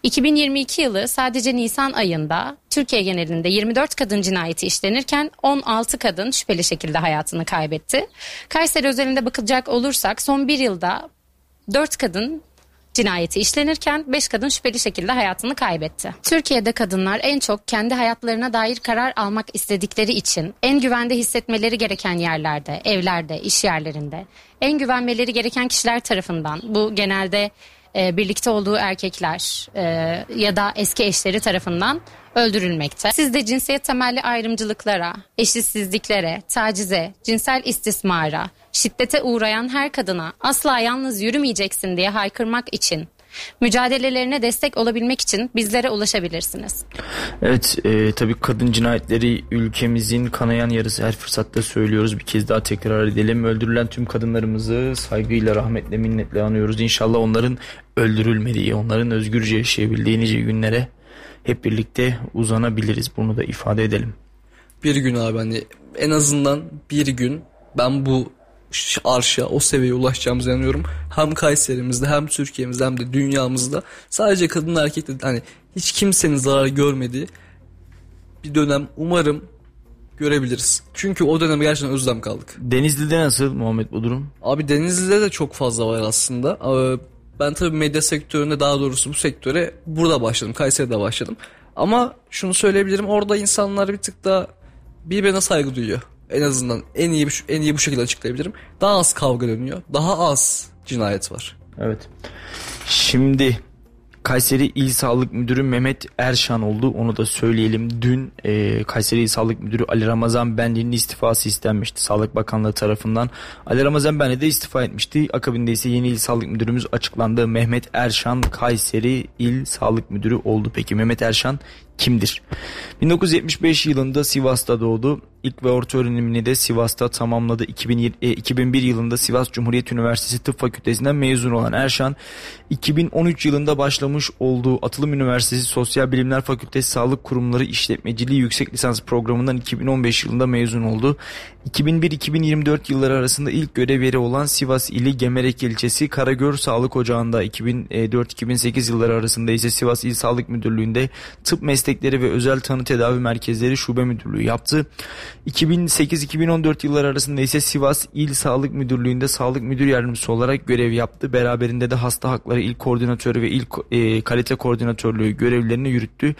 2022 yılı sadece Nisan ayında Türkiye genelinde 24 kadın cinayeti işlenirken 16 kadın şüpheli şekilde hayatını kaybetti. Kayseri özelinde bakılacak olursak son bir yılda 4 kadın cinayeti işlenirken 5 kadın şüpheli şekilde hayatını kaybetti. Türkiye'de kadınlar en çok kendi hayatlarına dair karar almak istedikleri için en güvende hissetmeleri gereken yerlerde, evlerde, iş yerlerinde, en güvenmeleri gereken kişiler tarafından bu genelde e, birlikte olduğu erkekler e, ya da eski eşleri tarafından öldürülmekte. Siz de cinsiyet temelli ayrımcılıklara, eşitsizliklere, tacize, cinsel istismara, şiddete uğrayan her kadına asla yalnız yürümeyeceksin diye haykırmak için mücadelelerine destek olabilmek için bizlere ulaşabilirsiniz. Evet e, tabii kadın cinayetleri ülkemizin kanayan yarısı her fırsatta söylüyoruz. Bir kez daha tekrar edelim. Öldürülen tüm kadınlarımızı saygıyla, rahmetle, minnetle anıyoruz. İnşallah onların öldürülmediği, onların özgürce yaşayabildiği nice günlere hep birlikte uzanabiliriz. Bunu da ifade edelim. Bir gün abi hani en azından bir gün ben bu arşa o seviyeye ulaşacağımıza inanıyorum. Hem Kayserimizde hem Türkiye'mizde hem de dünyamızda sadece kadın erkek de hani hiç kimsenin zarar görmediği bir dönem umarım görebiliriz. Çünkü o döneme gerçekten özlem kaldık. Denizli'de nasıl Muhammed bu durum? Abi Denizli'de de çok fazla var aslında. Ben tabii medya sektöründe daha doğrusu bu sektöre burada başladım. Kayseri'de başladım. Ama şunu söyleyebilirim orada insanlar bir tık daha birbirine saygı duyuyor. En azından en iyi en iyi bu şekilde açıklayabilirim. Daha az kavga dönüyor. Daha az cinayet var. Evet. Şimdi Kayseri İl Sağlık Müdürü Mehmet Erşan oldu. Onu da söyleyelim. Dün e, Kayseri İl Sağlık Müdürü Ali Ramazan Benli'nin istifası istenmişti Sağlık Bakanlığı tarafından. Ali Ramazan Benli de istifa etmişti. Akabinde ise yeni İl Sağlık Müdürümüz açıklandı. Mehmet Erşan Kayseri İl Sağlık Müdürü oldu. Peki Mehmet Erşan kimdir? 1975 yılında Sivas'ta doğdu. İlk ve orta öğrenimini de Sivas'ta tamamladı. 2020, e, 2001 yılında Sivas Cumhuriyet Üniversitesi Tıp Fakültesinden mezun olan Erşan, 2013 yılında başlamış olduğu Atılım Üniversitesi Sosyal Bilimler Fakültesi Sağlık Kurumları İşletmeciliği Yüksek Lisans Programı'ndan 2015 yılında mezun oldu. 2001-2024 yılları arasında ilk görev yeri olan Sivas ili Gemerek ilçesi Karagör Sağlık Ocağı'nda 2004-2008 yılları arasında ise Sivas İl Sağlık Müdürlüğü'nde tıp meslekleri ve özel tanı tedavi merkezleri şube müdürlüğü yaptı. 2008-2014 yılları arasında ise Sivas İl Sağlık Müdürlüğü'nde sağlık müdür yardımcısı olarak görev yaptı. Beraberinde de hasta hakları il koordinatörü ve il e, kalite koordinatörlüğü görevlerini yürüttü.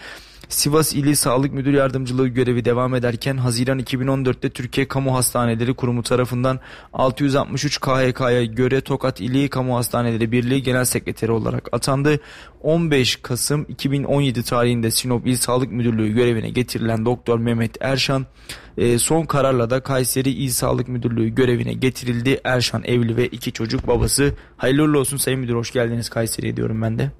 Sivas İli Sağlık Müdür Yardımcılığı görevi devam ederken Haziran 2014'te Türkiye Kamu Hastaneleri Kurumu tarafından 663 KHK'ya göre Tokat İli Kamu Hastaneleri Birliği Genel Sekreteri olarak atandı. 15 Kasım 2017 tarihinde Sinop İl Sağlık Müdürlüğü görevine getirilen Doktor Mehmet Erşan e, son kararla da Kayseri İl Sağlık Müdürlüğü görevine getirildi. Erşan evli ve iki çocuk babası. Hayırlı olsun Sayın Müdür hoş geldiniz Kayseri'ye diyorum ben de.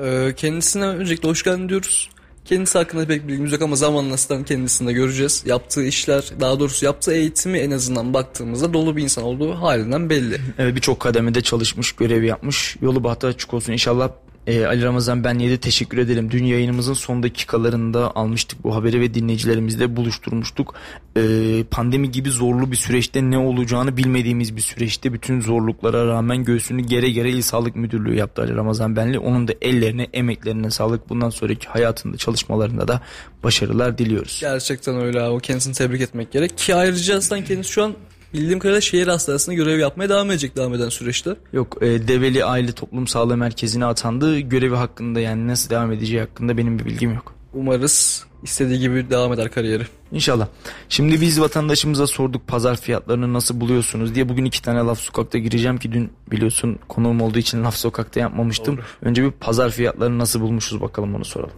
Ee, kendisine öncelikle hoş geldin diyoruz. Kendisi hakkında pek bilgimiz yok ama zamanla zaten kendisini de göreceğiz. Yaptığı işler, daha doğrusu yaptığı eğitimi en azından baktığımızda dolu bir insan olduğu halinden belli. Evet birçok kademede çalışmış, görev yapmış. Yolu bahtı açık olsun. İnşallah e, Ali Ramazan ben yedi teşekkür ederim. Dün yayınımızın son dakikalarında almıştık bu haberi ve dinleyicilerimizle buluşturmuştuk. E, pandemi gibi zorlu bir süreçte ne olacağını bilmediğimiz bir süreçte bütün zorluklara rağmen göğsünü gere gere İl Sağlık Müdürlüğü yaptı Ali Ramazan Benli. Onun da ellerine, emeklerine sağlık. Bundan sonraki hayatında, çalışmalarında da başarılar diliyoruz. Gerçekten öyle abi. Kendisini tebrik etmek gerek. Ki ayrıca aslında kendisi şu an bildiğim kadarıyla şehir hastanesinde görev yapmaya devam edecek devam eden süreçte. Yok e, Develi Aile Toplum Sağlığı Merkezi'ne atandı. Görevi hakkında yani nasıl devam edeceği hakkında benim bir bilgim yok. Umarız istediği gibi devam eder kariyeri. İnşallah. Şimdi biz vatandaşımıza sorduk pazar fiyatlarını nasıl buluyorsunuz diye. Bugün iki tane laf sokakta gireceğim ki dün biliyorsun konuğum olduğu için laf sokakta yapmamıştım. Doğru. Önce bir pazar fiyatlarını nasıl bulmuşuz bakalım onu soralım.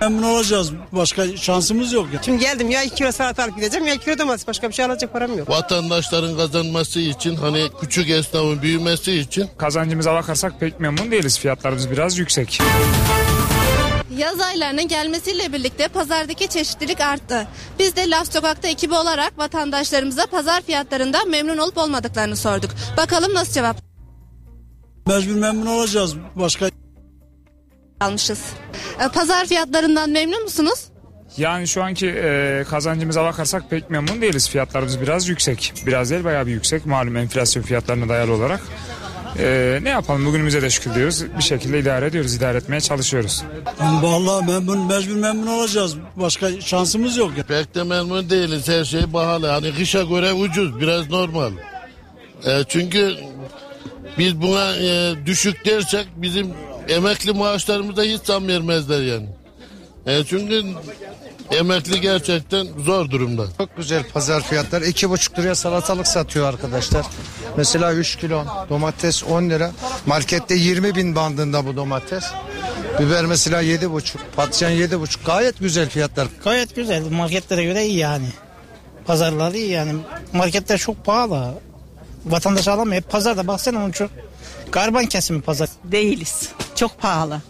Memnun olacağız. Başka şansımız yok. Şimdi geldim ya 2 kilo salatalık gideceğim ya 2 kilo domates. Başka bir şey alacak param yok. Vatandaşların kazanması için hani küçük esnafın büyümesi için Kazancımıza bakarsak pek memnun değiliz. Fiyatlarımız biraz yüksek. Yaz aylarının gelmesiyle birlikte pazardaki çeşitlilik arttı. Biz de Laf Sokak'ta ekibi olarak vatandaşlarımıza pazar fiyatlarından memnun olup olmadıklarını sorduk. Bakalım nasıl cevap Mecbur memnun olacağız. Başka almışız. E, Pazar fiyatlarından memnun musunuz? Yani şu anki e, kazancımıza bakarsak pek memnun değiliz. Fiyatlarımız biraz yüksek. Biraz değil bayağı bir yüksek. Malum enflasyon fiyatlarına dayalı olarak. E, ne yapalım bugünümüze de şükür diyoruz. Bir şekilde idare ediyoruz. idare etmeye çalışıyoruz. vallahi memnun, mecbur memnun olacağız. Başka şansımız yok. pek de memnun değiliz. Her şey pahalı. Hani kışa göre ucuz. Biraz normal. E, çünkü biz buna e, düşük dersek bizim emekli maaşlarımıza hiç zam vermezler yani. E, çünkü emekli gerçekten zor durumda. Çok güzel pazar fiyatları. iki buçuk liraya salatalık satıyor arkadaşlar. Mesela 3 kilo domates 10 lira. Markette 20 bin bandında bu domates. Biber mesela yedi buçuk. Patlıcan yedi buçuk. Gayet güzel fiyatlar. Gayet güzel. Marketlere göre iyi yani. Pazarları iyi yani. Marketler çok pahalı. Vatandaş alamıyor. Hep pazarda baksana onun çok. Garban kesimi pazar. Değiliz. Çok pahalı.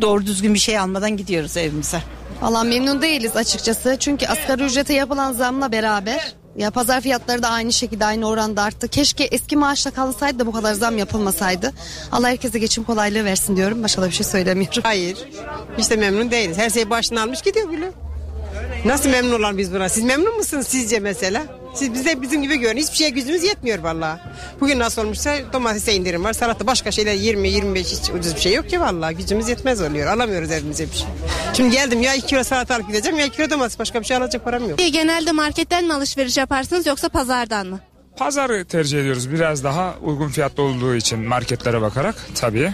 Doğru düzgün bir şey almadan gidiyoruz evimize. Valla memnun değiliz açıkçası. Çünkü asgari ücrete yapılan zamla beraber ya pazar fiyatları da aynı şekilde aynı oranda arttı. Keşke eski maaşla kalınsaydı da bu kadar zam yapılmasaydı. Allah herkese geçim kolaylığı versin diyorum. Başka da bir şey söylemiyorum. Hayır. Hiç de memnun değiliz. Her şey başına almış gidiyor bile. Nasıl memnun olan biz buna? Siz memnun musunuz sizce mesela? Siz bize bizim gibi görün. Hiçbir şeye gücümüz yetmiyor vallahi. Bugün nasıl olmuşsa domatese indirim var. Salata başka şeyler 20-25 hiç ucuz bir şey yok ki vallahi. Gücümüz yetmez oluyor. Alamıyoruz evimize bir şey. Şimdi geldim ya 2 kilo salata alıp gideceğim ya 2 kilo domates. Başka bir şey alacak param yok. Genelde marketten mi alışveriş yaparsınız yoksa pazardan mı? Pazarı tercih ediyoruz. Biraz daha uygun fiyatlı olduğu için marketlere bakarak tabii.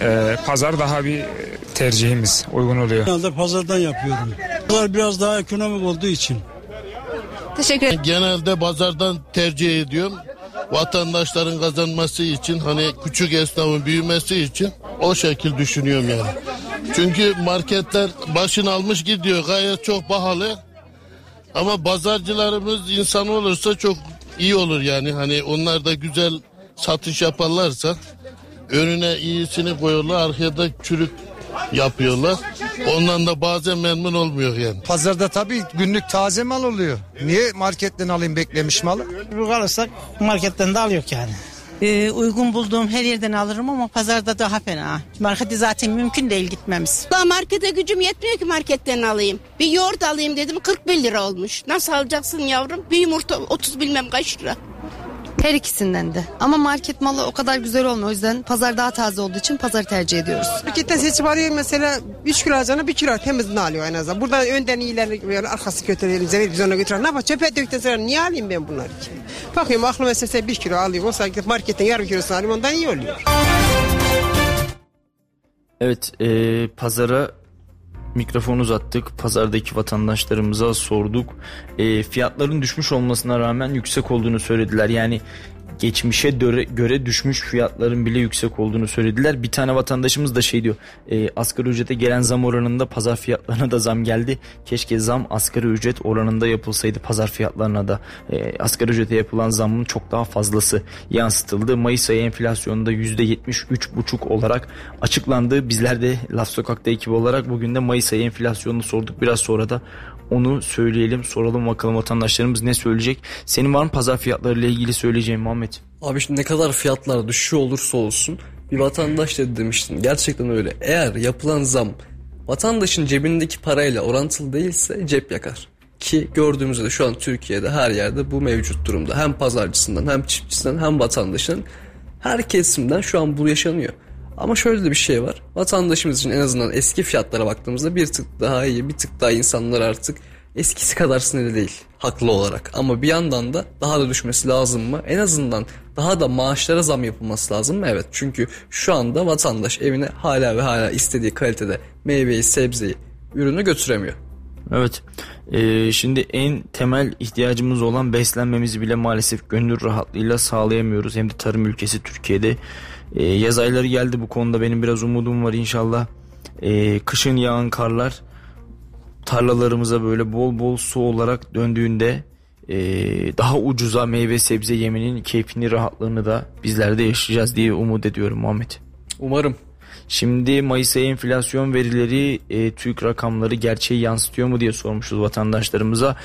E, pazar daha bir tercihimiz uygun oluyor. Genelde pazardan yapıyorum. Pazar biraz daha ekonomik olduğu için. Teşekkür ederim. Genelde pazardan tercih ediyorum. Vatandaşların kazanması için hani küçük esnafın büyümesi için o şekil düşünüyorum yani. Çünkü marketler başını almış gidiyor gayet çok pahalı. Ama pazarcılarımız insan olursa çok iyi olur yani. Hani onlar da güzel satış yaparlarsa önüne iyisini koyuyorlar arkaya çürük yapıyorlar. Ondan da bazen memnun olmuyor yani. Pazarda tabii günlük taze mal oluyor. Niye marketten alayım beklemiş malı? Bu alırsak marketten de alıyor yani. Ee, uygun bulduğum her yerden alırım ama pazarda daha fena. Markete zaten mümkün değil gitmemiz. Daha markete gücüm yetmiyor ki marketten alayım. Bir yoğurt alayım dedim 41 lira olmuş. Nasıl alacaksın yavrum? Bir yumurta 30 bilmem kaç lira. Her ikisinden de. Ama market malı o kadar güzel olmuyor. O yüzden pazar daha taze olduğu için pazarı tercih ediyoruz. Marketten seçip arıyor mesela 3 kilo alacağına 1 kilo temizini alıyor en azından. Buradan önden iyilerini veriyor, arkası kötülerimize verip biz ona götürüyor. Ne yapalım çöpe döktükten sonra niye alayım ben bunları ki? Bakıyorum aklıma mesela 1 kilo alıyorum. Olsa gidip marketten yarım kilosunu alayım ondan iyi oluyor. Evet e, pazara mikrofon uzattık. Pazardaki vatandaşlarımıza sorduk. E, fiyatların düşmüş olmasına rağmen yüksek olduğunu söylediler. Yani geçmişe göre, düşmüş fiyatların bile yüksek olduğunu söylediler. Bir tane vatandaşımız da şey diyor. E, asgari ücrete gelen zam oranında pazar fiyatlarına da zam geldi. Keşke zam asgari ücret oranında yapılsaydı pazar fiyatlarına da. E, asgari ücrete yapılan zamın çok daha fazlası yansıtıldı. Mayıs ayı enflasyonunda %73,5 olarak açıklandı. Bizler de Laf Sokak'ta ekibi olarak bugün de Mayıs ayı enflasyonunu sorduk. Biraz sonra da onu söyleyelim soralım bakalım vatandaşlarımız ne söyleyecek. Senin var mı pazar fiyatları ile ilgili söyleyeceğin Muhammed? Abi şimdi ne kadar fiyatlar düşüyor olursa olsun bir vatandaş da demiştin. Gerçekten öyle. Eğer yapılan zam vatandaşın cebindeki parayla orantılı değilse cep yakar. Ki gördüğümüzde şu an Türkiye'de her yerde bu mevcut durumda. Hem pazarcısından hem çiftçisinden hem vatandaşın her kesimden şu an bu yaşanıyor. Ama şöyle de bir şey var. Vatandaşımız için en azından eski fiyatlara baktığımızda bir tık daha iyi, bir tık daha insanlar artık eskisi kadar sinirli değil haklı olarak. Ama bir yandan da daha da düşmesi lazım mı? En azından daha da maaşlara zam yapılması lazım mı? Evet. Çünkü şu anda vatandaş evine hala ve hala istediği kalitede meyveyi, sebzeyi, ürünü götüremiyor. Evet. Ee, şimdi en temel ihtiyacımız olan beslenmemizi bile maalesef gönül rahatlığıyla sağlayamıyoruz. Hem de tarım ülkesi Türkiye'de. Ee, yaz ayları geldi bu konuda benim biraz umudum var inşallah. Ee, kışın yağan karlar tarlalarımıza böyle bol bol su olarak döndüğünde e, daha ucuza meyve sebze yemenin keyfini rahatlığını da bizler de yaşayacağız diye umut ediyorum Muhammed. Umarım. Şimdi Mayıs ayı enflasyon verileri e, TÜİK rakamları gerçeği yansıtıyor mu diye sormuşuz vatandaşlarımıza.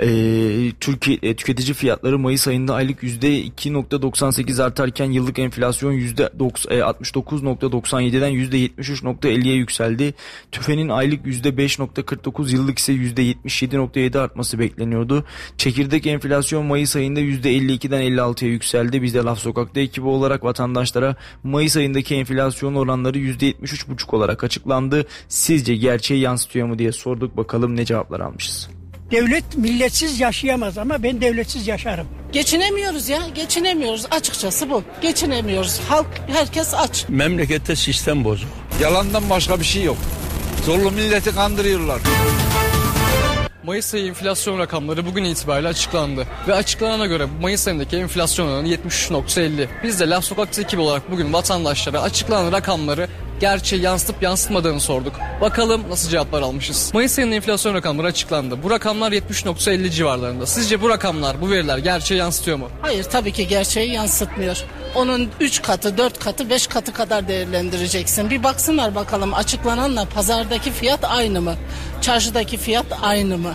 E, Türkiye e, tüketici fiyatları Mayıs ayında aylık %2.98 artarken yıllık enflasyon %69.97'den %73.50'ye yükseldi. TÜFE'nin aylık %5.49 yıllık ise %77.7 artması bekleniyordu. Çekirdek enflasyon Mayıs ayında %52'den 56'ya yükseldi. Biz de Laf Sokak'ta ekibi olarak vatandaşlara Mayıs ayındaki enflasyon oranları %73.5 olarak açıklandı. Sizce gerçeği yansıtıyor mu diye sorduk. Bakalım ne cevaplar almışız. Devlet milletsiz yaşayamaz ama ben devletsiz yaşarım. Geçinemiyoruz ya, geçinemiyoruz. Açıkçası bu. Geçinemiyoruz. Halk, herkes aç. Memlekette sistem bozuk. Yalandan başka bir şey yok. Zorlu milleti kandırıyorlar. Mayıs ayı enflasyon rakamları bugün itibariyle açıklandı. Ve açıklanana göre Mayıs ayındaki enflasyon oranı 73.50. Biz de Laf Sokak'ta ekibi olarak bugün vatandaşlara açıklanan rakamları gerçeği yansıtıp yansıtmadığını sorduk. Bakalım nasıl cevaplar almışız. Mayıs ayının enflasyon rakamları açıklandı. Bu rakamlar 70.50 civarlarında. Sizce bu rakamlar, bu veriler gerçeği yansıtıyor mu? Hayır tabii ki gerçeği yansıtmıyor. Onun 3 katı, 4 katı, 5 katı kadar değerlendireceksin. Bir baksınlar bakalım açıklananla pazardaki fiyat aynı mı? Çarşıdaki fiyat aynı mı?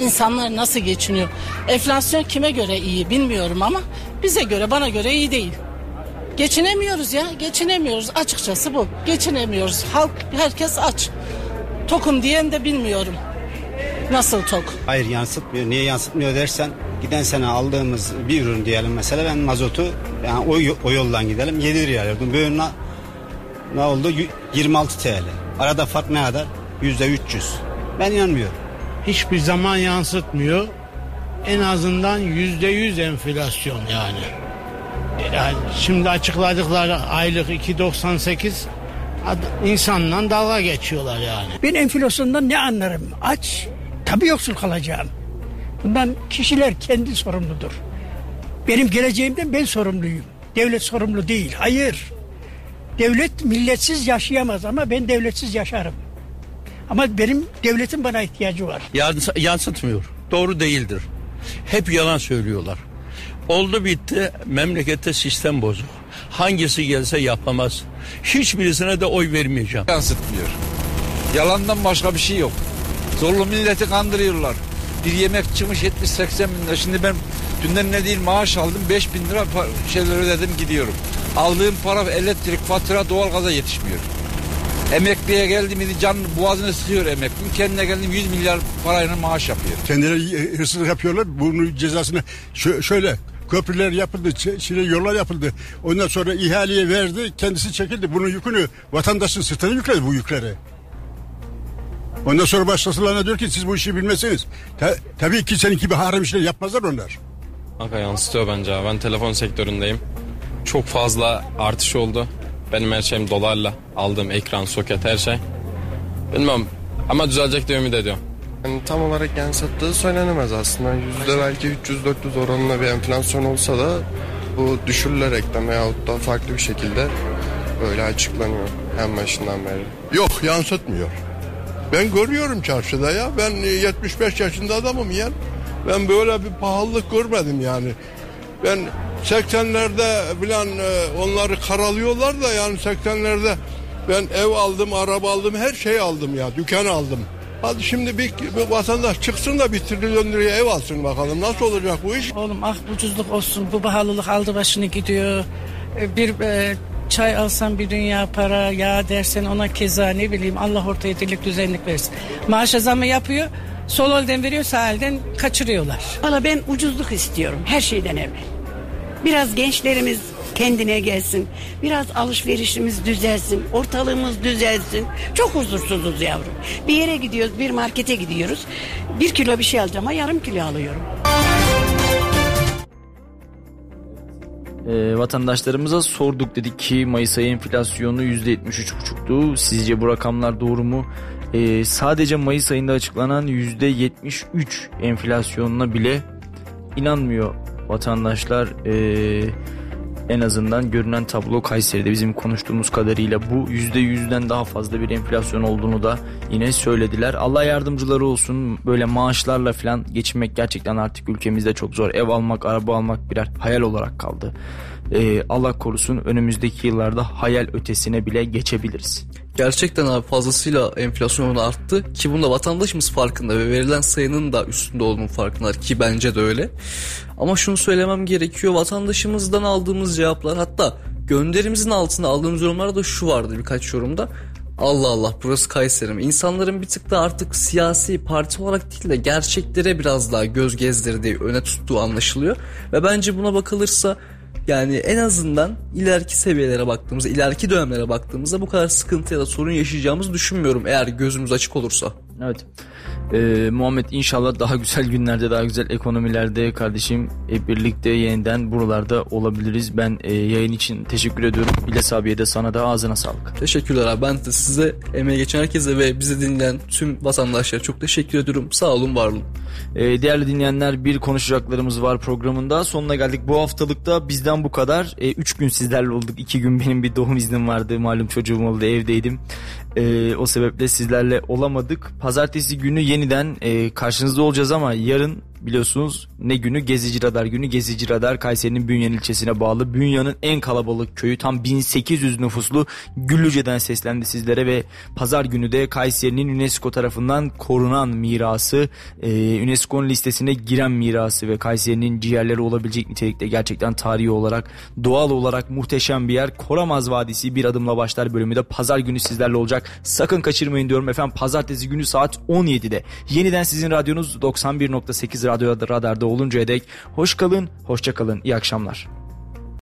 İnsanlar nasıl geçiniyor? Enflasyon kime göre iyi bilmiyorum ama bize göre bana göre iyi değil. Geçinemiyoruz ya, geçinemiyoruz. Açıkçası bu. Geçinemiyoruz. Halk, herkes aç. Tokum diyen de bilmiyorum. Nasıl tok? Hayır yansıtmıyor. Niye yansıtmıyor dersen giden sene aldığımız bir ürün diyelim mesela ben mazotu yani o, o yoldan gidelim 7 liraya alıyordum. Böyle ne, ne oldu? 26 TL. Arada fark ne kadar? Yüzde 300. Ben inanmıyorum. Hiçbir zaman yansıtmıyor. En azından yüzde yüz enflasyon yani. Yani şimdi açıkladıkları aylık 2.98 insanla dalga geçiyorlar yani. Ben enflasyondan ne anlarım? Aç, tabii yoksul kalacağım. Bundan kişiler kendi sorumludur. Benim geleceğimden ben sorumluyum. Devlet sorumlu değil. Hayır. Devlet milletsiz yaşayamaz ama ben devletsiz yaşarım. Ama benim devletin bana ihtiyacı var. Yans yansıtmıyor. Doğru değildir. Hep yalan söylüyorlar. Oldu bitti memlekette sistem bozuk. Hangisi gelse yapamaz. Hiçbirisine de oy vermeyeceğim. Yansıtmıyor. Yalandan başka bir şey yok. Zorlu milleti kandırıyorlar. Bir yemek çıkmış 70-80 bin lira. Şimdi ben dünden ne değil maaş aldım 5 bin lira şeyler ödedim gidiyorum. Aldığım para elektrik, fatura, doğalgaza yetişmiyor. Emekliye geldim idi can boğazını sıkıyor emekli. Kendine geldim 100 milyar parayla maaş yapıyor. Kendileri hırsızlık yapıyorlar. Bunun cezasını şöyle köprüler yapıldı, şimdi yollar yapıldı. Ondan sonra ihaleye verdi, kendisi çekildi. Bunun yükünü vatandaşın sırtına yükledi bu yükleri. Ondan sonra başkasılarına diyor ki siz bu işi bilmezsiniz. Ta, tabii ki senin gibi haram işler yapmazlar onlar. Kanka yansıtıyor bence. Ben telefon sektöründeyim. Çok fazla artış oldu. Benim her şeyim dolarla. Aldığım ekran, soket her şey. Bilmem Ama düzelecek diye ümit ediyorum. Yani tam olarak yansıttığı söylenemez aslında. Yüzde belki 300-400 oranında bir enflasyon olsa da bu düşürülerekten veyahut da farklı bir şekilde böyle açıklanıyor en başından beri. Yok yansıtmıyor. Ben görüyorum çarşıda ya. Ben 75 yaşında adamım ya. Ben böyle bir pahalılık görmedim yani. Ben 80'lerde bilen onları karalıyorlar da yani 80'lerde ben ev aldım, araba aldım, her şey aldım ya. Dükkan aldım. Hadi şimdi bir, bir vatandaş çıksın da bir trilyon liraya ev alsın bakalım. Nasıl olacak bu iş? Oğlum ah ucuzluk olsun bu pahalılık aldı başını gidiyor. E, Bir e, çay alsan bir dünya para ya dersen ona keza ne bileyim Allah ortaya dirlik düzenlik versin. Maaşa zamı yapıyor sol elden veriyor sağ elden kaçırıyorlar. Valla ben ucuzluk istiyorum her şeyden evvel. Biraz gençlerimiz kendine gelsin. Biraz alışverişimiz düzelsin. Ortalığımız düzelsin. Çok huzursuzuz yavrum. Bir yere gidiyoruz, bir markete gidiyoruz. Bir kilo bir şey alacağım ama yarım kilo alıyorum. e, vatandaşlarımıza sorduk dedik ki Mayıs ayı enflasyonu %73,5'tu. Sizce bu rakamlar doğru mu? E, sadece Mayıs ayında açıklanan %73 enflasyonuna bile inanmıyor vatandaşlar. E, en azından görünen tablo Kayseri'de bizim konuştuğumuz kadarıyla bu %100'den daha fazla bir enflasyon olduğunu da yine söylediler. Allah yardımcıları olsun böyle maaşlarla falan geçinmek gerçekten artık ülkemizde çok zor. Ev almak, araba almak birer hayal olarak kaldı. Ee, Allah korusun önümüzdeki yıllarda hayal ötesine bile geçebiliriz. Gerçekten abi fazlasıyla enflasyon arttı ki bunda vatandaşımız farkında ve verilen sayının da üstünde olduğunun farkındalar ki bence de öyle. Ama şunu söylemem gerekiyor vatandaşımızdan aldığımız cevaplar hatta gönderimizin altında aldığımız yorumlarda da şu vardı birkaç yorumda. Allah Allah burası Kayseri mi? İnsanların bir tık da artık siyasi parti olarak değil de gerçeklere biraz daha göz gezdirdiği, öne tuttuğu anlaşılıyor. Ve bence buna bakılırsa yani en azından ileriki seviyelere baktığımızda, ileriki dönemlere baktığımızda bu kadar sıkıntı ya da sorun yaşayacağımızı düşünmüyorum eğer gözümüz açık olursa. Evet. Ee, Muhammed inşallah daha güzel günlerde daha güzel ekonomilerde kardeşim hep birlikte yeniden buralarda olabiliriz. Ben e, yayın için teşekkür ediyorum. İlyas abiye de sana da ağzına sağlık. Teşekkürler abi. Ben de size emeği geçen herkese ve bizi dinleyen tüm vatandaşlara çok teşekkür ediyorum. Sağ olun var olun. Ee, değerli dinleyenler bir konuşacaklarımız var programında. Sonuna geldik. Bu haftalıkta bizden bu kadar. 3 gün sizlerle olduk. 2 gün benim bir doğum iznim vardı. Malum çocuğum oldu evdeydim. Ee, o sebeple sizlerle olamadık. Pazartesi günü yeniden e, karşınızda olacağız ama yarın biliyorsunuz ne günü Gezici Radar günü. Gezici Radar Kayseri'nin Bünyan ilçesine bağlı. Bünyan'ın en kalabalık köyü tam 1800 nüfuslu Güllüce'den seslendi sizlere ve pazar günü de Kayseri'nin UNESCO tarafından korunan mirası, e, UNESCO'nun listesine giren mirası ve Kayseri'nin ciğerleri olabilecek nitelikte gerçekten tarihi olarak, doğal olarak muhteşem bir yer. Koramaz Vadisi bir adımla başlar bölümü de pazar günü sizlerle olacak. Sakın kaçırmayın diyorum efendim. Pazartesi günü saat 17'de. Yeniden sizin radyonuz 91.8 Radyo Radar'da oluncaya dek hoş kalın, hoşça kalın, iyi akşamlar.